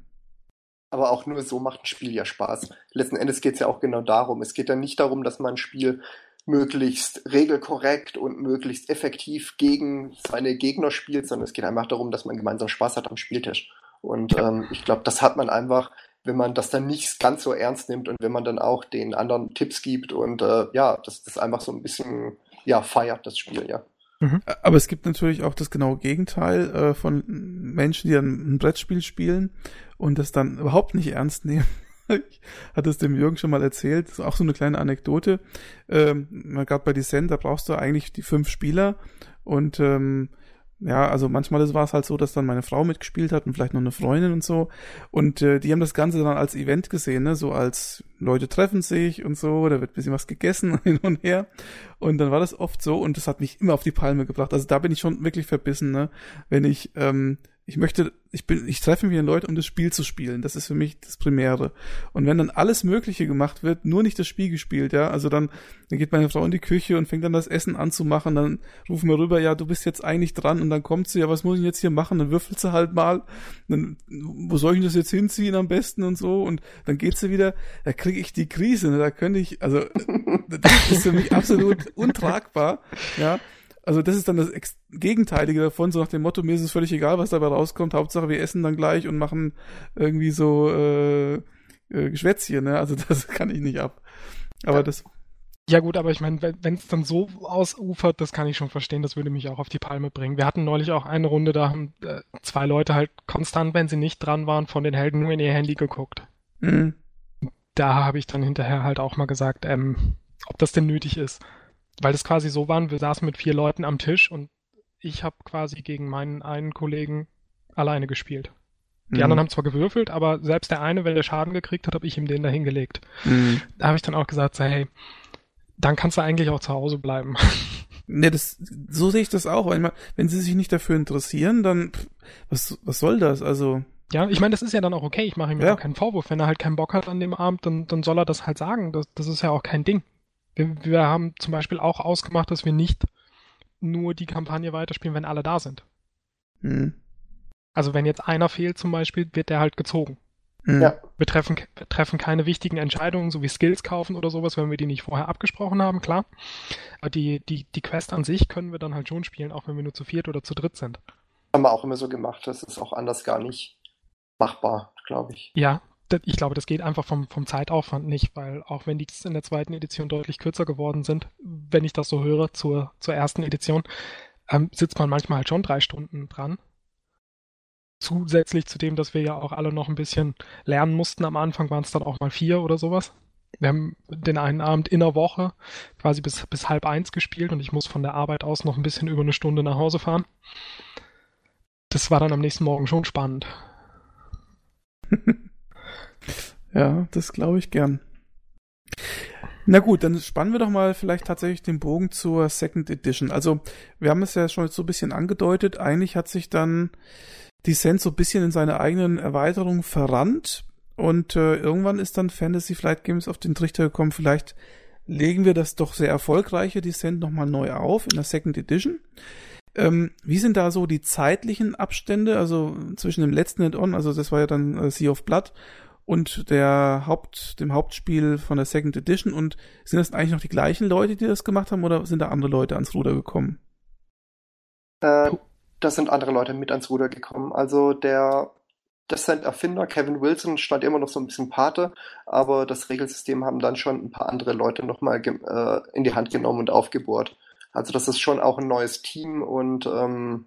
Aber auch nur so macht ein Spiel ja Spaß. Letzten Endes geht es ja auch genau darum. Es geht ja nicht darum, dass man ein Spiel möglichst regelkorrekt und möglichst effektiv gegen seine Gegner spielt, sondern es geht einfach darum, dass man gemeinsam Spaß hat am Spieltisch. Und ähm, ich glaube, das hat man einfach, wenn man das dann nicht ganz so ernst nimmt und wenn man dann auch den anderen Tipps gibt und äh, ja, das, das einfach so ein bisschen ja feiert, das Spiel, ja. Mhm. Aber es gibt natürlich auch das genaue Gegenteil äh, von Menschen, die dann ein Brettspiel spielen und das dann überhaupt nicht ernst nehmen (laughs) ich hatte es dem Jürgen schon mal erzählt, das ist auch so eine kleine Anekdote. Ähm, Gerade bei Descent, da brauchst du eigentlich die fünf Spieler und ähm, ja, also manchmal war es halt so, dass dann meine Frau mitgespielt hat und vielleicht noch eine Freundin und so. Und äh, die haben das Ganze dann als Event gesehen, ne? so als Leute treffen sich und so, da wird bisschen was gegessen (laughs) hin und her. Und dann war das oft so und das hat mich immer auf die Palme gebracht. Also da bin ich schon wirklich verbissen, ne? wenn ich ähm, ich möchte, ich bin, ich treffe mich an Leute, um das Spiel zu spielen. Das ist für mich das Primäre. Und wenn dann alles Mögliche gemacht wird, nur nicht das Spiel gespielt, ja, also dann, dann geht meine Frau in die Küche und fängt dann das Essen an zu machen, dann rufen wir rüber, ja, du bist jetzt eigentlich dran. Und dann kommt sie, ja, was muss ich jetzt hier machen? Dann würfelt sie halt mal, dann, wo soll ich das jetzt hinziehen am besten und so? Und dann geht sie wieder, da kriege ich die Krise, ne, da könnte ich, also, (laughs) das ist für mich absolut untragbar, ja, also das ist dann das Ex Gegenteilige davon, so nach dem Motto, mir ist es völlig egal, was dabei rauskommt, Hauptsache wir essen dann gleich und machen irgendwie so äh, äh, Geschwätzchen, ne? Also (laughs) das kann ich nicht ab. Aber ja. das. Ja gut, aber ich meine, wenn es dann so ausufert, das kann ich schon verstehen, das würde mich auch auf die Palme bringen. Wir hatten neulich auch eine Runde, da haben äh, zwei Leute halt konstant, wenn sie nicht dran waren, von den Helden nur in ihr Handy geguckt. Mhm. Da habe ich dann hinterher halt auch mal gesagt, ähm, ob das denn nötig ist weil es quasi so waren, wir saßen mit vier Leuten am Tisch und ich habe quasi gegen meinen einen Kollegen alleine gespielt. Die mhm. anderen haben zwar gewürfelt, aber selbst der eine, wenn der Schaden gekriegt hat, habe ich ihm den da hingelegt. Mhm. Da habe ich dann auch gesagt, so, hey, dann kannst du eigentlich auch zu Hause bleiben. (laughs) Ne, das, so sehe ich das auch. Wenn, wenn sie sich nicht dafür interessieren, dann was, was soll das? Also ja, ich meine, das ist ja dann auch okay. Ich mache ihm ja auch keinen Vorwurf. Wenn er halt keinen Bock hat an dem Abend, dann, dann soll er das halt sagen. Das, das ist ja auch kein Ding. Wir, wir haben zum Beispiel auch ausgemacht, dass wir nicht nur die Kampagne weiterspielen, wenn alle da sind. Mhm. Also wenn jetzt einer fehlt zum Beispiel, wird der halt gezogen. Mhm. Ja. Wir treffen, wir treffen keine wichtigen Entscheidungen, so wie Skills kaufen oder sowas, wenn wir die nicht vorher abgesprochen haben, klar. Aber die, die, die Quest an sich können wir dann halt schon spielen, auch wenn wir nur zu viert oder zu dritt sind. Haben wir auch immer so gemacht. Das ist auch anders gar nicht machbar, glaube ich. Ja, ich glaube, das geht einfach vom, vom Zeitaufwand nicht, weil auch wenn die in der zweiten Edition deutlich kürzer geworden sind, wenn ich das so höre zur, zur ersten Edition, ähm, sitzt man manchmal halt schon drei Stunden dran. Zusätzlich zu dem, dass wir ja auch alle noch ein bisschen lernen mussten. Am Anfang waren es dann auch mal vier oder sowas. Wir haben den einen Abend in der Woche quasi bis, bis halb eins gespielt und ich muss von der Arbeit aus noch ein bisschen über eine Stunde nach Hause fahren. Das war dann am nächsten Morgen schon spannend. (laughs) ja, das glaube ich gern. Na gut, dann spannen wir doch mal vielleicht tatsächlich den Bogen zur Second Edition. Also, wir haben es ja schon so ein bisschen angedeutet. Eigentlich hat sich dann Descent so ein bisschen in seine eigenen Erweiterungen verrannt. Und äh, irgendwann ist dann Fantasy Flight Games auf den Trichter gekommen, vielleicht legen wir das doch sehr erfolgreiche Descent nochmal neu auf in der Second Edition. Ähm, wie sind da so die zeitlichen Abstände, also zwischen dem letzten Add-on, also das war ja dann äh, Sea of Blood, und der Haupt, dem Hauptspiel von der Second Edition und sind das eigentlich noch die gleichen Leute, die das gemacht haben oder sind da andere Leute ans Ruder gekommen? Äh, das sind andere Leute mit ans Ruder gekommen. Also der Descent-Erfinder Kevin Wilson stand immer noch so ein bisschen Pate, aber das Regelsystem haben dann schon ein paar andere Leute nochmal äh, in die Hand genommen und aufgebohrt. Also das ist schon auch ein neues Team und ähm,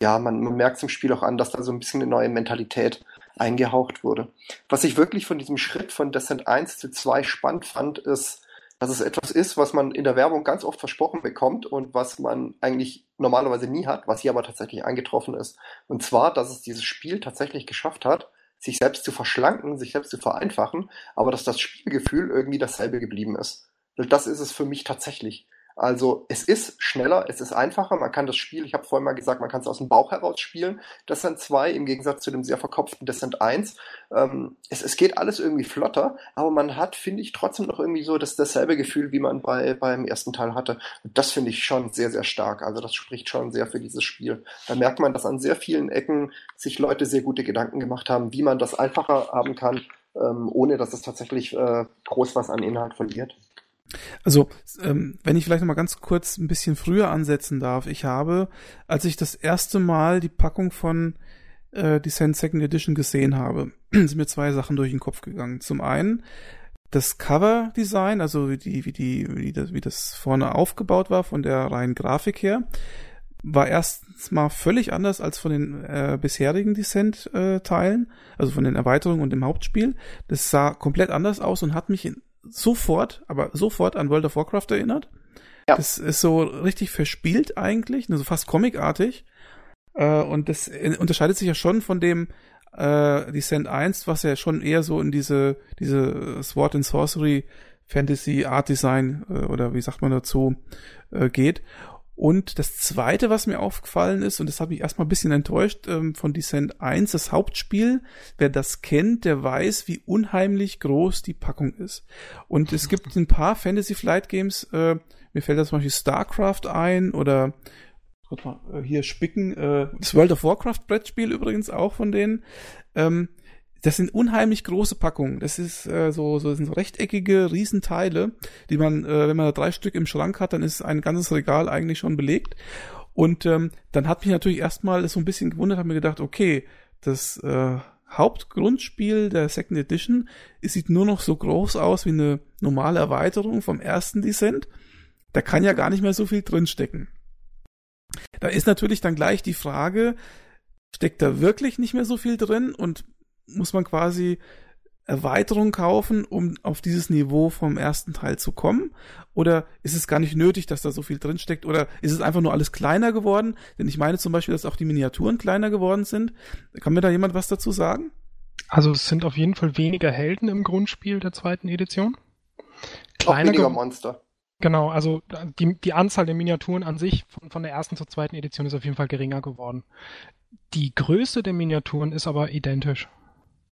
ja, man, man merkt zum Spiel auch an, dass da so ein bisschen eine neue Mentalität eingehaucht wurde. Was ich wirklich von diesem Schritt von Descent 1 zu 2 spannend fand, ist, dass es etwas ist, was man in der Werbung ganz oft versprochen bekommt und was man eigentlich normalerweise nie hat, was hier aber tatsächlich eingetroffen ist. Und zwar, dass es dieses Spiel tatsächlich geschafft hat, sich selbst zu verschlanken, sich selbst zu vereinfachen, aber dass das Spielgefühl irgendwie dasselbe geblieben ist. Das ist es für mich tatsächlich. Also es ist schneller, es ist einfacher, man kann das Spiel, ich habe vorhin mal gesagt, man kann es aus dem Bauch heraus spielen. Das sind zwei im Gegensatz zu dem sehr verkopften Descent 1. Ähm, es, es geht alles irgendwie flotter, aber man hat, finde ich, trotzdem noch irgendwie so das, dasselbe Gefühl, wie man bei, beim ersten Teil hatte. Und das finde ich schon sehr, sehr stark. Also das spricht schon sehr für dieses Spiel. Da merkt man, dass an sehr vielen Ecken sich Leute sehr gute Gedanken gemacht haben, wie man das einfacher haben kann, ähm, ohne dass es tatsächlich äh, groß was an Inhalt verliert. Also, ähm, wenn ich vielleicht noch mal ganz kurz ein bisschen früher ansetzen darf. Ich habe, als ich das erste Mal die Packung von äh, Descent Second Edition gesehen habe, (clears throat) sind mir zwei Sachen durch den Kopf gegangen. Zum einen das Cover-Design, also wie die, wie die, wie das, wie das vorne aufgebaut war von der reinen Grafik her, war erstens mal völlig anders als von den äh, bisherigen Descent-Teilen, äh, also von den Erweiterungen und dem Hauptspiel. Das sah komplett anders aus und hat mich in sofort, aber sofort an World of Warcraft erinnert. Ja. Das ist so richtig verspielt eigentlich, so fast comicartig. Äh, und das unterscheidet sich ja schon von dem äh, Descent 1, was ja schon eher so in diese, diese Sword and Sorcery Fantasy Art Design äh, oder wie sagt man dazu äh, geht. Und das zweite, was mir aufgefallen ist, und das hat mich erstmal ein bisschen enttäuscht, ähm, von Descent 1, das Hauptspiel, wer das kennt, der weiß, wie unheimlich groß die Packung ist. Und es (laughs) gibt ein paar Fantasy Flight Games, äh, mir fällt da zum Beispiel StarCraft ein oder mal, äh, hier spicken, äh, das World of Warcraft Brettspiel übrigens auch von denen. Ähm, das sind unheimlich große Packungen. Das ist äh, so, so sind so rechteckige Riesenteile, die man, äh, wenn man da drei Stück im Schrank hat, dann ist ein ganzes Regal eigentlich schon belegt. Und ähm, dann hat mich natürlich erstmal so ein bisschen gewundert, habe mir gedacht, okay, das äh, Hauptgrundspiel der Second Edition es sieht nur noch so groß aus wie eine normale Erweiterung vom ersten Descent. Da kann ja gar nicht mehr so viel drinstecken. Da ist natürlich dann gleich die Frage, steckt da wirklich nicht mehr so viel drin und muss man quasi Erweiterung kaufen, um auf dieses Niveau vom ersten Teil zu kommen? Oder ist es gar nicht nötig, dass da so viel drinsteckt? Oder ist es einfach nur alles kleiner geworden? Denn ich meine zum Beispiel, dass auch die Miniaturen kleiner geworden sind. Kann mir da jemand was dazu sagen? Also es sind auf jeden Fall weniger Helden im Grundspiel der zweiten Edition. Kleiner auch weniger Monster. Genau, also die, die Anzahl der Miniaturen an sich von, von der ersten zur zweiten Edition ist auf jeden Fall geringer geworden. Die Größe der Miniaturen ist aber identisch.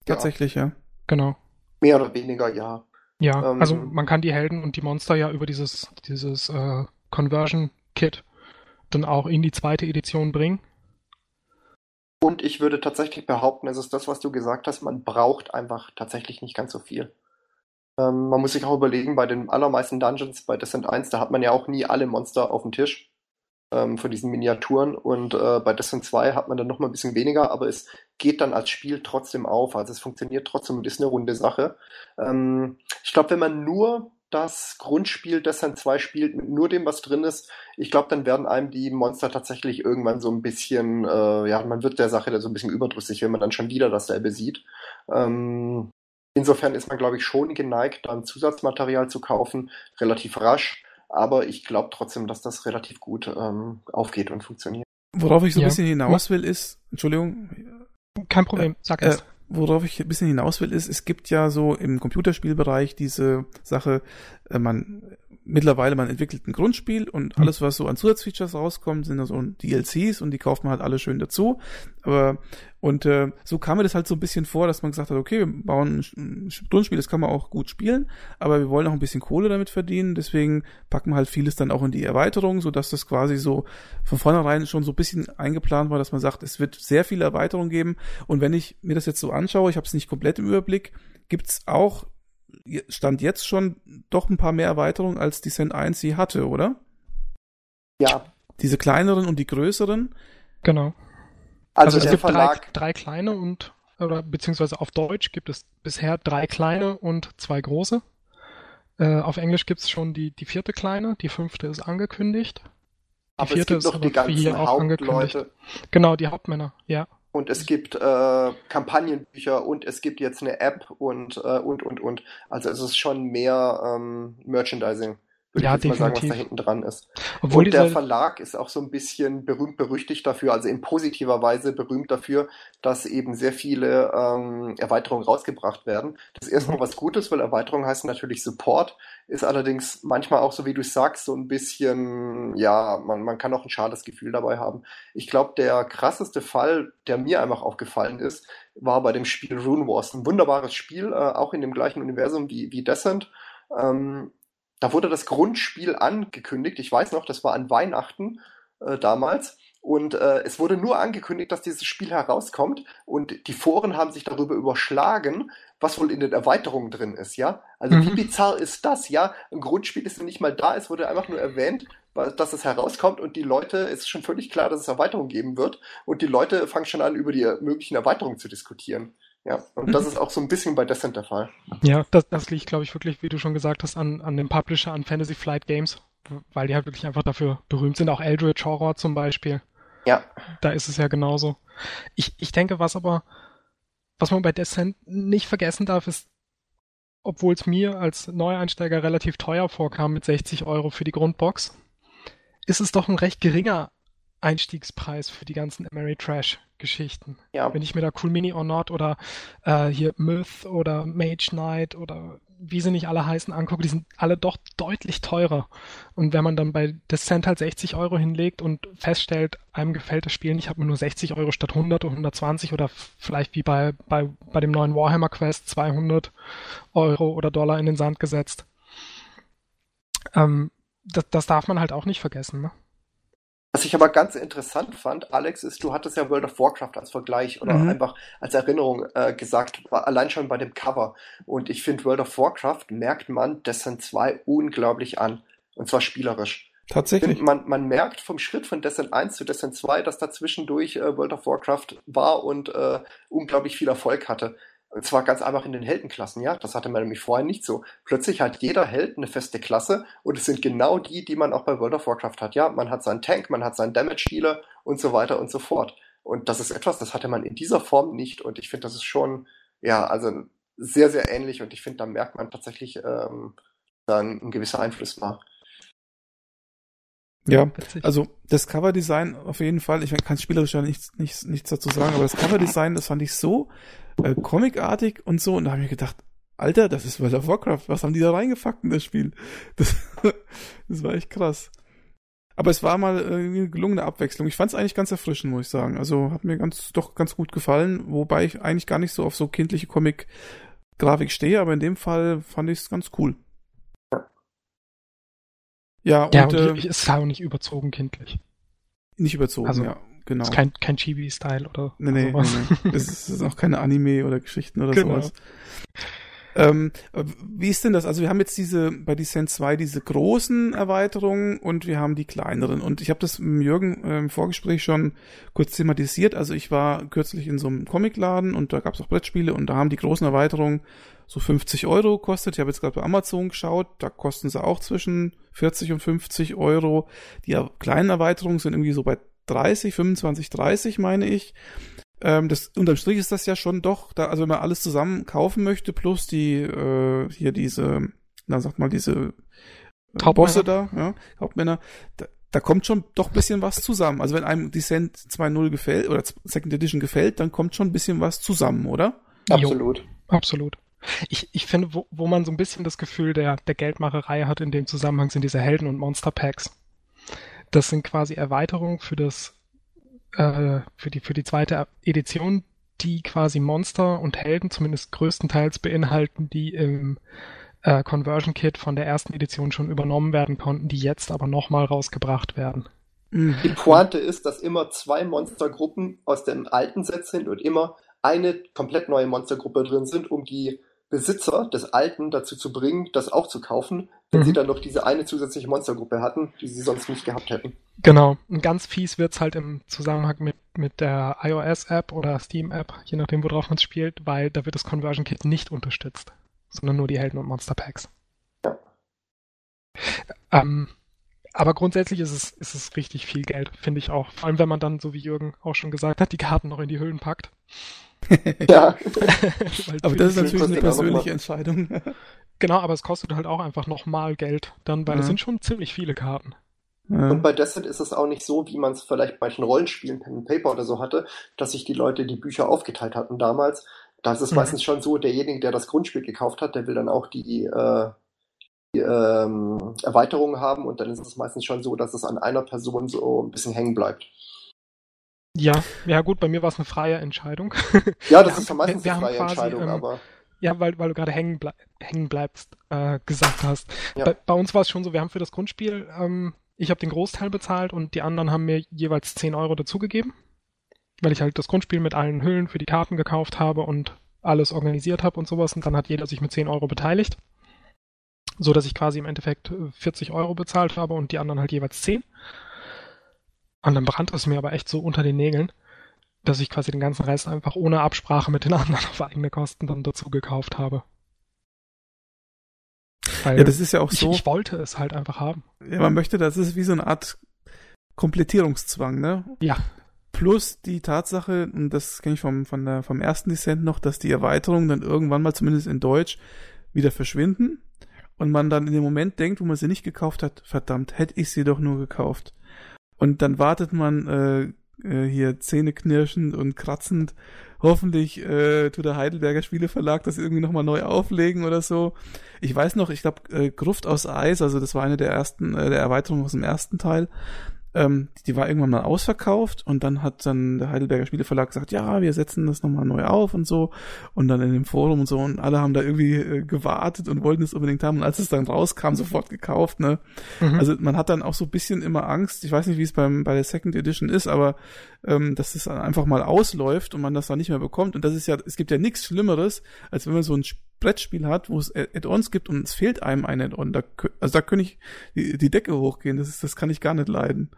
Tatsächlich, ja. Genau. Mehr oder weniger, ja. Ja, ähm, also man kann die Helden und die Monster ja über dieses, dieses äh, Conversion-Kit dann auch in die zweite Edition bringen. Und ich würde tatsächlich behaupten, es ist das, was du gesagt hast, man braucht einfach tatsächlich nicht ganz so viel. Ähm, man muss sich auch überlegen, bei den allermeisten Dungeons bei Descent 1, da hat man ja auch nie alle Monster auf dem Tisch ähm, von diesen Miniaturen. Und äh, bei Destiny 2 hat man dann noch mal ein bisschen weniger, aber es geht dann als Spiel trotzdem auf. Also es funktioniert trotzdem und ist eine runde Sache. Ähm, ich glaube, wenn man nur das Grundspiel Destiny 2 spielt, mit nur dem, was drin ist, ich glaube, dann werden einem die Monster tatsächlich irgendwann so ein bisschen, äh, ja, man wird der Sache da so ein bisschen überdrüssig, wenn man dann schon wieder dasselbe sieht. Ähm, insofern ist man, glaube ich, schon geneigt, dann Zusatzmaterial zu kaufen, relativ rasch. Aber ich glaube trotzdem, dass das relativ gut ähm, aufgeht und funktioniert. Worauf ich so ein ja. bisschen hinaus will, ist, Entschuldigung. Kein Problem, sag es. Äh, worauf ich ein bisschen hinaus will, ist, es gibt ja so im Computerspielbereich diese Sache, äh, man mittlerweile man entwickelt ein Grundspiel und alles, was so an Zusatzfeatures rauskommt, sind so DLCs und die kauft man halt alle schön dazu. Aber und äh, so kam mir das halt so ein bisschen vor, dass man gesagt hat, okay, wir bauen ein Grundspiel, das kann man auch gut spielen, aber wir wollen auch ein bisschen Kohle damit verdienen, deswegen packen wir halt vieles dann auch in die Erweiterung, so dass das quasi so von vornherein schon so ein bisschen eingeplant war, dass man sagt, es wird sehr viele Erweiterungen geben. Und wenn ich mir das jetzt so anschaue, ich habe es nicht komplett im Überblick, gibt's auch Stand jetzt schon doch ein paar mehr Erweiterungen, als die Cent 1 sie hatte, oder? Ja. Diese kleineren und die größeren? Genau. Also, also es gibt Verlag... drei, drei kleine und, oder beziehungsweise auf Deutsch gibt es bisher drei kleine und zwei große. Äh, auf Englisch gibt es schon die, die vierte kleine, die fünfte ist angekündigt. Die aber vierte es gibt ist noch die ganzen Hauptleute. Genau, die Hauptmänner, ja. Und es gibt äh, Kampagnenbücher und es gibt jetzt eine App und äh, und und und. Also es ist schon mehr ähm, Merchandising würde ja, ich mal sagen, was da hinten dran ist. Obwohl und der Verlag ist auch so ein bisschen berühmt berüchtigt dafür, also in positiver Weise berühmt dafür, dass eben sehr viele ähm, Erweiterungen rausgebracht werden. Das ist erstmal mhm. was Gutes, weil Erweiterung heißt natürlich Support, ist allerdings manchmal auch so, wie du sagst, so ein bisschen, ja, man, man kann auch ein schades Gefühl dabei haben. Ich glaube, der krasseste Fall, der mir einfach aufgefallen ist, war bei dem Spiel Rune Wars. Ein wunderbares Spiel, äh, auch in dem gleichen Universum wie, wie Descent. Ähm, da wurde das Grundspiel angekündigt. Ich weiß noch, das war an Weihnachten äh, damals. Und äh, es wurde nur angekündigt, dass dieses Spiel herauskommt. Und die Foren haben sich darüber überschlagen, was wohl in den Erweiterungen drin ist, ja? Also mhm. wie bizarr ist das, ja? Ein Grundspiel ist nicht mal da, es wurde einfach nur erwähnt, dass es herauskommt und die Leute, es ist schon völlig klar, dass es Erweiterungen geben wird und die Leute fangen schon an, über die möglichen Erweiterungen zu diskutieren. Ja, und das mhm. ist auch so ein bisschen bei Descent der Fall. Ja, das, das liegt, glaube ich, wirklich, wie du schon gesagt hast, an, an dem Publisher, an Fantasy Flight Games, weil die halt wirklich einfach dafür berühmt sind. Auch Eldritch Horror zum Beispiel. Ja. Da ist es ja genauso. Ich, ich denke, was aber, was man bei Descent nicht vergessen darf, ist, obwohl es mir als Neueinsteiger relativ teuer vorkam mit 60 Euro für die Grundbox, ist es doch ein recht geringer Einstiegspreis für die ganzen Ameritrash Geschichten. Ja. Wenn ich mir da Cool Mini or Not oder äh, hier Myth oder Mage Knight oder wie sie nicht alle heißen angucke, die sind alle doch deutlich teurer. Und wenn man dann bei Descent halt 60 Euro hinlegt und feststellt, einem gefällt das Spiel nicht, hat man nur 60 Euro statt 100 oder 120 oder vielleicht wie bei, bei, bei dem neuen Warhammer Quest 200 Euro oder Dollar in den Sand gesetzt. Ähm, das, das darf man halt auch nicht vergessen. Ne? Was ich aber ganz interessant fand, Alex, ist, du hattest ja World of Warcraft als Vergleich oder mhm. einfach als Erinnerung äh, gesagt, allein schon bei dem Cover. Und ich finde, World of Warcraft merkt man Descent 2 unglaublich an. Und zwar spielerisch. Tatsächlich. Man, man merkt vom Schritt von Descent 1 zu Descent 2, dass da zwischendurch äh, World of Warcraft war und äh, unglaublich viel Erfolg hatte. Und zwar ganz einfach in den Heldenklassen, ja. Das hatte man nämlich vorher nicht so. Plötzlich hat jeder Held eine feste Klasse und es sind genau die, die man auch bei World of Warcraft hat, ja. Man hat seinen Tank, man hat seinen Damage-Dealer und so weiter und so fort. Und das ist etwas, das hatte man in dieser Form nicht und ich finde, das ist schon, ja, also sehr, sehr ähnlich und ich finde, da merkt man tatsächlich ähm, dann ein gewisser Einfluss war. Ja, also das Coverdesign auf jeden Fall, ich kann spielerisch ja nichts, nichts, nichts dazu sagen, aber das Coverdesign, das fand ich so äh, comicartig und so und da habe ich mir gedacht, Alter, das ist World of Warcraft, was haben die da reingefackt in das Spiel? (laughs) Das, das war echt krass. Aber es war mal äh, eine gelungene Abwechslung. Ich fand es eigentlich ganz erfrischend, muss ich sagen. Also hat mir ganz doch ganz gut gefallen, wobei ich eigentlich gar nicht so auf so kindliche Comic-Grafik stehe, aber in dem Fall fand ich es ganz cool. Ja, und, ja, und äh, ist auch nicht überzogen kindlich. Nicht überzogen, also, ja, genau. Ist kein, kein Chibi-Style oder nee, nee, sowas. Nee, nee. es ist auch keine Anime oder Geschichten oder genau. sowas. Ähm, wie ist denn das? Also wir haben jetzt diese bei Descent 2 diese großen Erweiterungen und wir haben die kleineren. Und ich habe das mit Jürgen äh, im Vorgespräch schon kurz thematisiert. Also ich war kürzlich in so einem Comicladen und da gab es auch Brettspiele und da haben die großen Erweiterungen so 50 Euro gekostet. Ich habe jetzt gerade bei Amazon geschaut, da kosten sie auch zwischen 40 und 50 Euro. Die kleinen Erweiterungen sind irgendwie so bei 30, 25, 30 meine ich. Ähm, das, unterm Strich ist das ja schon doch, da, also wenn man alles zusammen kaufen möchte, plus die, äh, hier diese, na sag mal, diese äh, Bosse da, ja, Hauptmänner, da, da kommt schon doch bisschen was zusammen. Also wenn einem Descent 2.0 gefällt oder Second Edition gefällt, dann kommt schon ein bisschen was zusammen, oder? Absolut. Jo, absolut. Ich, ich finde, wo, wo man so ein bisschen das Gefühl der, der Geldmacherei hat in dem Zusammenhang, sind diese Helden- und Monster-Packs. Das sind quasi Erweiterungen für das, äh, für die, für die zweite Edition, die quasi Monster und Helden zumindest größtenteils beinhalten, die im äh, Conversion Kit von der ersten Edition schon übernommen werden konnten, die jetzt aber nochmal rausgebracht werden. Mhm. Die Pointe ist, dass immer zwei Monstergruppen aus dem alten Set sind und immer eine komplett neue Monstergruppe drin sind, um die Besitzer des Alten dazu zu bringen, das auch zu kaufen, wenn mhm. sie dann noch diese eine zusätzliche Monstergruppe hatten, die sie sonst nicht gehabt hätten. Genau. Und ganz fies wird's halt im Zusammenhang mit, mit der iOS-App oder Steam-App, je nachdem, worauf man spielt, weil da wird das Conversion Kit nicht unterstützt sondern nur die Helden- und Monster-Packs. Ja. Ähm, aber grundsätzlich ist es, ist es richtig viel Geld, finde ich auch. Vor allem, wenn man dann, so wie Jürgen auch schon gesagt hat, die Karten noch in die Hüllen packt. (laughs) ja. aber das ist natürlich eine persönliche Entscheidung. (laughs) genau, aber es kostet halt auch einfach nochmal Geld, dann, weil es ja. sind schon ziemlich viele Karten. Ja. Und bei Descent ist es auch nicht so, wie man es vielleicht bei manchen Rollenspielen, Pen and Paper oder so hatte, dass sich die Leute die Bücher aufgeteilt hatten damals, da ist es mhm. meistens schon so, derjenige, der das Grundspiel gekauft hat, der will dann auch die, äh, die ähm, Erweiterungen haben und dann ist es meistens schon so, dass es an einer Person so ein bisschen hängen bleibt. Ja, ja gut, bei mir war es eine freie Entscheidung. (laughs) Ja, das wir ist haben, meistens eine freie quasi, Entscheidung, ähm, aber. Ja, weil, weil du gerade hängen, blei hängen bleibst, äh, gesagt hast. Ja. Bei, bei, uns war es schon so, wir haben für das Grundspiel, ähm, ich habe den Großteil bezahlt und die anderen haben mir jeweils 10 Euro dazugegeben weil ich halt das Grundspiel mit allen Hüllen für die Karten gekauft habe und alles organisiert habe und sowas. Und dann hat jeder sich mit 10 Euro beteiligt. So dass ich quasi im Endeffekt 40 äh, Euro bezahlt habe und die anderen halt jeweils 10. Und dann brannte es mir aber echt so unter den Nägeln, dass ich quasi den ganzen Rest einfach ohne Absprache mit den anderen (laughs) auf eigene Kosten dann dazu gekauft habe. Weil ja, das ist ja auch so. Ich, ich wollte es halt einfach haben. Ja, man möchte, das ist wie so eine Art Komplettierungszwang, ne? Ja. Plus die Tatsache, und das kenne ich vom, von der, vom ersten Descent noch, dass die Erweiterungen dann irgendwann mal zumindest in Deutsch wieder verschwinden und man dann in dem Moment denkt, wo man sie nicht gekauft hat, verdammt, hätte ich sie doch nur gekauft. Und dann wartet man äh, äh, hier zähneknirschend und kratzend, hoffentlich äh, tut der Heidelberger Spieleverlag das irgendwie nochmal neu auflegen oder so. Ich weiß noch, ich glaube, äh, Gruft aus Eis, also das war eine der ersten, äh, der Erweiterungen aus dem ersten Teil, ähm, die war irgendwann mal ausverkauft und dann hat dann der Heidelberger Spieleverlag gesagt, ja, wir setzen das nochmal neu auf und so und dann in dem Forum und so und alle haben da irgendwie äh, gewartet und wollten es unbedingt haben und als es dann rauskam, sofort gekauft, ne? Mhm. Also man hat dann auch so ein bisschen immer Angst, ich weiß nicht, wie es beim bei der Second Edition ist, aber ähm, dass es einfach mal ausläuft und man das dann nicht mehr bekommt und das ist ja, es gibt ja nichts Schlimmeres, als wenn man so ein Brettspiel hat, wo es Add-ons gibt und es fehlt einem ein Add-on. Da, also da könnte ich die, die Decke hochgehen. Das ist, das kann ich gar nicht leiden.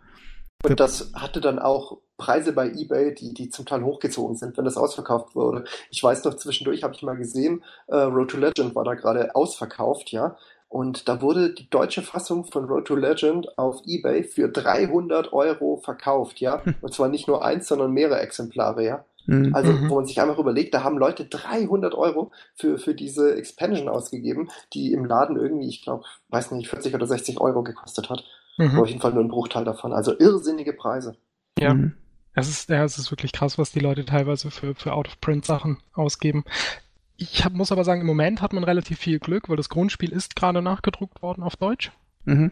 Und das hatte dann auch Preise bei eBay, die, die zum Teil hochgezogen sind, wenn das ausverkauft wurde. Ich weiß noch, zwischendurch habe ich mal gesehen, äh, Road to Legend war da gerade ausverkauft, ja. Und da wurde die deutsche Fassung von Road to Legend auf eBay für 300 Euro verkauft, ja. Hm. Und zwar nicht nur eins, sondern mehrere Exemplare, ja. Hm. Also, mhm. wo man sich einfach überlegt, da haben Leute 300 Euro für, für diese Expansion ausgegeben, die im Laden irgendwie, ich glaube, weiß nicht, 40 oder 60 Euro gekostet hat. Mhm. Auf jeden Fall nur ein Bruchteil davon. Also irrsinnige Preise. Ja. Mhm. Es ist, ja, es ist wirklich krass, was die Leute teilweise für, für Out-of-Print-Sachen ausgeben. Ich hab, muss aber sagen, im Moment hat man relativ viel Glück, weil das Grundspiel ist gerade nachgedruckt worden auf Deutsch. Mhm.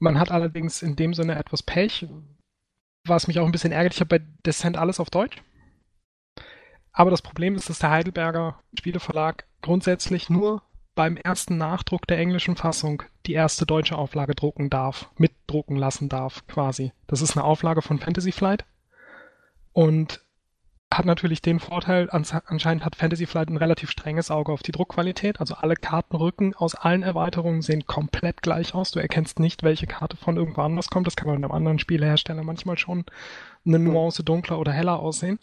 Man hat allerdings in dem Sinne etwas Pech, was mich auch ein bisschen ärgert. Ich habe bei Descent alles auf Deutsch. Aber das Problem ist, dass der Heidelberger Spieleverlag grundsätzlich nur beim ersten Nachdruck der englischen Fassung die erste deutsche Auflage drucken darf, mitdrucken lassen darf, quasi. Das ist eine Auflage von Fantasy Flight und hat natürlich den Vorteil, anscheinend hat Fantasy Flight ein relativ strenges Auge auf die Druckqualität. Also alle Kartenrücken aus allen Erweiterungen sehen komplett gleich aus. Du erkennst nicht, welche Karte von irgendwo anders kommt. Das kann bei einem anderen Spielehersteller manchmal schon eine Nuance dunkler oder heller aussehen.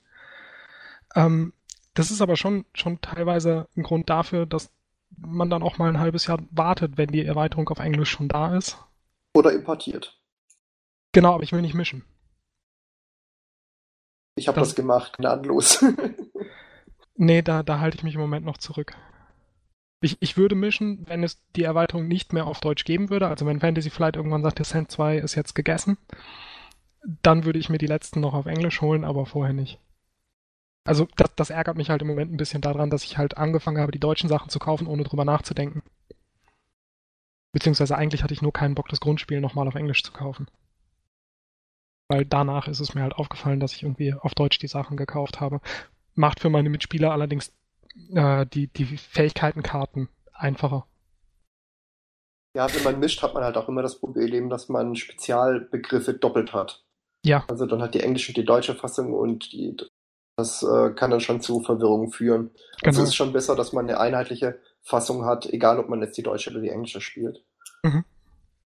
Ähm, das ist aber schon, schon teilweise ein Grund dafür, dass man dann auch mal ein halbes Jahr wartet, wenn die Erweiterung auf Englisch schon da ist. Oder importiert. Genau, aber ich will nicht mischen. Ich habe das, das, gemacht, gnadenlos. (laughs) nee, da, da halte ich mich im Moment noch zurück. Ich, ich würde mischen, wenn es die Erweiterung nicht mehr auf Deutsch geben würde. Also wenn Fantasy Flight irgendwann sagt, Descent 2 ist jetzt gegessen, dann würde ich mir die letzten noch auf Englisch holen, aber vorher nicht. Also das, das ärgert mich halt im Moment ein bisschen daran, dass ich halt angefangen habe, die deutschen Sachen zu kaufen, ohne drüber nachzudenken. Beziehungsweise eigentlich hatte ich nur keinen Bock, das Grundspiel nochmal auf Englisch zu kaufen. Weil danach ist es mir halt aufgefallen, dass ich irgendwie auf Deutsch die Sachen gekauft habe. Macht für meine Mitspieler allerdings äh, die, die Fähigkeitenkarten einfacher. Ja, wenn man mischt, hat man halt auch immer das Problem, dass man Spezialbegriffe doppelt hat. Ja. Also dann hat die englische und die deutsche Fassung und die, das äh, kann dann schon zu Verwirrung führen. Also genau. es ist schon besser, dass man eine einheitliche Fassung hat, egal ob man jetzt die deutsche oder die englische spielt. Mhm.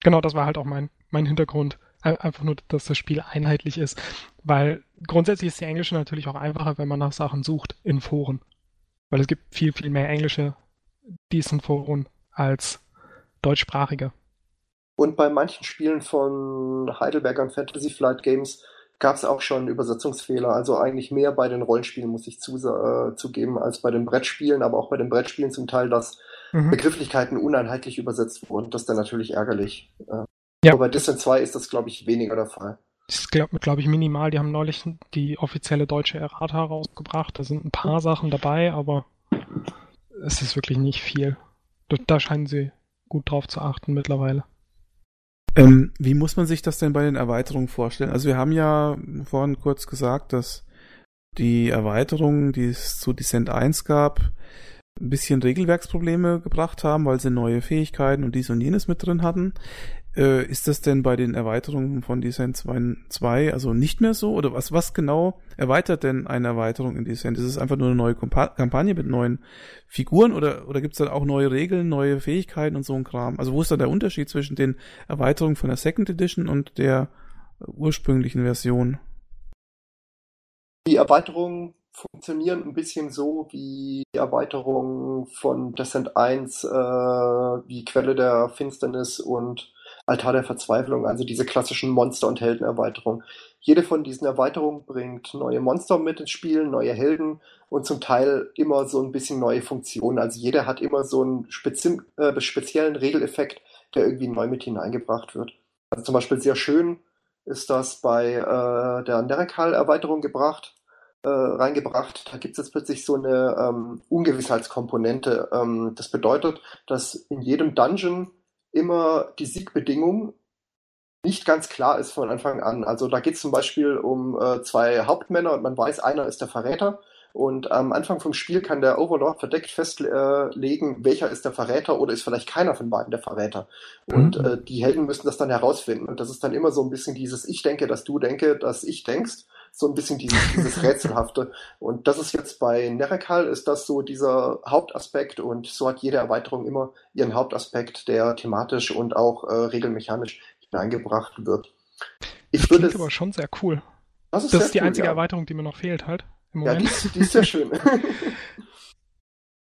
Genau, das war halt auch mein, mein Hintergrund. Einfach nur, dass das Spiel einheitlich ist. Weil grundsätzlich ist die englische natürlich auch einfacher, wenn man nach Sachen sucht in Foren. Weil es gibt viel, viel mehr englische decent Foren als deutschsprachige. Und bei manchen Spielen von Heidelberg und Fantasy Flight Games gab es auch schon Übersetzungsfehler. Also eigentlich mehr bei den Rollenspielen, muss ich zu, äh, zugeben, als bei den Brettspielen, aber auch bei den Brettspielen zum Teil, dass mhm. Begrifflichkeiten uneinheitlich übersetzt wurden. Das ist dann natürlich ärgerlich. Äh, ja. Aber bei Distance 2 ist das, glaube ich, weniger der Fall. Das ist, glaube glaub ich, minimal. Die haben neulich die offizielle deutsche Errata rausgebracht. Da sind ein paar Sachen dabei, aber es ist wirklich nicht viel. Da scheinen sie gut drauf zu achten mittlerweile. Ähm, wie muss man sich das denn bei den Erweiterungen vorstellen? Also wir haben ja vorhin kurz gesagt, dass die Erweiterungen, die es zu Descent 1 gab, ein bisschen Regelwerksprobleme gebracht haben, weil sie neue Fähigkeiten und dies und jenes mit drin hatten. Äh, ist das denn bei den Erweiterungen von Descent 2, also nicht mehr so? Oder was, was genau erweitert denn eine Erweiterung in Descent? Ist es einfach nur eine neue Kompa Kampagne mit neuen Figuren oder, oder gibt es dann auch neue Regeln, neue Fähigkeiten und so ein Kram? Also wo ist dann der Unterschied zwischen den Erweiterungen von der Second Edition und der ursprünglichen Version? Die Erweiterungen funktionieren ein bisschen so wie die Erweiterungen von Descent 1, äh, wie Quelle der Finsternis und Altar der Verzweiflung, also diese klassischen Monster- und Heldenerweiterungen. Jede von diesen Erweiterungen bringt neue Monster mit ins Spiel, neue Helden und zum Teil immer so ein bisschen neue Funktionen. Also jeder hat immer so einen spezi äh, speziellen Regeleffekt, der irgendwie neu mit hineingebracht wird. Also zum Beispiel sehr schön ist das bei äh, der Nerekal-Erweiterung gebracht, äh, reingebracht. Da gibt es jetzt plötzlich so eine ähm, Ungewissheitskomponente. Ähm, das bedeutet, dass in jedem Dungeon immer die Siegbedingung nicht ganz klar ist von Anfang an. Also da geht es zum Beispiel um äh, zwei Hauptmänner und man weiß, einer ist der Verräter. Und am Anfang vom Spiel kann der Overlord verdeckt festlegen, welcher ist der Verräter oder ist vielleicht keiner von beiden der Verräter. Und mhm. äh, die Helden müssen das dann herausfinden. Und das ist dann immer so ein bisschen dieses Ich denke, dass du denke, dass ich denkst so ein bisschen dieses, dieses (laughs) Rätselhafte. Und das ist jetzt bei Nerekal ist das so dieser Hauptaspekt und so hat jede Erweiterung immer ihren Hauptaspekt, der thematisch und auch äh, regelmechanisch hineingebracht wird. Ich das würde aber schon sehr cool. Das ist, das ist die cool, einzige ja. Erweiterung, die mir noch fehlt halt. Im Moment. Ja, die, die ist sehr schön. (laughs)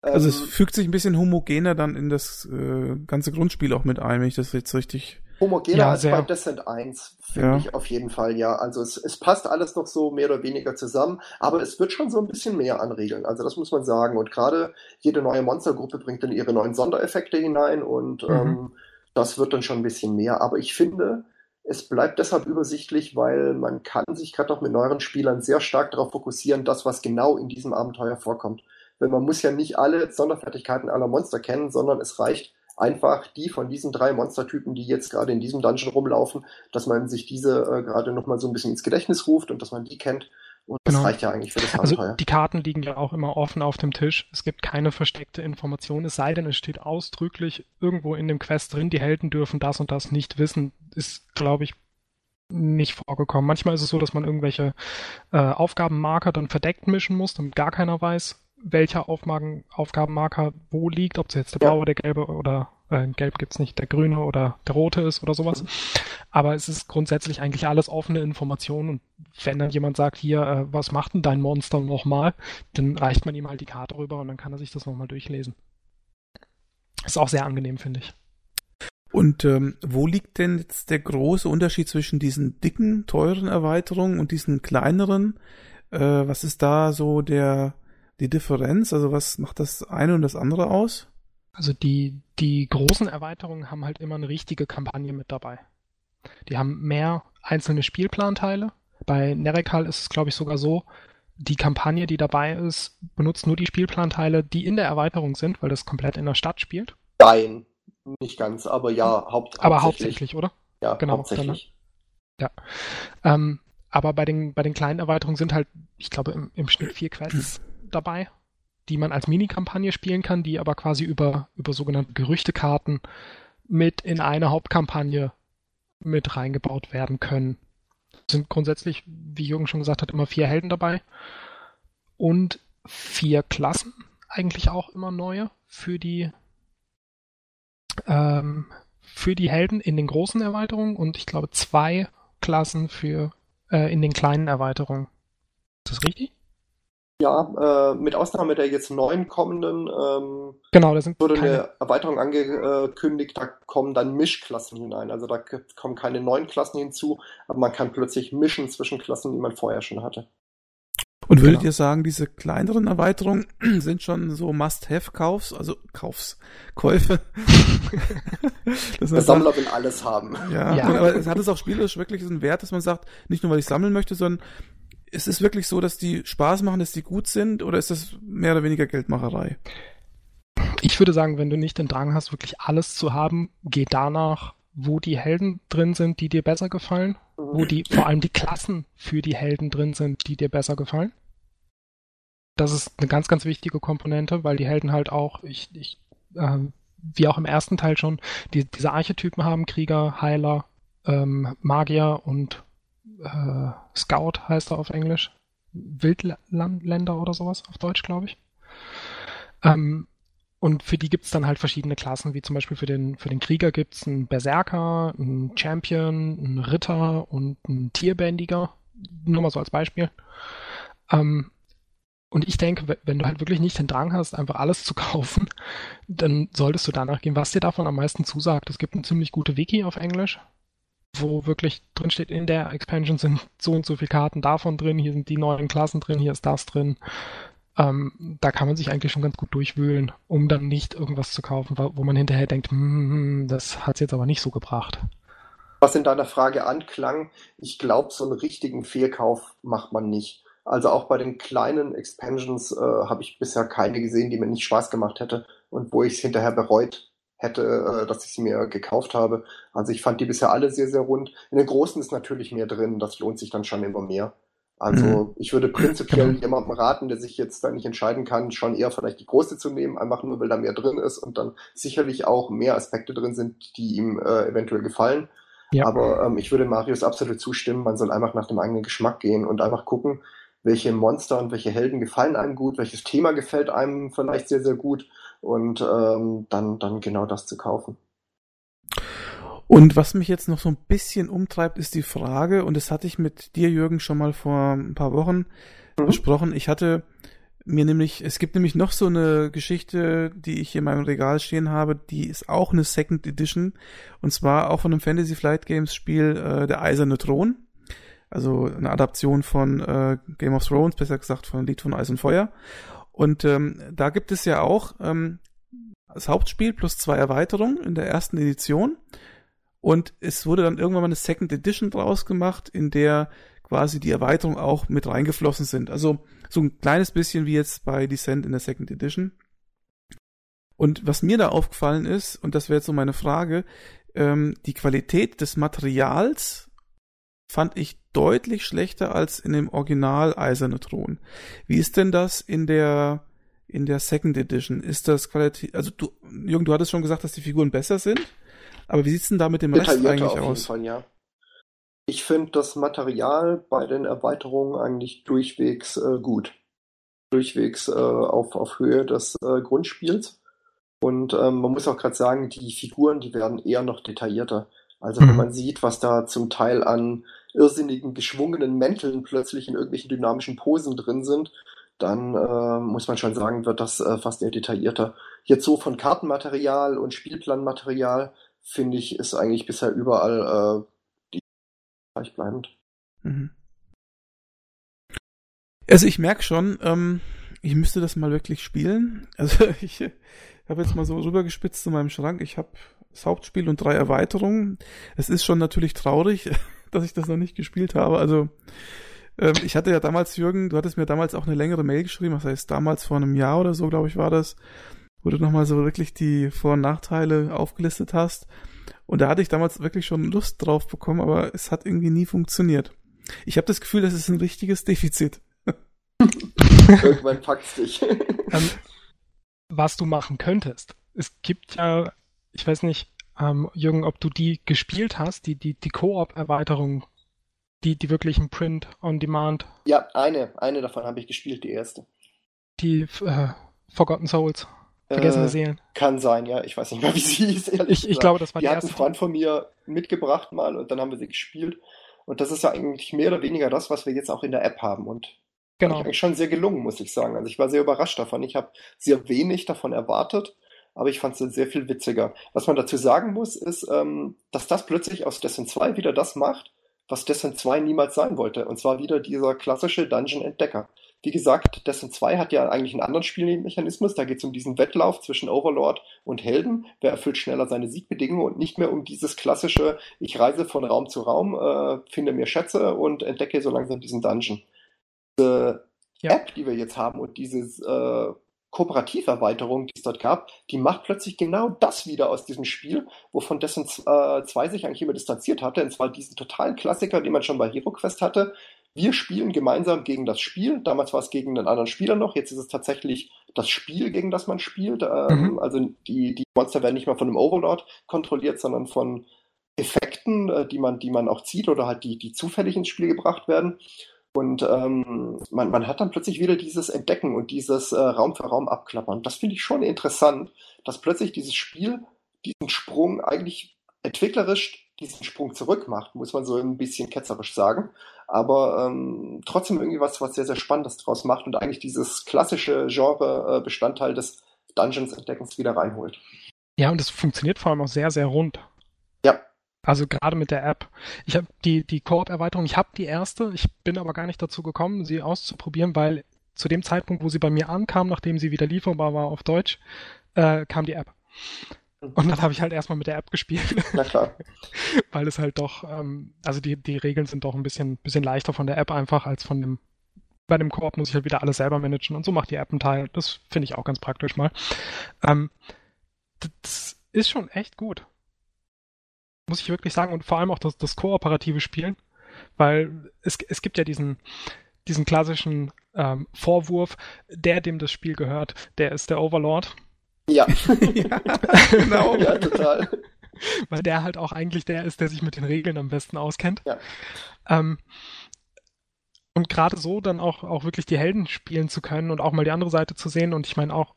also es ähm, fügt sich ein bisschen homogener dann in das äh, ganze Grundspiel auch mit ein, wenn ich das jetzt richtig homogener ja, als bei Descent 1, finde ja. ich auf jeden Fall, ja. Also es, es passt alles noch so mehr oder weniger zusammen, aber es wird schon so ein bisschen mehr an Regeln. Also das muss man sagen. Und gerade jede neue Monstergruppe bringt dann ihre neuen Sondereffekte hinein und mhm. ähm, das wird dann schon ein bisschen mehr. Aber ich finde, es bleibt deshalb übersichtlich, weil man kann sich gerade auch mit neueren Spielern sehr stark darauf fokussieren, das, was genau in diesem Abenteuer vorkommt. Weil man muss ja nicht alle Sonderfertigkeiten aller Monster kennen, sondern es reicht, einfach die von diesen drei Monstertypen, die jetzt gerade in diesem Dungeon rumlaufen, dass man sich diese äh, gerade nochmal so ein bisschen ins Gedächtnis ruft und dass man die kennt. Und das genau. reicht ja eigentlich für das also Abenteuer. Also die Karten liegen ja auch immer offen auf dem Tisch. Es gibt keine versteckte Information, es sei denn, es steht ausdrücklich irgendwo in dem Quest drin, die Helden dürfen das und das nicht wissen. Ist, glaube ich, nicht vorgekommen. Manchmal ist es so, dass man irgendwelche äh, Aufgabenmarker dann verdeckt mischen muss, damit gar keiner weiß, welcher Aufmagen, Aufgabenmarker wo liegt, ob es jetzt der blaue, der gelbe oder äh, gelb gibt's nicht, der grüne oder der rote ist oder sowas. Aber es ist grundsätzlich eigentlich alles offene Informationen und wenn dann jemand sagt, hier, äh, was macht denn dein Monster nochmal, dann reicht man ihm halt die Karte rüber und dann kann er sich das nochmal durchlesen. Ist auch sehr angenehm, finde ich. Und ähm, wo liegt denn jetzt der große Unterschied zwischen diesen dicken, teuren Erweiterungen und diesen kleineren? Äh, was ist da so der die Differenz? Also was macht das eine und das andere aus? Also die, die großen Erweiterungen haben halt immer eine richtige Kampagne mit dabei. Die haben mehr einzelne Spielplanteile. Bei Nerekal ist es, glaube ich, sogar so, die Kampagne, die dabei ist, benutzt nur die Spielplanteile, die in der Erweiterung sind, weil das komplett in der Stadt spielt. Nein, nicht ganz, aber ja, haupt aber hauptsächlich, oder? Ja, genau, hauptsächlich. Dann, ja. Ähm, aber bei den, bei den kleinen Erweiterungen sind halt, ich glaube, im, im Schnitt vier Quests (clears throat) dabei, die man als Mini-Kampagne spielen kann, die aber quasi über, über sogenannte Gerüchtekarten mit in eine Hauptkampagne mit reingebaut werden können. Es sind grundsätzlich, wie Jürgen schon gesagt hat, immer vier Helden dabei und vier Klassen, eigentlich auch immer neue für die ähm, für die Helden in den großen Erweiterungen und ich glaube zwei Klassen für äh, in den kleinen Erweiterungen. Ist das richtig? Ja, äh, mit Ausnahme der jetzt neuen kommenden ähm, genau, da sind wurde keine... eine Erweiterung angekündigt, da kommen dann Mischklassen hinein. Also da kommen keine neuen Klassen hinzu, aber man kann plötzlich mischen zwischen Klassen, die man vorher schon hatte. Und würdet genau. ihr sagen, diese kleineren Erweiterungen (clears throat) sind schon so Must-Have-Kaufs, also Kaufs, Käufe? (laughs) das Der Sammler will alles haben. Ja, ja. aber es hat es auch spielerisch wirklich einen Wert, dass man sagt, nicht nur weil ich sammeln möchte, sondern ist es wirklich so, dass die Spaß machen, dass die gut sind, oder ist das mehr oder weniger Geldmacherei? Ich würde sagen, wenn du nicht den Drang hast, wirklich alles zu haben, geh danach, wo die Helden drin sind, die dir besser gefallen, wo die, vor allem die Klassen für die Helden drin sind, die dir besser gefallen. Das ist eine ganz, ganz wichtige Komponente, weil die Helden halt auch, ich, ich, äh, wie auch im ersten Teil schon, die, diese Archetypen haben, Krieger, Heiler, ähm, Magier und äh, Scout heißt er auf Englisch. Wildländer oder sowas auf Deutsch, glaube ich. Ähm, und für die gibt's dann halt verschiedene Klassen, wie zum Beispiel für den, für den Krieger gibt's einen Berserker, einen Champion, einen Ritter und einen Tierbändiger. Nur mal so als Beispiel. Ähm, und ich denke, wenn du halt wirklich nicht den Drang hast, einfach alles zu (laughs) kaufen, dann solltest du danach gehen, was dir davon am meisten zusagt. Es gibt eine ziemlich gute Wiki auf Englisch, wo wirklich drin steht, in der Expansion sind so und so viele Karten davon drin, hier sind die neuen Klassen drin, hier ist das drin. Ähm, da kann man sich eigentlich schon ganz gut durchwühlen, um dann nicht irgendwas zu kaufen, wo man hinterher denkt, hm, das hat's jetzt aber nicht so gebracht. Was in deiner Frage anklang, ich glaube, so einen richtigen Fehlkauf macht man nicht. Also auch bei den kleinen Expansions äh, habe ich bisher keine gesehen, die mir nicht Spaß gemacht hätte und wo ich es hinterher bereut hätte, äh, dass ich sie mir gekauft habe. Also ich fand die bisher alle sehr, sehr rund. In den großen ist natürlich mehr drin, das lohnt sich dann schon immer mehr. Also mhm. ich würde prinzipiell genau. jemandem raten, der sich jetzt da nicht entscheiden kann, schon eher vielleicht die große zu nehmen, einfach nur weil da mehr drin ist und dann sicherlich auch mehr Aspekte drin sind, die ihm äh, eventuell gefallen. Ja. Aber ähm, ich würde Marius absolut zustimmen, man soll einfach nach dem eigenen Geschmack gehen und einfach gucken, welche Monster und welche Helden gefallen einem gut, welches Thema gefällt einem vielleicht sehr, sehr gut und ähm, dann, dann genau das zu kaufen. Und was mich jetzt noch so ein bisschen umtreibt, ist die Frage, und das hatte ich mit dir, Jürgen, schon mal vor ein paar Wochen mhm. besprochen. Ich hatte mir nämlich, es gibt nämlich noch so eine Geschichte, die ich hier in meinem Regal stehen habe, die ist auch eine Second Edition, und zwar auch von einem Fantasy Flight Games Spiel, äh, der Eiserne Thron. Also eine Adaption von äh, Game of Thrones, besser gesagt von Lied von Eis und Feuer. Und ähm, da gibt es ja auch ähm, das Hauptspiel plus zwei Erweiterungen in der ersten Edition. Und es wurde dann irgendwann mal eine Second Edition draus gemacht, in der quasi die Erweiterungen auch mit reingeflossen sind. Also so ein kleines bisschen wie jetzt bei Descent in der Second Edition. Und was mir da aufgefallen ist, und das wäre jetzt so meine Frage, ähm, die Qualität des Materials fand ich deutlich schlechter als in dem Original Eiserne Thron. Wie ist denn das in der in der Second Edition? Ist das qualitativ, also du, Jürgen, du hattest schon gesagt, dass die Figuren besser sind, aber wie sieht's denn da mit dem Rest eigentlich auf aus? Fall, ja. Ich finde das Material bei den Erweiterungen eigentlich durchwegs äh, gut. Durchwegs äh, auf, auf Höhe des äh, Grundspiels. Und ähm, man muss auch gerade sagen, die Figuren, die werden eher noch detaillierter. Also wenn mhm. man sieht, was da zum Teil an irrsinnigen, geschwungenen Mänteln plötzlich in irgendwelchen dynamischen Posen drin sind, dann äh, muss man schon sagen, wird das äh, fast eher detaillierter. Jetzt so von Kartenmaterial und Spielplanmaterial, finde ich, ist eigentlich bisher überall äh, die gleichbleibend. Mhm. Also ich merke schon, ähm, ich müsste das mal wirklich spielen. Also (laughs) ich habe jetzt mal so rübergespitzt zu meinem Schrank. Ich habe das Hauptspiel und drei Erweiterungen. Es ist schon natürlich traurig, (laughs) dass ich das noch nicht gespielt habe. Also ähm, ich hatte ja damals, Jürgen, du hattest mir damals auch eine längere Mail geschrieben, das heißt damals vor einem Jahr oder so, glaube ich, war das, wo du nochmal so wirklich die Vor- und Nachteile aufgelistet hast. Und da hatte ich damals wirklich schon Lust drauf bekommen, aber es hat irgendwie nie funktioniert. Ich habe das Gefühl, das ist ein richtiges Defizit. (laughs) Irgendwann packt's dich. ähm, was du machen könntest. Es gibt ja, ich weiß nicht, ähm, Jürgen, ob du die gespielt hast, die, die, die Koop-Erweiterung, die, die wirklichen Print on Demand. Ja, eine, eine davon habe ich gespielt, die erste. Die äh, Forgotten Souls. Vergessene äh, Seelen. Kann sein, ja. Ich weiß nicht mehr, wie sie hieß, ehrlich Ich, ich glaube, das war die, die hat ein Freund von mir mitgebracht mal und dann haben wir sie gespielt. Und das ist ja eigentlich mehr oder weniger das, was wir jetzt auch in der App haben. Und genau. eigentlich schon sehr gelungen, muss ich sagen. Also ich war sehr überrascht davon. Ich habe sehr wenig davon erwartet aber ich fand es sehr viel witziger. Was man dazu sagen muss, ist, ähm, dass das plötzlich aus Destiny 2 wieder das macht, was Destiny 2 niemals sein wollte. Und zwar wieder dieser klassische Dungeon-Entdecker. Wie gesagt, Destiny 2 hat ja eigentlich einen anderen Spielmechanismus. Da geht es um diesen Wettlauf zwischen Overlord und Helden. Wer erfüllt schneller seine Siegbedingungen und nicht mehr um dieses klassische, ich reise von Raum zu Raum, äh, finde mir Schätze und entdecke so langsam diesen Dungeon. Diese ja. App, die wir jetzt haben und dieses äh, Kooperativerweiterung, die es dort gab, die macht plötzlich genau das wieder aus diesem Spiel, wovon Destiny äh, 2 sich eigentlich immer distanziert hatte, und zwar diesen totalen Klassiker, den man schon bei Hero Quest hatte. Wir spielen gemeinsam gegen das Spiel. Damals war es gegen einen anderen Spieler noch. Jetzt ist es tatsächlich das Spiel, gegen das man spielt. Ähm, mhm. Also die, die Monster werden nicht mehr von einem Overlord kontrolliert, sondern von Effekten, äh, die man, die man auch zieht oder halt die, die zufällig ins Spiel gebracht werden. Und ähm, man, man hat dann plötzlich wieder dieses Entdecken und dieses äh, Raum für Raum abklappern. Das finde ich schon interessant, dass plötzlich dieses Spiel diesen Sprung eigentlich entwicklerisch diesen Sprung zurück macht, muss man so ein bisschen ketzerisch sagen. Aber ähm, trotzdem irgendwie was, was sehr, sehr Spannendes draus macht und eigentlich dieses klassische Genre-Bestandteil des Dungeons-Entdeckens wieder reinholt. Ja, und es funktioniert vor allem auch sehr, sehr rund. Ja, also gerade mit der App. Ich habe die, die Koop-Erweiterung, ich habe die erste, ich bin aber gar nicht dazu gekommen, sie auszuprobieren, weil zu dem Zeitpunkt, wo sie bei mir ankam, nachdem sie wieder lieferbar war auf Deutsch, äh, kam die App. Und dann habe ich halt erstmal mit der App gespielt. (laughs) Na klar. (laughs) weil es halt doch, ähm, also die, die Regeln sind doch ein bisschen, bisschen leichter von der App einfach als von dem. Bei dem Koop muss ich halt wieder alles selber managen und so macht die App einen Teil. Das finde ich auch ganz praktisch mal. Ähm, das ist schon echt gut muss ich wirklich sagen, und vor allem auch das, das kooperative Spielen, weil es, es gibt ja diesen, diesen klassischen ähm, Vorwurf, der dem das Spiel gehört, der ist der Overlord. Ja, ja (laughs) genau, (laughs) ja, total. Weil der halt auch eigentlich der ist, der sich mit den Regeln am besten auskennt. Ja. Ähm, und gerade so dann auch, auch wirklich die Helden spielen zu können und auch mal die andere Seite zu sehen. Und ich meine auch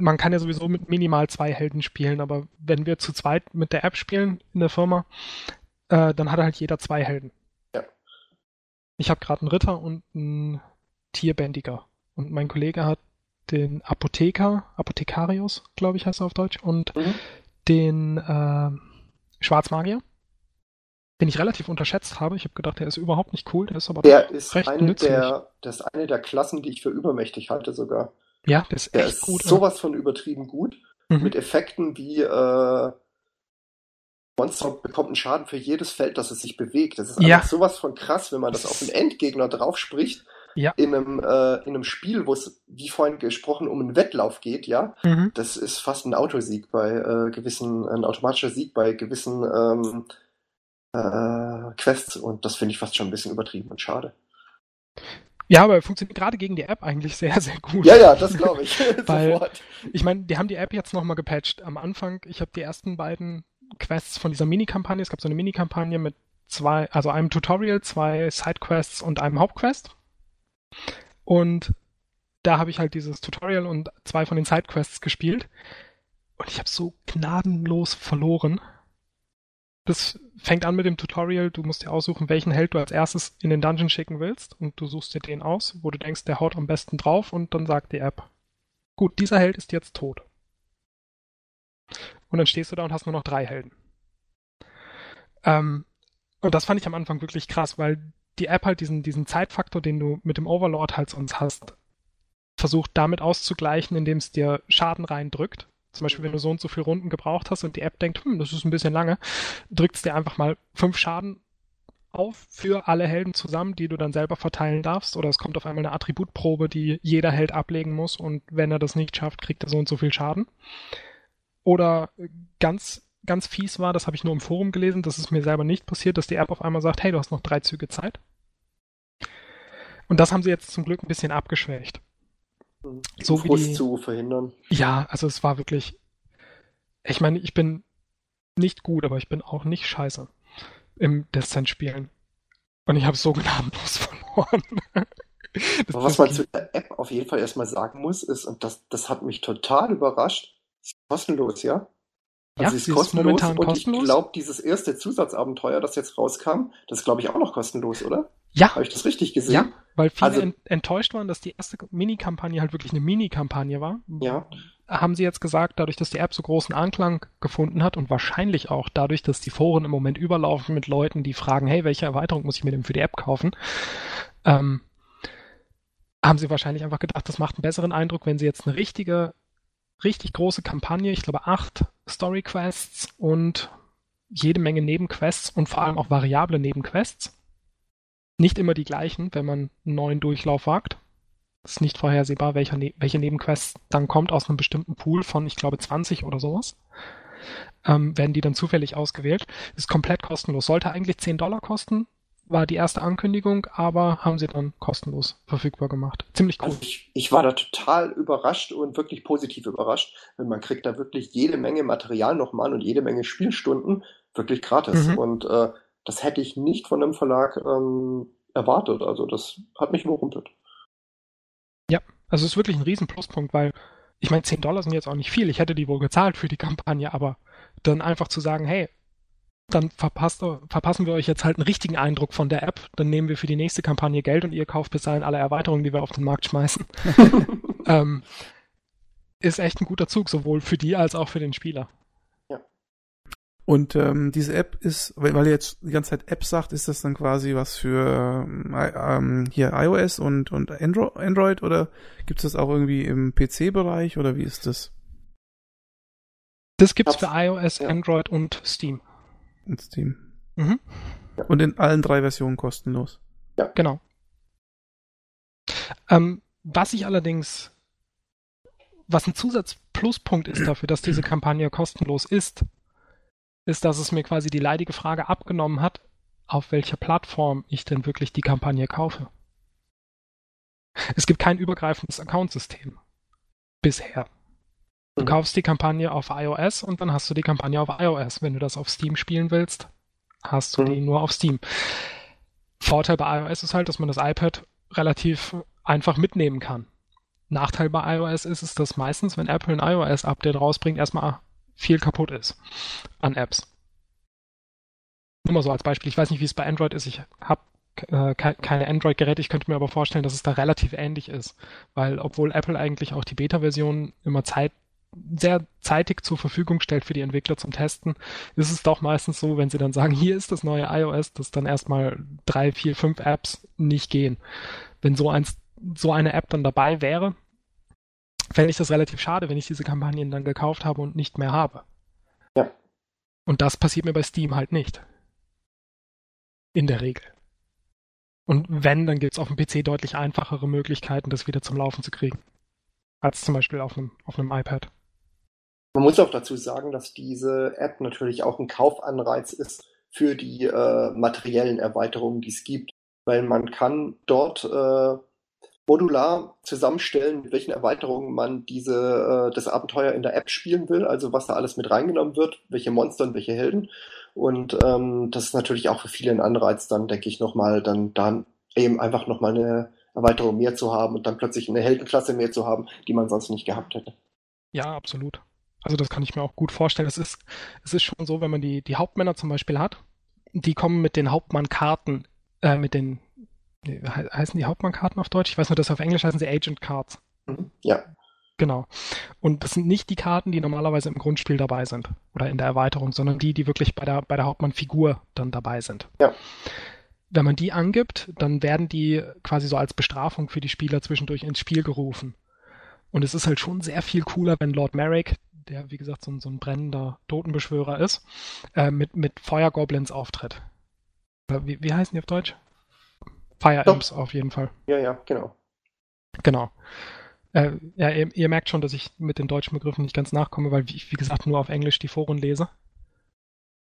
man kann ja sowieso mit minimal zwei Helden spielen, aber wenn wir zu zweit mit der App spielen in der Firma, äh, dann hat halt jeder zwei Helden. Ja. Ich habe gerade einen Ritter und einen Tierbändiger. Und mein Kollege hat den Apotheker, Apothekarius, glaube ich, heißt er auf Deutsch, und mhm. den äh, Schwarzmagier, den ich relativ unterschätzt habe. Ich habe gedacht, der ist überhaupt nicht cool, der ist aber der ist recht eine nützlich. Der, das ist eine der Klassen, die ich für übermächtig halte sogar. Ja, das ist echt ist gut. Sowas von übertrieben gut. Mhm. Mit Effekten wie äh, Monster bekommt einen Schaden für jedes Feld, das es sich bewegt. Das ist ja. einfach sowas von krass, wenn man das auf den Endgegner drauf spricht. Ja. In einem, äh, in einem Spiel, wo es, wie vorhin gesprochen, um einen Wettlauf geht, ja, mhm. das ist fast ein Autosieg bei äh, gewissen, ein automatischer Sieg bei gewissen ähm, äh, Quests und das finde ich fast schon ein bisschen übertrieben und schade. Ja, aber er funktioniert gerade gegen die App eigentlich sehr, (laughs) sehr gut. Ja, ja, das glaube ich. (laughs) (laughs) Weil, ich meine, die haben die App jetzt nochmal gepatcht. Am Anfang, ich habe die ersten beiden Quests von dieser Mini-Kampagne, es gab so eine Mini-Kampagne mit zwei, also einem Tutorial, zwei Sidequests und einem Hauptquest. Und da habe ich halt dieses Tutorial und zwei von den Sidequests gespielt. Und ich habe so gnadenlos verloren. Das fängt an mit dem Tutorial, du musst dir aussuchen, welchen Held du als erstes in den Dungeon schicken willst und du suchst dir den aus, wo du denkst, der haut am besten drauf und dann sagt die App, gut, dieser Held ist jetzt tot. Und dann stehst du da und hast nur noch drei Helden. Ähm, und das fand ich am Anfang wirklich krass, weil die App halt diesen, diesen Zeitfaktor, den du mit dem Overlord halt sonst hast, versucht damit auszugleichen, indem es dir Schaden reindrückt zum Beispiel, wenn du so und so viele Runden gebraucht hast und die App denkt, hm, das ist ein bisschen lange, drückt es dir einfach mal fünf Schaden auf für alle Helden zusammen, die du dann selber verteilen darfst, oder es kommt auf einmal eine Attributprobe, die jeder Held ablegen muss und wenn er das nicht schafft, kriegt er so und so viel Schaden. Oder ganz, ganz fies war, das habe ich nur im Forum gelesen, das ist mir selber nicht passiert, dass die App auf einmal sagt, hey, du hast noch drei Züge Zeit. Und das haben sie jetzt zum Glück ein bisschen abgeschwächt. Mhm. So wie die, zu verhindern. Ja, also es war wirklich. Ich meine, ich bin nicht gut, aber ich bin auch nicht scheiße im Descent spielen. Und ich habe so (laughs) gnadenlos verloren. aber was man zu der App auf jeden Fall erstmal sagen muss, ist, und das, das hat mich total überrascht, ist kostenlos, ja? Also ja, sie ist, kostenlos momentan und kostenlos. ich glaube, dieses erste Zusatzabenteuer, das jetzt rauskam, das ist, glaube ich, auch noch kostenlos, oder? Ja. Habe ich das richtig gesehen? Ja, weil viele also, enttäuscht waren, dass die erste Mini-Kampagne halt wirklich eine Mini-Kampagne war. Ja. Haben sie jetzt gesagt, dadurch, dass die App so großen Anklang gefunden hat und wahrscheinlich auch dadurch, dass die Foren im Moment überlaufen mit Leuten, die fragen, hey, welche Erweiterung muss ich mir denn für die App kaufen? Ähm, haben sie wahrscheinlich einfach gedacht, das macht einen besseren Eindruck, wenn sie jetzt eine richtige, richtig große Kampagne, ich glaube acht Story-Quests und jede Menge Nebenquests und vor allem auch variable Nebenquests nicht immer die gleichen, wenn man einen neuen Durchlauf wagt. Es ist nicht vorhersehbar, welcher ne welche Nebenquest dann kommt aus einem bestimmten Pool von, ich glaube, 20 oder sowas. Ähm, werden die dann zufällig ausgewählt. Ist komplett kostenlos. Sollte eigentlich 10 Dollar kosten, war die erste Ankündigung, aber haben sie dann kostenlos verfügbar gemacht. Ziemlich cool. Also ich, ich, war da total überrascht und wirklich positiv überrascht, man kriegt da wirklich jede Menge Material nochmal und jede Menge Spielstunden wirklich gratis. Mhm. Und äh, das hätte ich nicht von einem Verlag ähm, erwartet. Also das hat mich überrumpelt. Ja, also es ist wirklich ein riesen Pluspunkt, weil ich meine, 10 Dollar sind jetzt auch nicht viel. Ich hätte die wohl gezahlt für die Kampagne, aber dann einfach zu sagen, hey, dann verpasst, verpassen wir euch jetzt halt einen richtigen Eindruck von der App, dann nehmen wir für die nächste Kampagne Geld und ihr kauft bis dahin alle Erweiterungen, die wir auf den Markt schmeißen. (laughs) ähm, ist echt ein guter Zug, sowohl für die als auch für den Spieler. Und ähm, diese App ist, weil, weil ihr jetzt die ganze Zeit App sagt, ist das dann quasi was für ähm, ähm hier iOS und, und Andro Android oder gibt es das auch irgendwie im PC-Bereich oder wie ist das? Das gibt's für iOS, ja. Android und Steam. Und Steam. Mhm. Und in allen drei Versionen kostenlos. Ja. Genau. Ähm, was ich allerdings, was ein Zusatzpluspunkt ist dafür, dass diese Kampagne kostenlos ist, ist, dass es mir quasi die leidige Frage abgenommen hat, auf welcher Plattform ich denn wirklich die Kampagne kaufe. Es gibt kein übergreifendes Accountsystem. Bisher. Du mhm. kaufst die Kampagne auf iOS und dann hast du die Kampagne auf iOS. Wenn du das auf Steam spielen willst, hast du mhm. die nur auf Steam. Vorteil bei iOS ist halt, dass man das iPad relativ einfach mitnehmen kann. Nachteil bei iOS ist es, dass meistens, wenn Apple ein iOS-Update rausbringt, erstmal viel kaputt ist an Apps. Nur mal so als Beispiel. Ich weiß nicht, wie es bei Android ist. Ich habe äh, keine Android-Geräte. Ich könnte mir aber vorstellen, dass es da relativ ähnlich ist. Weil obwohl Apple eigentlich auch die Beta-Version immer Zeit, sehr zeitig zur Verfügung stellt für die Entwickler zum Testen, ist es doch meistens so, wenn sie dann sagen, (laughs) hier ist das neue iOS, dass dann erstmal drei, vier, fünf Apps nicht gehen. Wenn so eins, so eine App dann dabei wäre, fände ich das relativ schade, wenn ich diese Kampagnen dann gekauft habe und nicht mehr habe. Ja. Und das passiert mir bei Steam halt nicht. In der Regel. Und wenn, dann gibt es auf dem PC deutlich einfachere Möglichkeiten, das wieder zum Laufen zu kriegen. Als zum Beispiel auf einem, auf einem iPad. Man muss auch dazu sagen, dass diese App natürlich auch ein Kaufanreiz ist für die äh, materiellen Erweiterungen, die es gibt. Weil man kann dort äh, modular zusammenstellen, mit welchen Erweiterungen man diese, äh, das Abenteuer in der App spielen will, also was da alles mit reingenommen wird, welche Monster und welche Helden. Und ähm, das ist natürlich auch für viele ein Anreiz, dann denke ich nochmal, dann, dann eben einfach nochmal eine Erweiterung mehr zu haben und dann plötzlich eine Heldenklasse mehr zu haben, die man sonst nicht gehabt hätte. Ja, absolut. Also das kann ich mir auch gut vorstellen. Es ist, es ist schon so, wenn man die, die Hauptmänner zum Beispiel hat, die kommen mit den Hauptmannkarten, äh, mit den Nee, heißen die Hauptmannkarten auf Deutsch? Ich weiß nur, dass auf Englisch heißen sie Agent Cards. Mhm. Ja. Genau. Und das sind nicht die Karten, die normalerweise im Grundspiel dabei sind oder in der Erweiterung, sondern die, die wirklich bei der, bei der Hauptmannfigur dann dabei sind. Ja. Wenn man die angibt, dann werden die quasi so als Bestrafung für die Spieler zwischendurch ins Spiel gerufen. Und es ist halt schon sehr viel cooler, wenn Lord Merrick, der wie gesagt so ein, so ein brennender Totenbeschwörer ist, äh, mit, mit Feuergoblins auftritt. Wie, wie heißen die auf Deutsch? Fire Imps auf jeden Fall. Ja, ja, genau. Genau. Äh, ja, ihr, ihr, merkt schon, dass ich mit den deutschen Begriffen nicht ganz nachkomme, weil ich, wie gesagt, nur auf Englisch die Foren lese.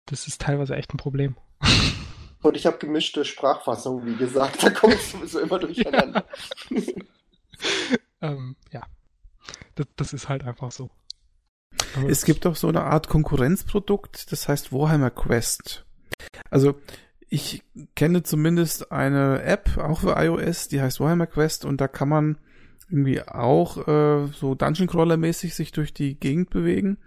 Das ist teilweise echt ein Problem. (laughs) Und ich habe gemischte Sprachfassungen, wie gesagt, da komme ich sowieso immer durcheinander. (laughs) Ja, ähm, ja. Das, das, ist halt einfach so. Aber es gibt auch so eine Art Konkurrenzprodukt, das heißt Warhammer Quest. Also ich kenne zumindest eine App, auch für iOS, die heißt Warhammer Quest und da kann man irgendwie auch äh, so Dungeon Crawler mäßig sich durch die Gegend bewegen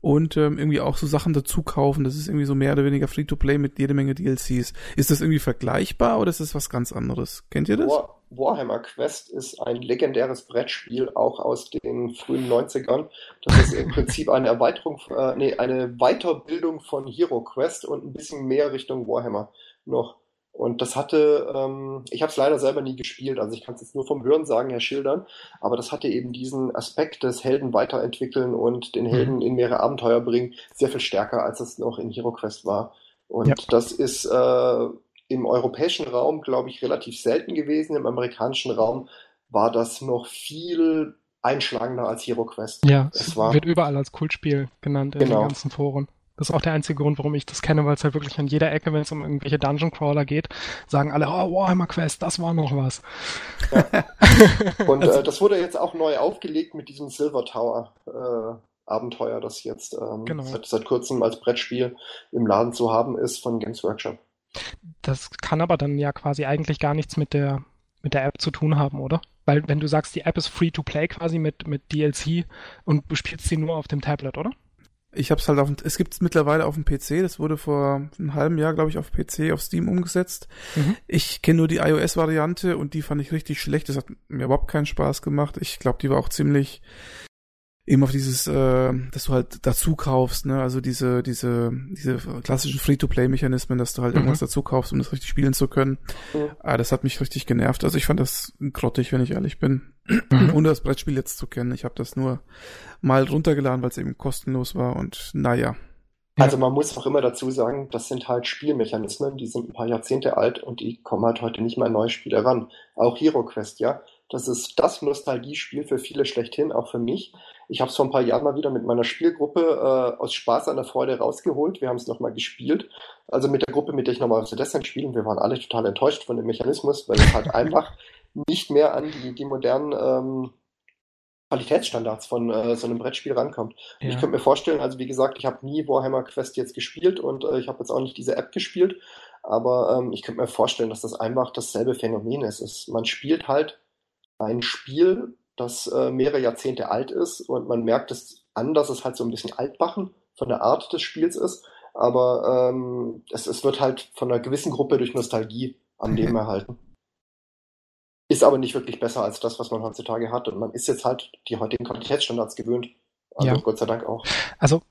und ähm, irgendwie auch so Sachen dazu kaufen. Das ist irgendwie so mehr oder weniger Free-to-Play mit jede Menge DLCs. Ist das irgendwie vergleichbar oder ist das was ganz anderes? Kennt ihr das? War Warhammer Quest ist ein legendäres Brettspiel, auch aus den frühen 90ern. Das ist im Prinzip eine Erweiterung, äh, nee, eine Weiterbildung von Hero Quest und ein bisschen mehr Richtung Warhammer noch. Und das hatte, ähm, ich habe es leider selber nie gespielt, also ich kann es jetzt nur vom Hörensagen her schildern, aber das hatte eben diesen Aspekt des Helden weiterentwickeln und den Helden mhm. in mehrere Abenteuer bringen, sehr viel stärker, als es noch in Hero Quest war. Und ja. das ist äh, im europäischen Raum, glaube ich, relativ selten gewesen. Im amerikanischen Raum war das noch viel einschlagender als Hero Quest. Ja, es war, wird überall als Kultspiel genannt in genau. den ganzen Foren. Das ist auch der einzige Grund, warum ich das kenne, weil es halt wirklich an jeder Ecke, wenn es um irgendwelche Dungeon Crawler geht, sagen alle, oh, Warhammer Quest, das war noch was. Ja. Und (laughs) also, äh, das wurde jetzt auch neu aufgelegt mit diesem Silver Tower äh, Abenteuer, das jetzt ähm, genau. seit, seit kurzem als Brettspiel im Laden zu haben ist von Games Workshop. Das kann aber dann ja quasi eigentlich gar nichts mit der, mit der App zu tun haben, oder? Weil wenn du sagst, die App ist free to play quasi mit, mit DLC und du spielst sie nur auf dem Tablet, oder? Ich hab's halt auf es gibt's mittlerweile auf dem PC, das wurde vor einem halben Jahr, glaube ich, auf PC, auf Steam umgesetzt. Mhm. Ich kenne nur die iOS-Variante und die fand ich richtig schlecht. Das hat mir überhaupt keinen Spaß gemacht. Ich glaube, die war auch ziemlich eben auf dieses, äh, dass du halt dazu kaufst, ne, also diese, diese, diese klassischen Free-to-Play-Mechanismen, dass du halt mhm. irgendwas dazu kaufst, um das richtig spielen zu können. Mhm. Ah, das hat mich richtig genervt. Also ich fand das grottig, wenn ich ehrlich bin. Mhm. Ohne das Brettspiel jetzt zu kennen. Ich habe das nur mal runtergeladen, weil es eben kostenlos war und naja. Also man muss auch immer dazu sagen, das sind halt Spielmechanismen, die sind ein paar Jahrzehnte alt und die kommen halt heute nicht mehr an neue Spiele ran. Auch Hero Quest, ja. Das ist das Nostalgiespiel für viele schlechthin, auch für mich. Ich habe es vor ein paar Jahren mal wieder mit meiner Spielgruppe äh, aus Spaß an der Freude rausgeholt. Wir haben es nochmal gespielt. Also mit der Gruppe, mit der ich nochmal zu Descent spiele. Und wir waren alle total enttäuscht von dem Mechanismus, weil es halt (laughs) einfach nicht mehr an die, die modernen ähm, Qualitätsstandards von äh, so einem Brettspiel rankommt. Ja. Ich könnte mir vorstellen, also wie gesagt, ich habe nie Warhammer Quest jetzt gespielt und äh, ich habe jetzt auch nicht diese App gespielt, aber ähm, ich könnte mir vorstellen, dass das einfach dasselbe Phänomen ist. Es, man spielt halt ein Spiel, das äh, mehrere Jahrzehnte alt ist und man merkt es an, dass es halt so ein bisschen altbachen von der Art des Spiels ist, aber ähm, es, es wird halt von einer gewissen Gruppe durch Nostalgie am Leben (laughs) erhalten. Ist aber nicht wirklich besser als das, was man heutzutage hat und man ist jetzt halt die heutigen Qualitätsstandards gewöhnt. Also ja. Gott sei Dank auch. Also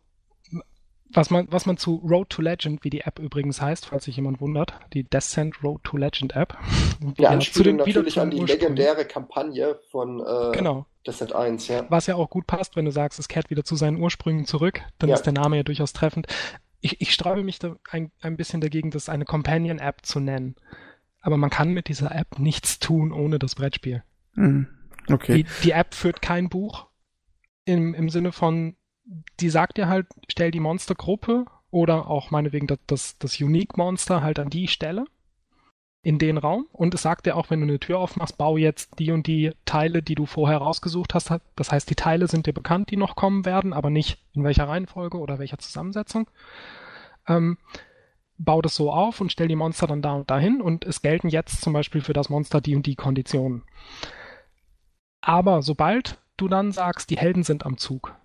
was man, was man zu Road to Legend, wie die App übrigens heißt, falls sich jemand wundert, die Descent Road to Legend App. Ja, Anspielung natürlich an die legendäre Kampagne von äh, genau. Descent 1, ja. Was ja auch gut passt, wenn du sagst, es kehrt wieder zu seinen Ursprüngen zurück, dann ja. ist der Name ja durchaus treffend. Ich, ich sträube mich da ein, ein bisschen dagegen, das eine Companion-App zu nennen. Aber man kann mit dieser App nichts tun ohne das Brettspiel. Mhm. Okay. Die, die App führt kein Buch im, im Sinne von, die sagt dir halt, stell die Monstergruppe oder auch meinetwegen das, das, das Unique-Monster halt an die Stelle in den Raum und es sagt dir auch, wenn du eine Tür aufmachst, bau jetzt die und die Teile, die du vorher rausgesucht hast. Das heißt, die Teile sind dir bekannt, die noch kommen werden, aber nicht in welcher Reihenfolge oder welcher Zusammensetzung. Ähm, bau das so auf und stell die Monster dann da und dahin und es gelten jetzt zum Beispiel für das Monster die und die Konditionen. Aber sobald du dann sagst, die Helden sind am Zug,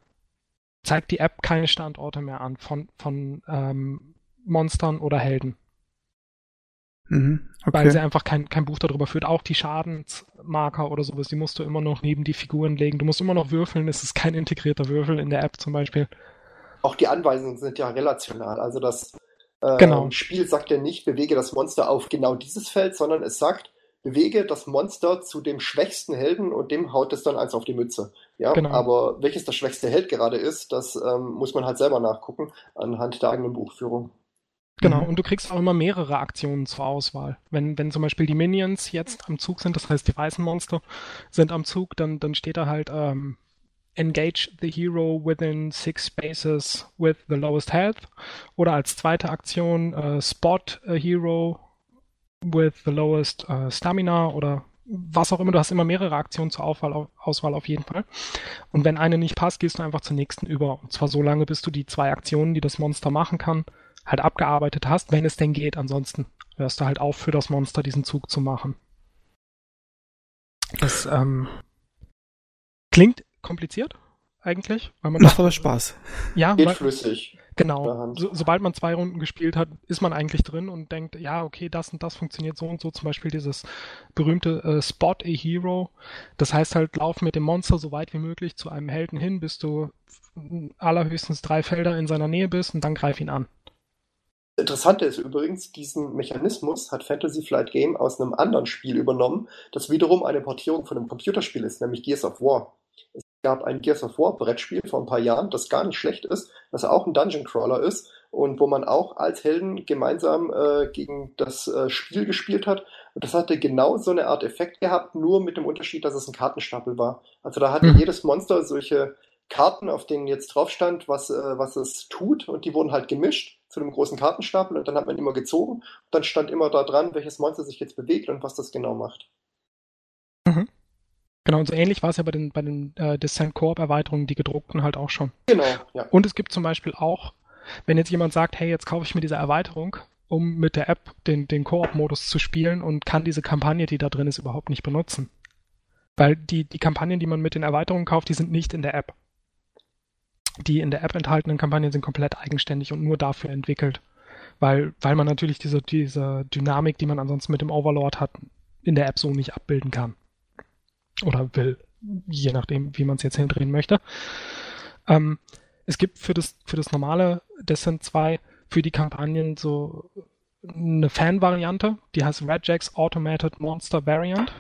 zeigt die App keine Standorte mehr an von, von ähm, Monstern oder Helden. Mhm, okay. Weil sie einfach kein, kein Buch darüber führt. Auch die Schadensmarker oder sowas, die musst du immer noch neben die Figuren legen. Du musst immer noch würfeln, es ist kein integrierter Würfel in der App zum Beispiel. Auch die Anweisungen sind ja relational. Also das genau. Spiel sagt ja nicht, bewege das Monster auf genau dieses Feld, sondern es sagt, bewege das Monster zu dem schwächsten Helden und dem haut es dann eins auf die Mütze. Ja, genau. aber welches der schwächste Held gerade ist, das ähm, muss man halt selber nachgucken anhand der eigenen Buchführung. Genau, und du kriegst auch immer mehrere Aktionen zur Auswahl. Wenn, wenn zum Beispiel die Minions jetzt am Zug sind, das heißt die weißen Monster sind am Zug, dann, dann steht da halt ähm, Engage the Hero within six spaces with the lowest health. Oder als zweite Aktion äh, Spot a Hero with the lowest äh, Stamina oder was auch immer. Du hast immer mehrere Aktionen zur Auswahl, Auswahl auf jeden Fall. Und wenn eine nicht passt, gehst du einfach zur nächsten über. Und zwar so lange, bis du die zwei Aktionen, die das Monster machen kann, halt abgearbeitet hast, wenn es denn geht. Ansonsten hörst du halt auf, für das Monster diesen Zug zu machen. Das ähm, klingt kompliziert eigentlich. Weil man Macht aber Spaß. Ja, geht weil, flüssig. Genau. So, sobald man zwei Runden gespielt hat, ist man eigentlich drin und denkt, ja, okay, das und das funktioniert so und so. Zum Beispiel dieses berühmte äh, Spot a Hero. Das heißt halt, lauf mit dem Monster so weit wie möglich zu einem Helden hin, bis du allerhöchstens drei Felder in seiner Nähe bist und dann greif ihn an. Interessante ist übrigens, diesen Mechanismus hat Fantasy Flight Game aus einem anderen Spiel übernommen, das wiederum eine Portierung von einem Computerspiel ist, nämlich Gears of War. Es gab ein Gears of War Brettspiel vor ein paar Jahren, das gar nicht schlecht ist, das auch ein Dungeon Crawler ist und wo man auch als Helden gemeinsam äh, gegen das äh, Spiel gespielt hat. Und das hatte genau so eine Art Effekt gehabt, nur mit dem Unterschied, dass es ein Kartenstapel war. Also da hatte mhm. jedes Monster solche Karten, auf denen jetzt drauf stand, was, äh, was es tut und die wurden halt gemischt zu einem großen Kartenstapel und dann hat man immer gezogen. Und dann stand immer da dran, welches Monster sich jetzt bewegt und was das genau macht. Mhm. Genau, und so ähnlich war es ja bei den, bei den äh, Descent Coop-Erweiterungen, die gedruckten halt auch schon. Genau, ja. Und es gibt zum Beispiel auch, wenn jetzt jemand sagt, hey, jetzt kaufe ich mir diese Erweiterung, um mit der App den, den Koop-Modus zu spielen und kann diese Kampagne, die da drin ist, überhaupt nicht benutzen. Weil die, die Kampagnen, die man mit den Erweiterungen kauft, die sind nicht in der App die in der App enthaltenen Kampagnen sind komplett eigenständig und nur dafür entwickelt. Weil, weil man natürlich diese, diese Dynamik, die man ansonsten mit dem Overlord hat, in der App so nicht abbilden kann. Oder will, je nachdem, wie man es jetzt hindrehen möchte. Ähm, es gibt für das, für das normale Descent 2 für die Kampagnen so eine Fan-Variante, die heißt Redjacks Automated Monster Variant.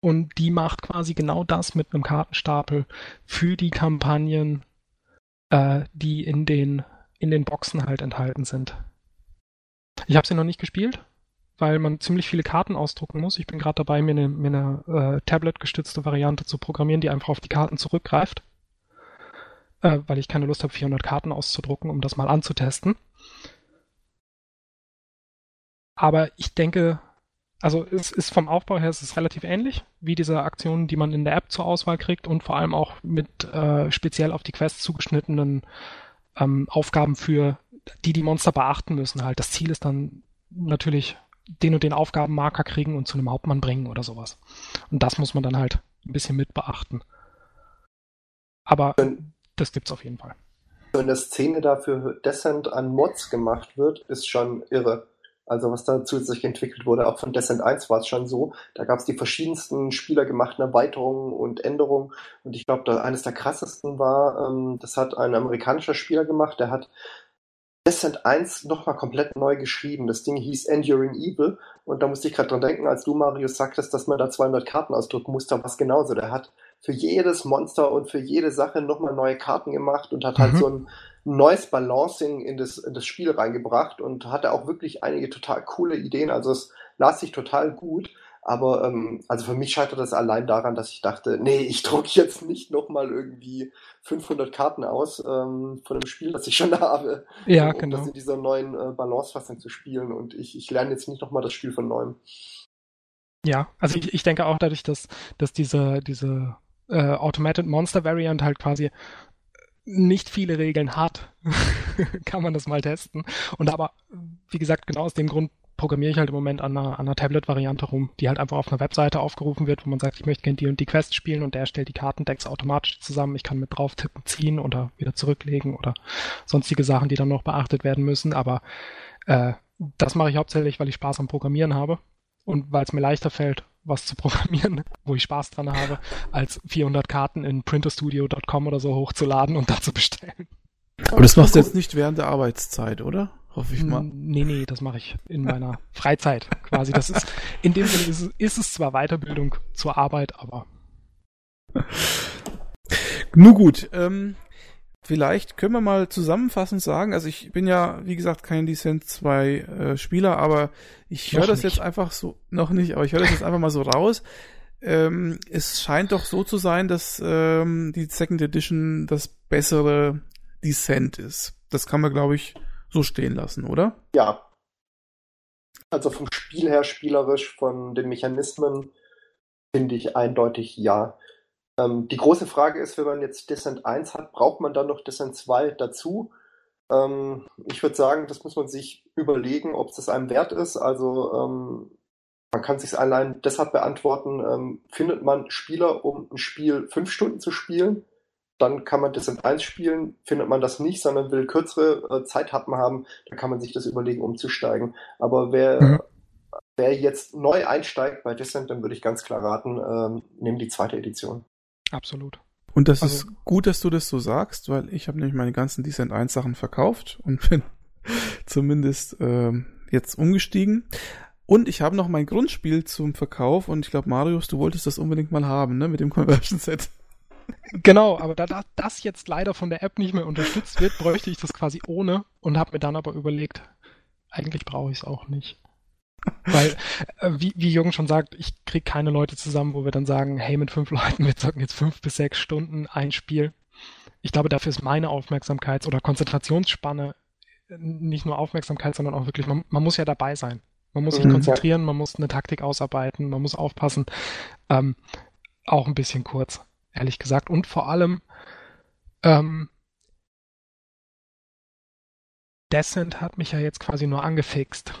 Und die macht quasi genau das mit einem Kartenstapel für die Kampagnen, äh, die in den, in den Boxen halt enthalten sind. Ich habe sie noch nicht gespielt, weil man ziemlich viele Karten ausdrucken muss. Ich bin gerade dabei, mir eine, mir eine äh, Tablet-gestützte Variante zu programmieren, die einfach auf die Karten zurückgreift. Äh, weil ich keine Lust habe, 400 Karten auszudrucken, um das mal anzutesten. Aber ich denke, also es ist vom Aufbau her es ist relativ ähnlich wie diese Aktionen, die man in der App zur Auswahl kriegt und vor allem auch mit äh, speziell auf die Quest zugeschnittenen ähm, Aufgaben für die die Monster beachten müssen. Halt das Ziel ist dann natürlich den und den Aufgabenmarker kriegen und zu einem Hauptmann bringen oder sowas. Und das muss man dann halt ein bisschen mit beachten. Aber wenn, das gibt's auf jeden Fall. Wenn eine Szene dafür Descent an Mods gemacht wird, ist schon irre. Also was da zusätzlich entwickelt wurde, auch von Descent 1 war es schon so. Da gab es die verschiedensten spielergemachten Erweiterungen und Änderungen. Und ich glaube, eines der krassesten war, ähm, das hat ein amerikanischer Spieler gemacht, der hat Descent 1 nochmal komplett neu geschrieben. Das Ding hieß Enduring Evil. Und da musste ich gerade dran denken, als du, Marius, sagtest, dass man da 200 Karten ausdrücken musste, was genauso. Der hat für jedes Monster und für jede Sache nochmal neue Karten gemacht und hat halt mhm. halt so ein neues Balancing in das, in das Spiel reingebracht und hatte auch wirklich einige total coole Ideen. Also es las sich total gut. Aber ähm, also für mich scheitert das allein daran, dass ich dachte, nee, ich drucke jetzt nicht nochmal irgendwie 500 Karten aus ähm, von einem Spiel, das ich schon (laughs) habe, ja, um genau. das in dieser neuen äh, Balancefassung zu spielen. Und ich, ich lerne jetzt nicht nochmal das Spiel von neuem. Ja, also ich, ich denke auch dadurch, dass, dass diese, diese äh, Automated Monster Variant halt quasi nicht viele Regeln hat, (laughs) kann man das mal testen. Und aber, wie gesagt, genau aus dem Grund programmiere ich halt im Moment an einer, einer Tablet-Variante rum, die halt einfach auf einer Webseite aufgerufen wird, wo man sagt, ich möchte gerne die und die Quest spielen und der stellt die Kartendecks automatisch zusammen. Ich kann mit drauf tippen, ziehen oder wieder zurücklegen oder sonstige Sachen, die dann noch beachtet werden müssen. Aber äh, das mache ich hauptsächlich, weil ich Spaß am Programmieren habe und weil es mir leichter fällt, was zu (laughs) programmieren, wo ich Spaß dran habe, als 400 Karten in printerstudio.com oder so hochzuladen und da zu bestellen. Aber das machst du jetzt nicht während der Arbeitszeit, oder? Hoffe ich mal. Nee, nee, das mache ich in meiner (laughs) Freizeit quasi. Das ist, in dem Sinne ist es, ist es zwar Weiterbildung zur Arbeit, aber. (laughs) Nur gut, ähm, vielleicht können wir mal zusammenfassend sagen, also ich bin ja, wie gesagt, kein Descent 2 äh, Spieler, aber ich höre das nicht. jetzt einfach so, noch nicht, aber ich höre das jetzt einfach mal so raus. Ähm, es scheint doch so zu sein, dass ähm, die Second Edition das bessere Descent ist. Das kann man, glaube ich, so stehen lassen, oder? Ja. Also vom Spiel her spielerisch, von den Mechanismen, finde ich eindeutig ja. Ähm, die große Frage ist, wenn man jetzt Descent 1 hat, braucht man dann noch Descent 2 dazu? Ähm, ich würde sagen, das muss man sich überlegen, ob es einem wert ist. Also ähm, man kann sich allein deshalb beantworten, ähm, findet man Spieler, um ein Spiel fünf Stunden zu spielen, dann kann man Descent 1 spielen. Findet man das nicht, sondern will kürzere äh, Zeithappen haben, dann kann man sich das überlegen, umzusteigen. Aber wer, mhm. wer jetzt neu einsteigt bei Descent, dann würde ich ganz klar raten, ähm, nehmen die zweite Edition. Absolut. Und das also, ist gut, dass du das so sagst, weil ich habe nämlich meine ganzen Decent 1 Sachen verkauft und (laughs) bin zumindest ähm, jetzt umgestiegen. Und ich habe noch mein Grundspiel zum Verkauf und ich glaube, Marius, du wolltest das unbedingt mal haben, ne, mit dem Conversion Set. Genau, aber da, das jetzt leider von der App nicht mehr unterstützt wird, bräuchte ich das quasi ohne und habe mir dann aber überlegt, eigentlich brauche ich es auch nicht. Weil, äh, wie, wie Jürgen schon sagt, ich kriege keine Leute zusammen, wo wir dann sagen, hey, mit fünf Leuten, wir zocken jetzt fünf bis sechs Stunden ein Spiel. Ich glaube, dafür ist meine Aufmerksamkeits- oder Konzentrationsspanne äh, nicht nur Aufmerksamkeit, sondern auch wirklich, man, man muss ja dabei sein. Man muss sich mhm, konzentrieren, man muss eine Taktik ausarbeiten, man muss aufpassen. Ähm, auch ein bisschen kurz, ehrlich gesagt. Und vor allem, ähm, Descent hat mich ja jetzt quasi nur angefixt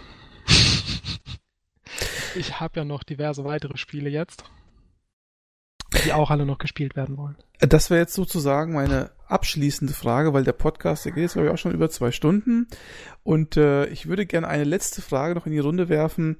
(laughs) ich habe ja noch diverse weitere Spiele jetzt, die auch alle noch gespielt werden wollen. Das wäre jetzt sozusagen meine abschließende Frage, weil der Podcast, der geht jetzt glaube ich auch schon über zwei Stunden. Und äh, ich würde gerne eine letzte Frage noch in die Runde werfen.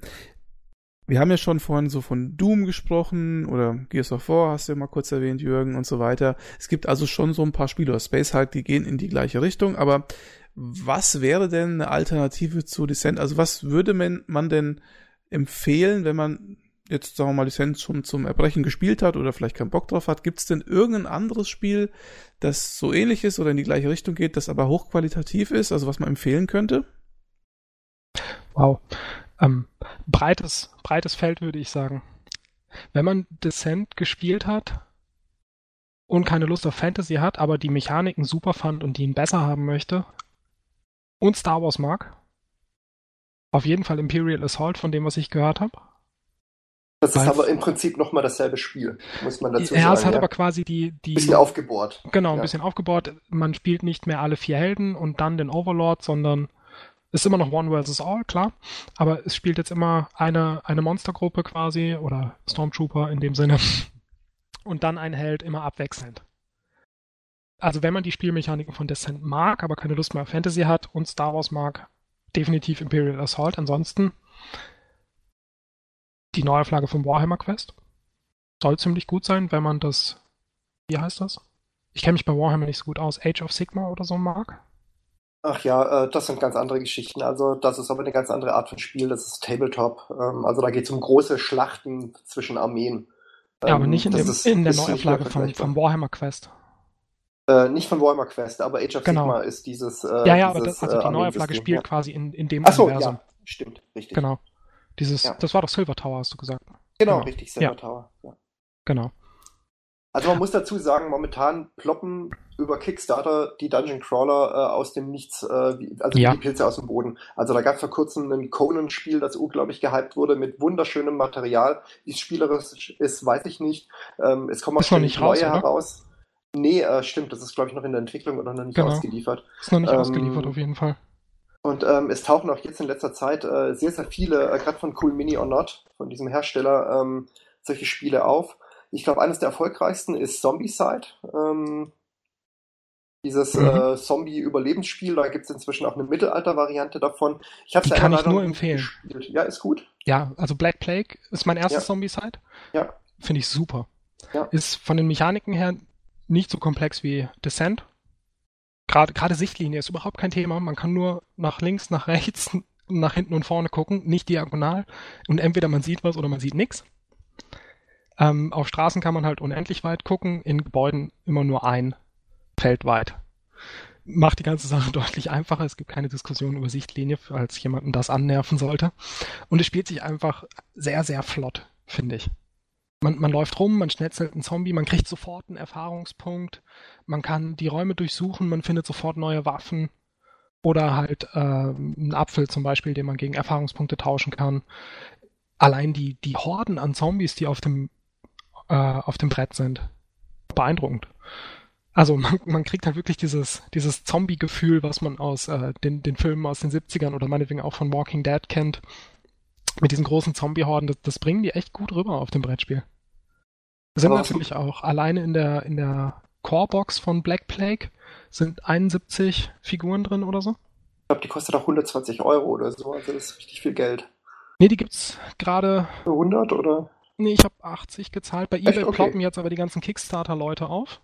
Wir haben ja schon vorhin so von Doom gesprochen oder Gears of War hast du ja mal kurz erwähnt, Jürgen und so weiter. Es gibt also schon so ein paar Spiele oder Space Hulk, die gehen in die gleiche Richtung, aber was wäre denn eine Alternative zu Descent? Also was würde man, man denn empfehlen, wenn man jetzt, sagen wir mal, Lizenz schon zum Erbrechen gespielt hat oder vielleicht keinen Bock drauf hat, gibt es denn irgendein anderes Spiel, das so ähnlich ist oder in die gleiche Richtung geht, das aber hochqualitativ ist, also was man empfehlen könnte? Wow. Ähm, breites, breites Feld würde ich sagen. Wenn man Descent gespielt hat und keine Lust auf Fantasy hat, aber die Mechaniken super fand und die ihn besser haben möchte und Star Wars mag, auf jeden Fall Imperial Assault von dem, was ich gehört habe. Das ist aber im Prinzip nochmal dasselbe Spiel, muss man dazu ja, sagen. Es hat ja, aber quasi die, die. Bisschen aufgebohrt. Genau, ein ja. bisschen aufgebohrt. Man spielt nicht mehr alle vier Helden und dann den Overlord, sondern ist immer noch One versus All, klar. Aber es spielt jetzt immer eine, eine Monstergruppe quasi oder Stormtrooper in dem Sinne. Und dann ein Held immer abwechselnd. Also wenn man die Spielmechaniken von Descent mag, aber keine Lust mehr auf Fantasy hat und Star Wars mag, definitiv Imperial Assault. Ansonsten die Neuauflage vom Warhammer Quest. Soll ziemlich gut sein, wenn man das, wie heißt das? Ich kenne mich bei Warhammer nicht so gut aus. Age of Sigma oder so mag. Ach ja, äh, das sind ganz andere Geschichten. Also das ist aber eine ganz andere Art von Spiel. Das ist Tabletop. Ähm, also da geht es um große Schlachten zwischen Armeen. Ja, aber nicht in, dem, ist, in der Neuauflage vom, vom Warhammer Quest. Äh, nicht von Warhammer Quest, aber Age of genau. Sigma ist dieses. Äh, ja, ja, dieses, aber das, also die äh, Neuauflage spielt ja. quasi in, in dem Achso, Universum. Ja, stimmt, richtig. Genau. Dieses, ja. das war doch Silver Tower, hast du gesagt. Genau, genau. richtig, Silver. Tower. Ja. Genau. Also man muss dazu sagen, momentan ploppen über Kickstarter die Dungeon Crawler äh, aus dem Nichts, äh, wie, also ja. die Pilze aus dem Boden. Also da gab es vor kurzem ein Conan-Spiel, das unglaublich gehypt wurde mit wunderschönem Material. Wie es spielerisch ist, weiß ich nicht. Ähm, es kommen auch schon neue raus, heraus. Nee, äh, stimmt, das ist, glaube ich, noch in der Entwicklung oder noch nicht genau. ausgeliefert. Ist noch nicht ähm, ausgeliefert, auf jeden Fall. Und ähm, es tauchen auch jetzt in letzter Zeit äh, sehr, sehr viele, äh, gerade von Cool Mini or Not, von diesem Hersteller, ähm, solche Spiele auf. Ich glaube, eines der erfolgreichsten ist Zombicide. Ähm, dieses mhm. äh, Zombie-Überlebensspiel, da gibt es inzwischen auch eine Mittelalter-Variante davon. Ich habe es kann ich nur empfehlen. Gespielt. Ja, ist gut. Ja, also Black Plague ist mein erstes ja. Zombicide. Ja. Finde ich super. Ja. Ist von den Mechaniken her nicht so komplex wie Descent. Gerade, gerade Sichtlinie ist überhaupt kein Thema. Man kann nur nach links, nach rechts, (laughs) nach hinten und vorne gucken, nicht diagonal. Und entweder man sieht was oder man sieht nichts. Ähm, auf Straßen kann man halt unendlich weit gucken, in Gebäuden immer nur ein Feld weit. macht die ganze Sache (laughs) deutlich einfacher. Es gibt keine Diskussion über Sichtlinie, falls jemanden das annerven sollte. Und es spielt sich einfach sehr, sehr flott, finde ich. Man, man läuft rum, man schnetzelt einen Zombie, man kriegt sofort einen Erfahrungspunkt, man kann die Räume durchsuchen, man findet sofort neue Waffen oder halt äh, einen Apfel zum Beispiel, den man gegen Erfahrungspunkte tauschen kann. Allein die, die Horden an Zombies, die auf dem, äh, auf dem Brett sind, beeindruckend. Also man, man kriegt halt wirklich dieses, dieses Zombie-Gefühl, was man aus äh, den, den Filmen aus den 70ern oder meinetwegen auch von Walking Dead kennt. Mit diesen großen Zombie-Horden, das, das bringen die echt gut rüber auf dem Brettspiel. Sind natürlich auch alleine in der, in der Core-Box von Black Plague sind 71 Figuren drin oder so. Ich glaube, die kostet auch 120 Euro oder so, also das ist richtig viel Geld. Nee, die gibt's gerade. 100 oder? Nee, ich habe 80 gezahlt. Bei eBay okay. ploppen jetzt aber die ganzen Kickstarter-Leute auf.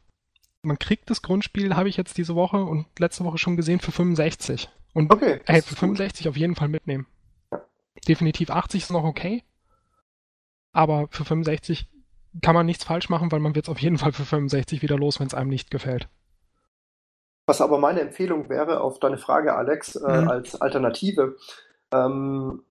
Man kriegt das Grundspiel, habe ich jetzt diese Woche und letzte Woche schon gesehen, für 65. Und okay, ey, für 65 gut. auf jeden Fall mitnehmen. Definitiv 80 ist noch okay. Aber für 65 kann man nichts falsch machen, weil man wird es auf jeden Fall für 65 wieder los, wenn es einem nicht gefällt. Was aber meine Empfehlung wäre, auf deine Frage, Alex, äh, mhm. als Alternative, ähm,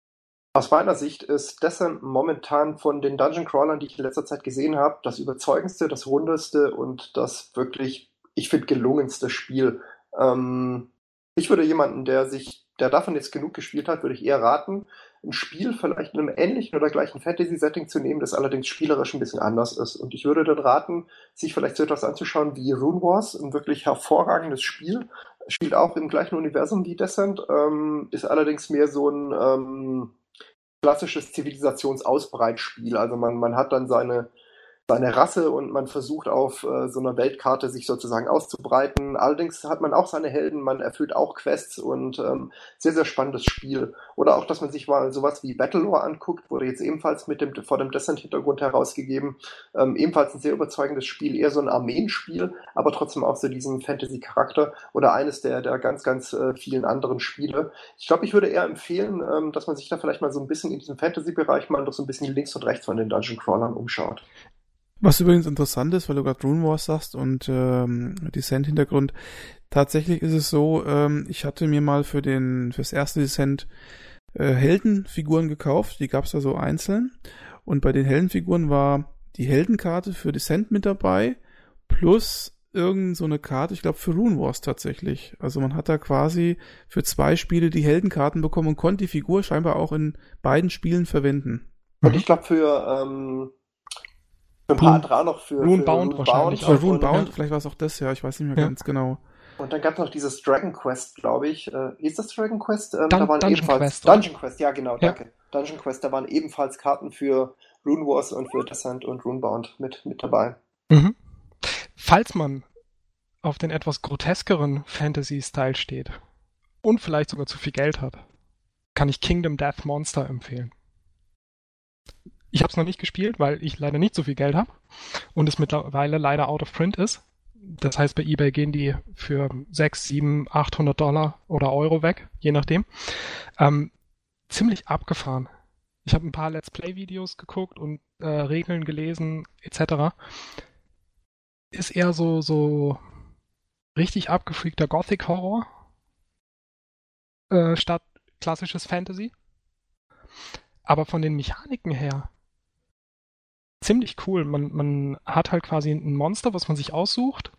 aus meiner Sicht ist Descent momentan von den Dungeon Crawlern, die ich in letzter Zeit gesehen habe, das überzeugendste, das rundeste und das wirklich, ich finde, gelungenste Spiel. Ähm, ich würde jemanden, der sich, der davon jetzt genug gespielt hat, würde ich eher raten, ein Spiel vielleicht in einem ähnlichen oder gleichen Fantasy-Setting zu nehmen, das allerdings spielerisch ein bisschen anders ist. Und ich würde dann raten, sich vielleicht so etwas anzuschauen wie Rune Wars, ein wirklich hervorragendes Spiel. Spielt auch im gleichen Universum wie Descent, ähm, ist allerdings mehr so ein ähm, klassisches Zivilisationsausbreitspiel. Also man, man hat dann seine seine Rasse und man versucht auf äh, so einer Weltkarte sich sozusagen auszubreiten. Allerdings hat man auch seine Helden, man erfüllt auch Quests und ähm, sehr, sehr spannendes Spiel. Oder auch, dass man sich mal sowas wie Battlelore anguckt, wurde jetzt ebenfalls mit dem vor dem Descent-Hintergrund herausgegeben. Ähm, ebenfalls ein sehr überzeugendes Spiel, eher so ein Armeenspiel, aber trotzdem auch so diesen Fantasy-Charakter oder eines der, der ganz, ganz äh, vielen anderen Spiele. Ich glaube, ich würde eher empfehlen, ähm, dass man sich da vielleicht mal so ein bisschen in diesem Fantasy-Bereich mal noch so ein bisschen links und rechts von den Dungeon Crawlern umschaut. Was übrigens interessant ist, weil du gerade Rune Wars sagst und ähm, Descent-Hintergrund, tatsächlich ist es so, ähm, ich hatte mir mal für den fürs erste Descent äh, Heldenfiguren gekauft, die gab's da so einzeln und bei den Heldenfiguren war die Heldenkarte für Descent mit dabei plus irgend so eine Karte, ich glaube für Rune Wars tatsächlich. Also man hat da quasi für zwei Spiele die Heldenkarten bekommen und konnte die Figur scheinbar auch in beiden Spielen verwenden. Und ich glaube für ähm, für ein paar andere auch noch für Runebound Rune wahrscheinlich. Bound, Runebound, ja. vielleicht war es auch das, ja, ich weiß nicht mehr ja. ganz genau. Und dann gab es noch dieses Dragon Quest, glaube ich. Äh, ist das Dragon Quest? Ähm, Dun da waren Dungeon ebenfalls Quest, Dungeon Quest, ja genau, danke. Ja. Dungeon Quest, da waren ebenfalls Karten für Rune Wars und für Descent und Runebound mit, mit dabei. Mhm. Falls man auf den etwas groteskeren Fantasy-Style steht und vielleicht sogar zu viel Geld hat, kann ich Kingdom Death Monster empfehlen. Ich habe es noch nicht gespielt, weil ich leider nicht so viel Geld habe und es mittlerweile leider out of print ist. Das heißt, bei eBay gehen die für 6, 7, 800 Dollar oder Euro weg, je nachdem. Ähm, ziemlich abgefahren. Ich habe ein paar Let's Play-Videos geguckt und äh, Regeln gelesen, etc. Ist eher so, so richtig abgefreakter Gothic-Horror äh, statt klassisches Fantasy. Aber von den Mechaniken her ziemlich cool. Man, man hat halt quasi ein Monster, was man sich aussucht,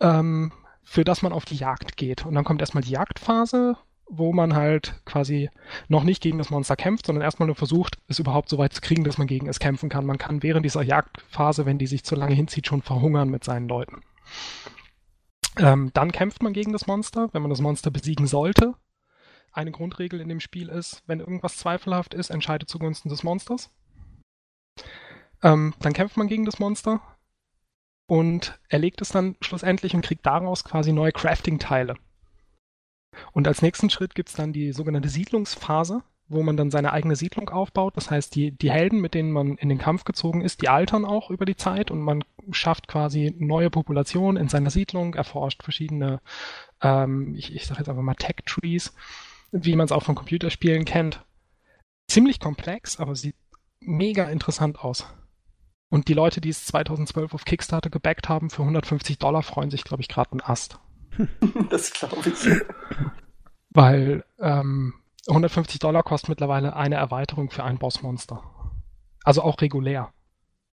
ähm, für das man auf die Jagd geht. Und dann kommt erstmal die Jagdphase, wo man halt quasi noch nicht gegen das Monster kämpft, sondern erstmal nur versucht, es überhaupt so weit zu kriegen, dass man gegen es kämpfen kann. Man kann während dieser Jagdphase, wenn die sich zu lange hinzieht, schon verhungern mit seinen Leuten. Ähm, dann kämpft man gegen das Monster, wenn man das Monster besiegen sollte. Eine Grundregel in dem Spiel ist, wenn irgendwas zweifelhaft ist, entscheidet zugunsten des Monsters. Ähm, dann kämpft man gegen das Monster und erlegt es dann schlussendlich und kriegt daraus quasi neue Crafting-Teile. Und als nächsten Schritt gibt es dann die sogenannte Siedlungsphase, wo man dann seine eigene Siedlung aufbaut. Das heißt, die, die Helden, mit denen man in den Kampf gezogen ist, die altern auch über die Zeit und man schafft quasi neue Populationen in seiner Siedlung, erforscht verschiedene, ähm, ich, ich sage jetzt einfach mal Tech-Trees, wie man es auch von Computerspielen kennt. Ziemlich komplex, aber sieht mega interessant aus. Und die Leute, die es 2012 auf Kickstarter gebackt haben für 150 Dollar, freuen sich, glaube ich, gerade einen Ast. (laughs) das glaube ich. Weil ähm, 150 Dollar kostet mittlerweile eine Erweiterung für ein Bossmonster. Also auch regulär.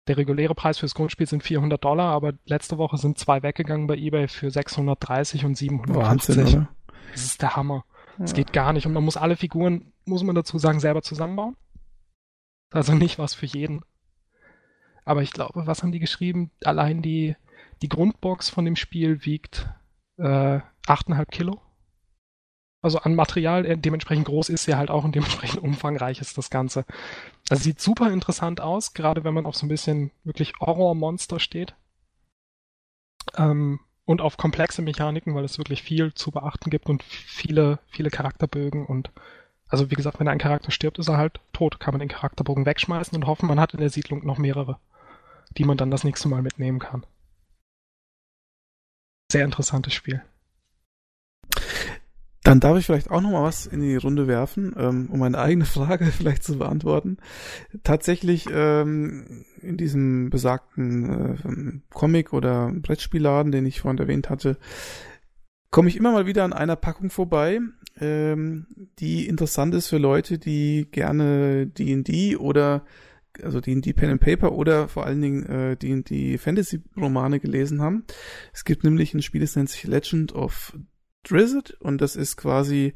Der reguläre Preis fürs Grundspiel sind 400 Dollar, aber letzte Woche sind zwei weggegangen bei eBay für 630 und 750. Wahnsinn, oder? Das ist der Hammer. Es ja. geht gar nicht. Und man muss alle Figuren, muss man dazu sagen, selber zusammenbauen. Also nicht was für jeden. Aber ich glaube, was haben die geschrieben? Allein die, die Grundbox von dem Spiel wiegt äh, 8,5 Kilo. Also an Material, äh, dementsprechend groß ist sie halt auch und dementsprechend (laughs) umfangreich ist das Ganze. Also sieht super interessant aus, gerade wenn man auf so ein bisschen wirklich Horror-Monster steht. Ähm, und auf komplexe Mechaniken, weil es wirklich viel zu beachten gibt und viele, viele Charakterbögen und also wie gesagt, wenn ein Charakter stirbt, ist er halt tot. Kann man den Charakterbogen wegschmeißen und hoffen, man hat in der Siedlung noch mehrere, die man dann das nächste Mal mitnehmen kann. Sehr interessantes Spiel. Dann darf ich vielleicht auch noch mal was in die Runde werfen, ähm, um meine eigene Frage (laughs) vielleicht zu beantworten. Tatsächlich ähm, in diesem besagten äh, Comic- oder Brettspielladen, den ich vorhin erwähnt hatte, komme ich immer mal wieder an einer Packung vorbei, ähm, die interessant ist für Leute, die gerne D&D oder also D&D Pen and Paper oder vor allen Dingen äh, D&D Fantasy Romane gelesen haben. Es gibt nämlich ein Spiel, das nennt sich Legend of Drizzt und das ist quasi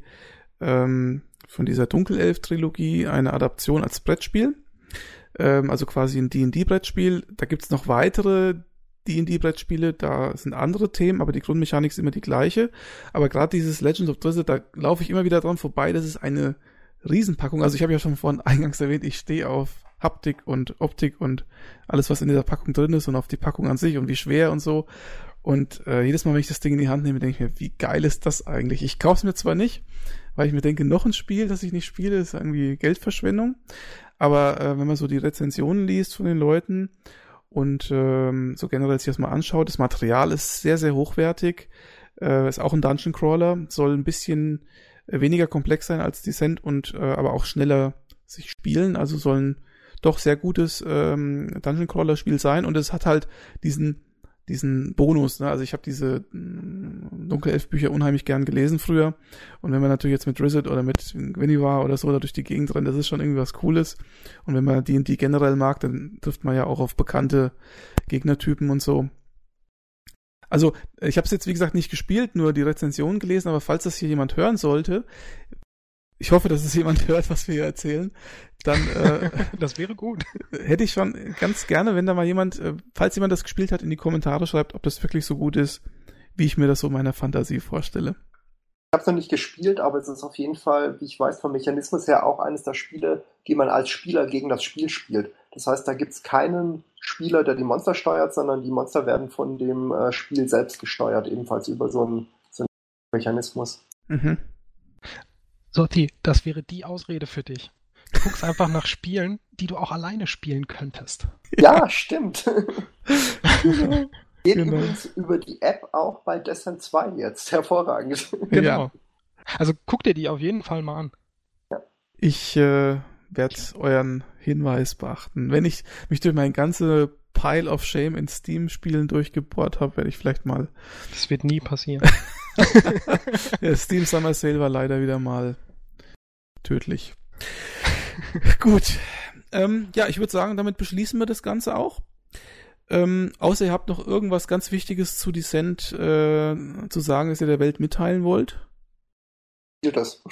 ähm, von dieser Dunkelelf-Trilogie eine Adaption als Brettspiel. Ähm, also quasi ein D&D-Brettspiel. Da gibt's noch weitere D&D-Brettspiele, da sind andere Themen, aber die Grundmechanik ist immer die gleiche. Aber gerade dieses Legend of Drizzt, da laufe ich immer wieder dran vorbei. Das ist eine Riesenpackung. Also ich habe ja schon vorhin (laughs) eingangs erwähnt, ich stehe auf Haptik und Optik und alles, was in dieser Packung drin ist und auf die Packung an sich und wie schwer und so. Und äh, jedes Mal, wenn ich das Ding in die Hand nehme, denke ich mir, wie geil ist das eigentlich? Ich kaufe es mir zwar nicht, weil ich mir denke, noch ein Spiel, das ich nicht spiele, ist irgendwie Geldverschwendung. Aber äh, wenn man so die Rezensionen liest von den Leuten und ähm, so generell sich das mal anschaut, das Material ist sehr, sehr hochwertig. Äh, ist auch ein Dungeon Crawler, soll ein bisschen weniger komplex sein als Descent und äh, aber auch schneller sich spielen. Also soll ein doch sehr gutes ähm, Dungeon Crawler Spiel sein und es hat halt diesen diesen Bonus. Ne? Also ich habe diese mm, Dunkelelf-Bücher unheimlich gern gelesen früher. Und wenn man natürlich jetzt mit Drizzt oder mit Guinevere oder so da durch die Gegend rennt, das ist schon irgendwie was Cooles. Und wenn man D&D generell mag, dann trifft man ja auch auf bekannte Gegnertypen und so. Also ich habe es jetzt wie gesagt nicht gespielt, nur die Rezension gelesen, aber falls das hier jemand hören sollte, ich hoffe, dass es jemand hört, was wir hier erzählen. Dann äh, (laughs) das wäre gut. Hätte ich schon ganz gerne, wenn da mal jemand, äh, falls jemand das gespielt hat, in die Kommentare schreibt, ob das wirklich so gut ist, wie ich mir das so meiner Fantasie vorstelle. Ich habe es noch nicht gespielt, aber es ist auf jeden Fall, wie ich weiß, vom Mechanismus her auch eines der Spiele, die man als Spieler gegen das Spiel spielt. Das heißt, da gibt es keinen Spieler, der die Monster steuert, sondern die Monster werden von dem äh, Spiel selbst gesteuert, ebenfalls über so einen, so einen Mechanismus. Mhm. Sotti, das wäre die Ausrede für dich. Du guckst einfach nach Spielen, die du auch alleine spielen könntest. Ja, stimmt. (laughs) Geht genau. übrigens über die App auch bei Descent 2 jetzt. Hervorragend. Genau. Ja. Also guck dir die auf jeden Fall mal an. Ja. Ich äh, werde euren Hinweis beachten. Wenn ich mich durch mein ganze Pile of Shame in Steam-Spielen durchgebohrt habe, werde ich vielleicht mal. Das wird nie passieren. (laughs) ja, Steam Summer Sale war leider wieder mal tödlich. (laughs) Gut. Ähm, ja, ich würde sagen, damit beschließen wir das Ganze auch. Ähm, außer ihr habt noch irgendwas ganz Wichtiges zu Descent äh, zu sagen, dass ihr der Welt mitteilen wollt. Spielt das.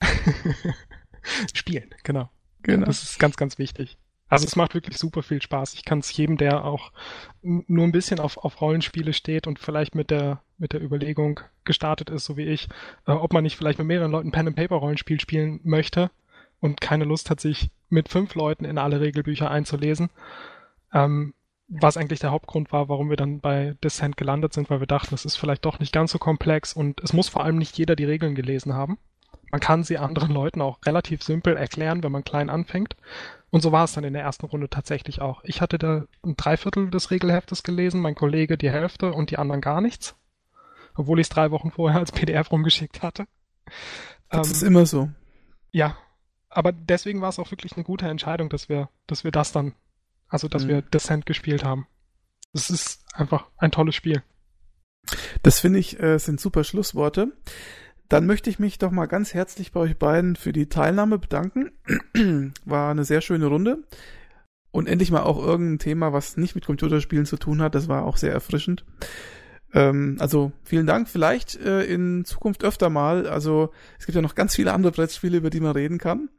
(laughs) Spielen, genau. genau. Das ist ganz, ganz wichtig. Also es macht wirklich super viel Spaß. Ich kann es jedem, der auch nur ein bisschen auf, auf Rollenspiele steht und vielleicht mit der, mit der Überlegung gestartet ist, so wie ich, äh, ob man nicht vielleicht mit mehreren Leuten Pen and Paper Rollenspiel spielen möchte und keine Lust hat, sich mit fünf Leuten in alle Regelbücher einzulesen. Ähm, was eigentlich der Hauptgrund war, warum wir dann bei Descent gelandet sind, weil wir dachten, es ist vielleicht doch nicht ganz so komplex und es muss vor allem nicht jeder die Regeln gelesen haben. Man kann sie anderen Leuten auch relativ simpel erklären, wenn man klein anfängt. Und so war es dann in der ersten Runde tatsächlich auch. Ich hatte da ein Dreiviertel des Regelheftes gelesen, mein Kollege die Hälfte und die anderen gar nichts. Obwohl ich es drei Wochen vorher als PDF rumgeschickt hatte. Das ähm, ist immer so. Ja. Aber deswegen war es auch wirklich eine gute Entscheidung, dass wir, dass wir das dann, also dass mhm. wir Descent gespielt haben. Es ist einfach ein tolles Spiel. Das finde ich, äh, sind super Schlussworte. Dann möchte ich mich doch mal ganz herzlich bei euch beiden für die Teilnahme bedanken. (clears throat) War eine sehr schöne Runde. Und endlich mal auch irgendein Thema, was nicht mit Computerspielen zu tun hat. Das war auch sehr erfrischend. Ähm, also vielen Dank. Vielleicht äh, in Zukunft öfter mal. Also es gibt ja noch ganz viele andere Brettspiele, über die man reden kann.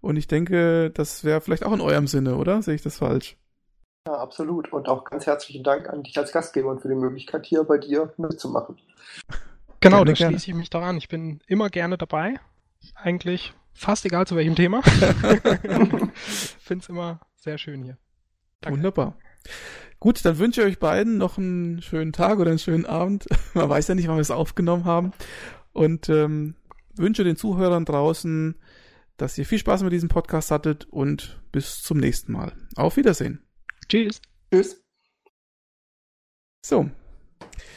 Und ich denke, das wäre vielleicht auch in eurem Sinne, oder? Sehe ich das falsch? Ja, absolut. Und auch ganz herzlichen Dank an dich als Gastgeber und für die Möglichkeit, hier bei dir mitzumachen. Genau, da schließe ich mich daran. Ich bin immer gerne dabei. Eigentlich fast egal zu welchem Thema. (laughs) (laughs) Finde es immer sehr schön hier. Danke. Wunderbar. Gut, dann wünsche ich euch beiden noch einen schönen Tag oder einen schönen Abend. (laughs) Man weiß ja nicht, wann wir es aufgenommen haben. Und ähm, wünsche den Zuhörern draußen, dass ihr viel Spaß mit diesem Podcast hattet und bis zum nächsten Mal. Auf Wiedersehen. Tschüss. Tschüss. So.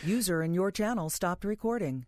User in your channel stopped recording.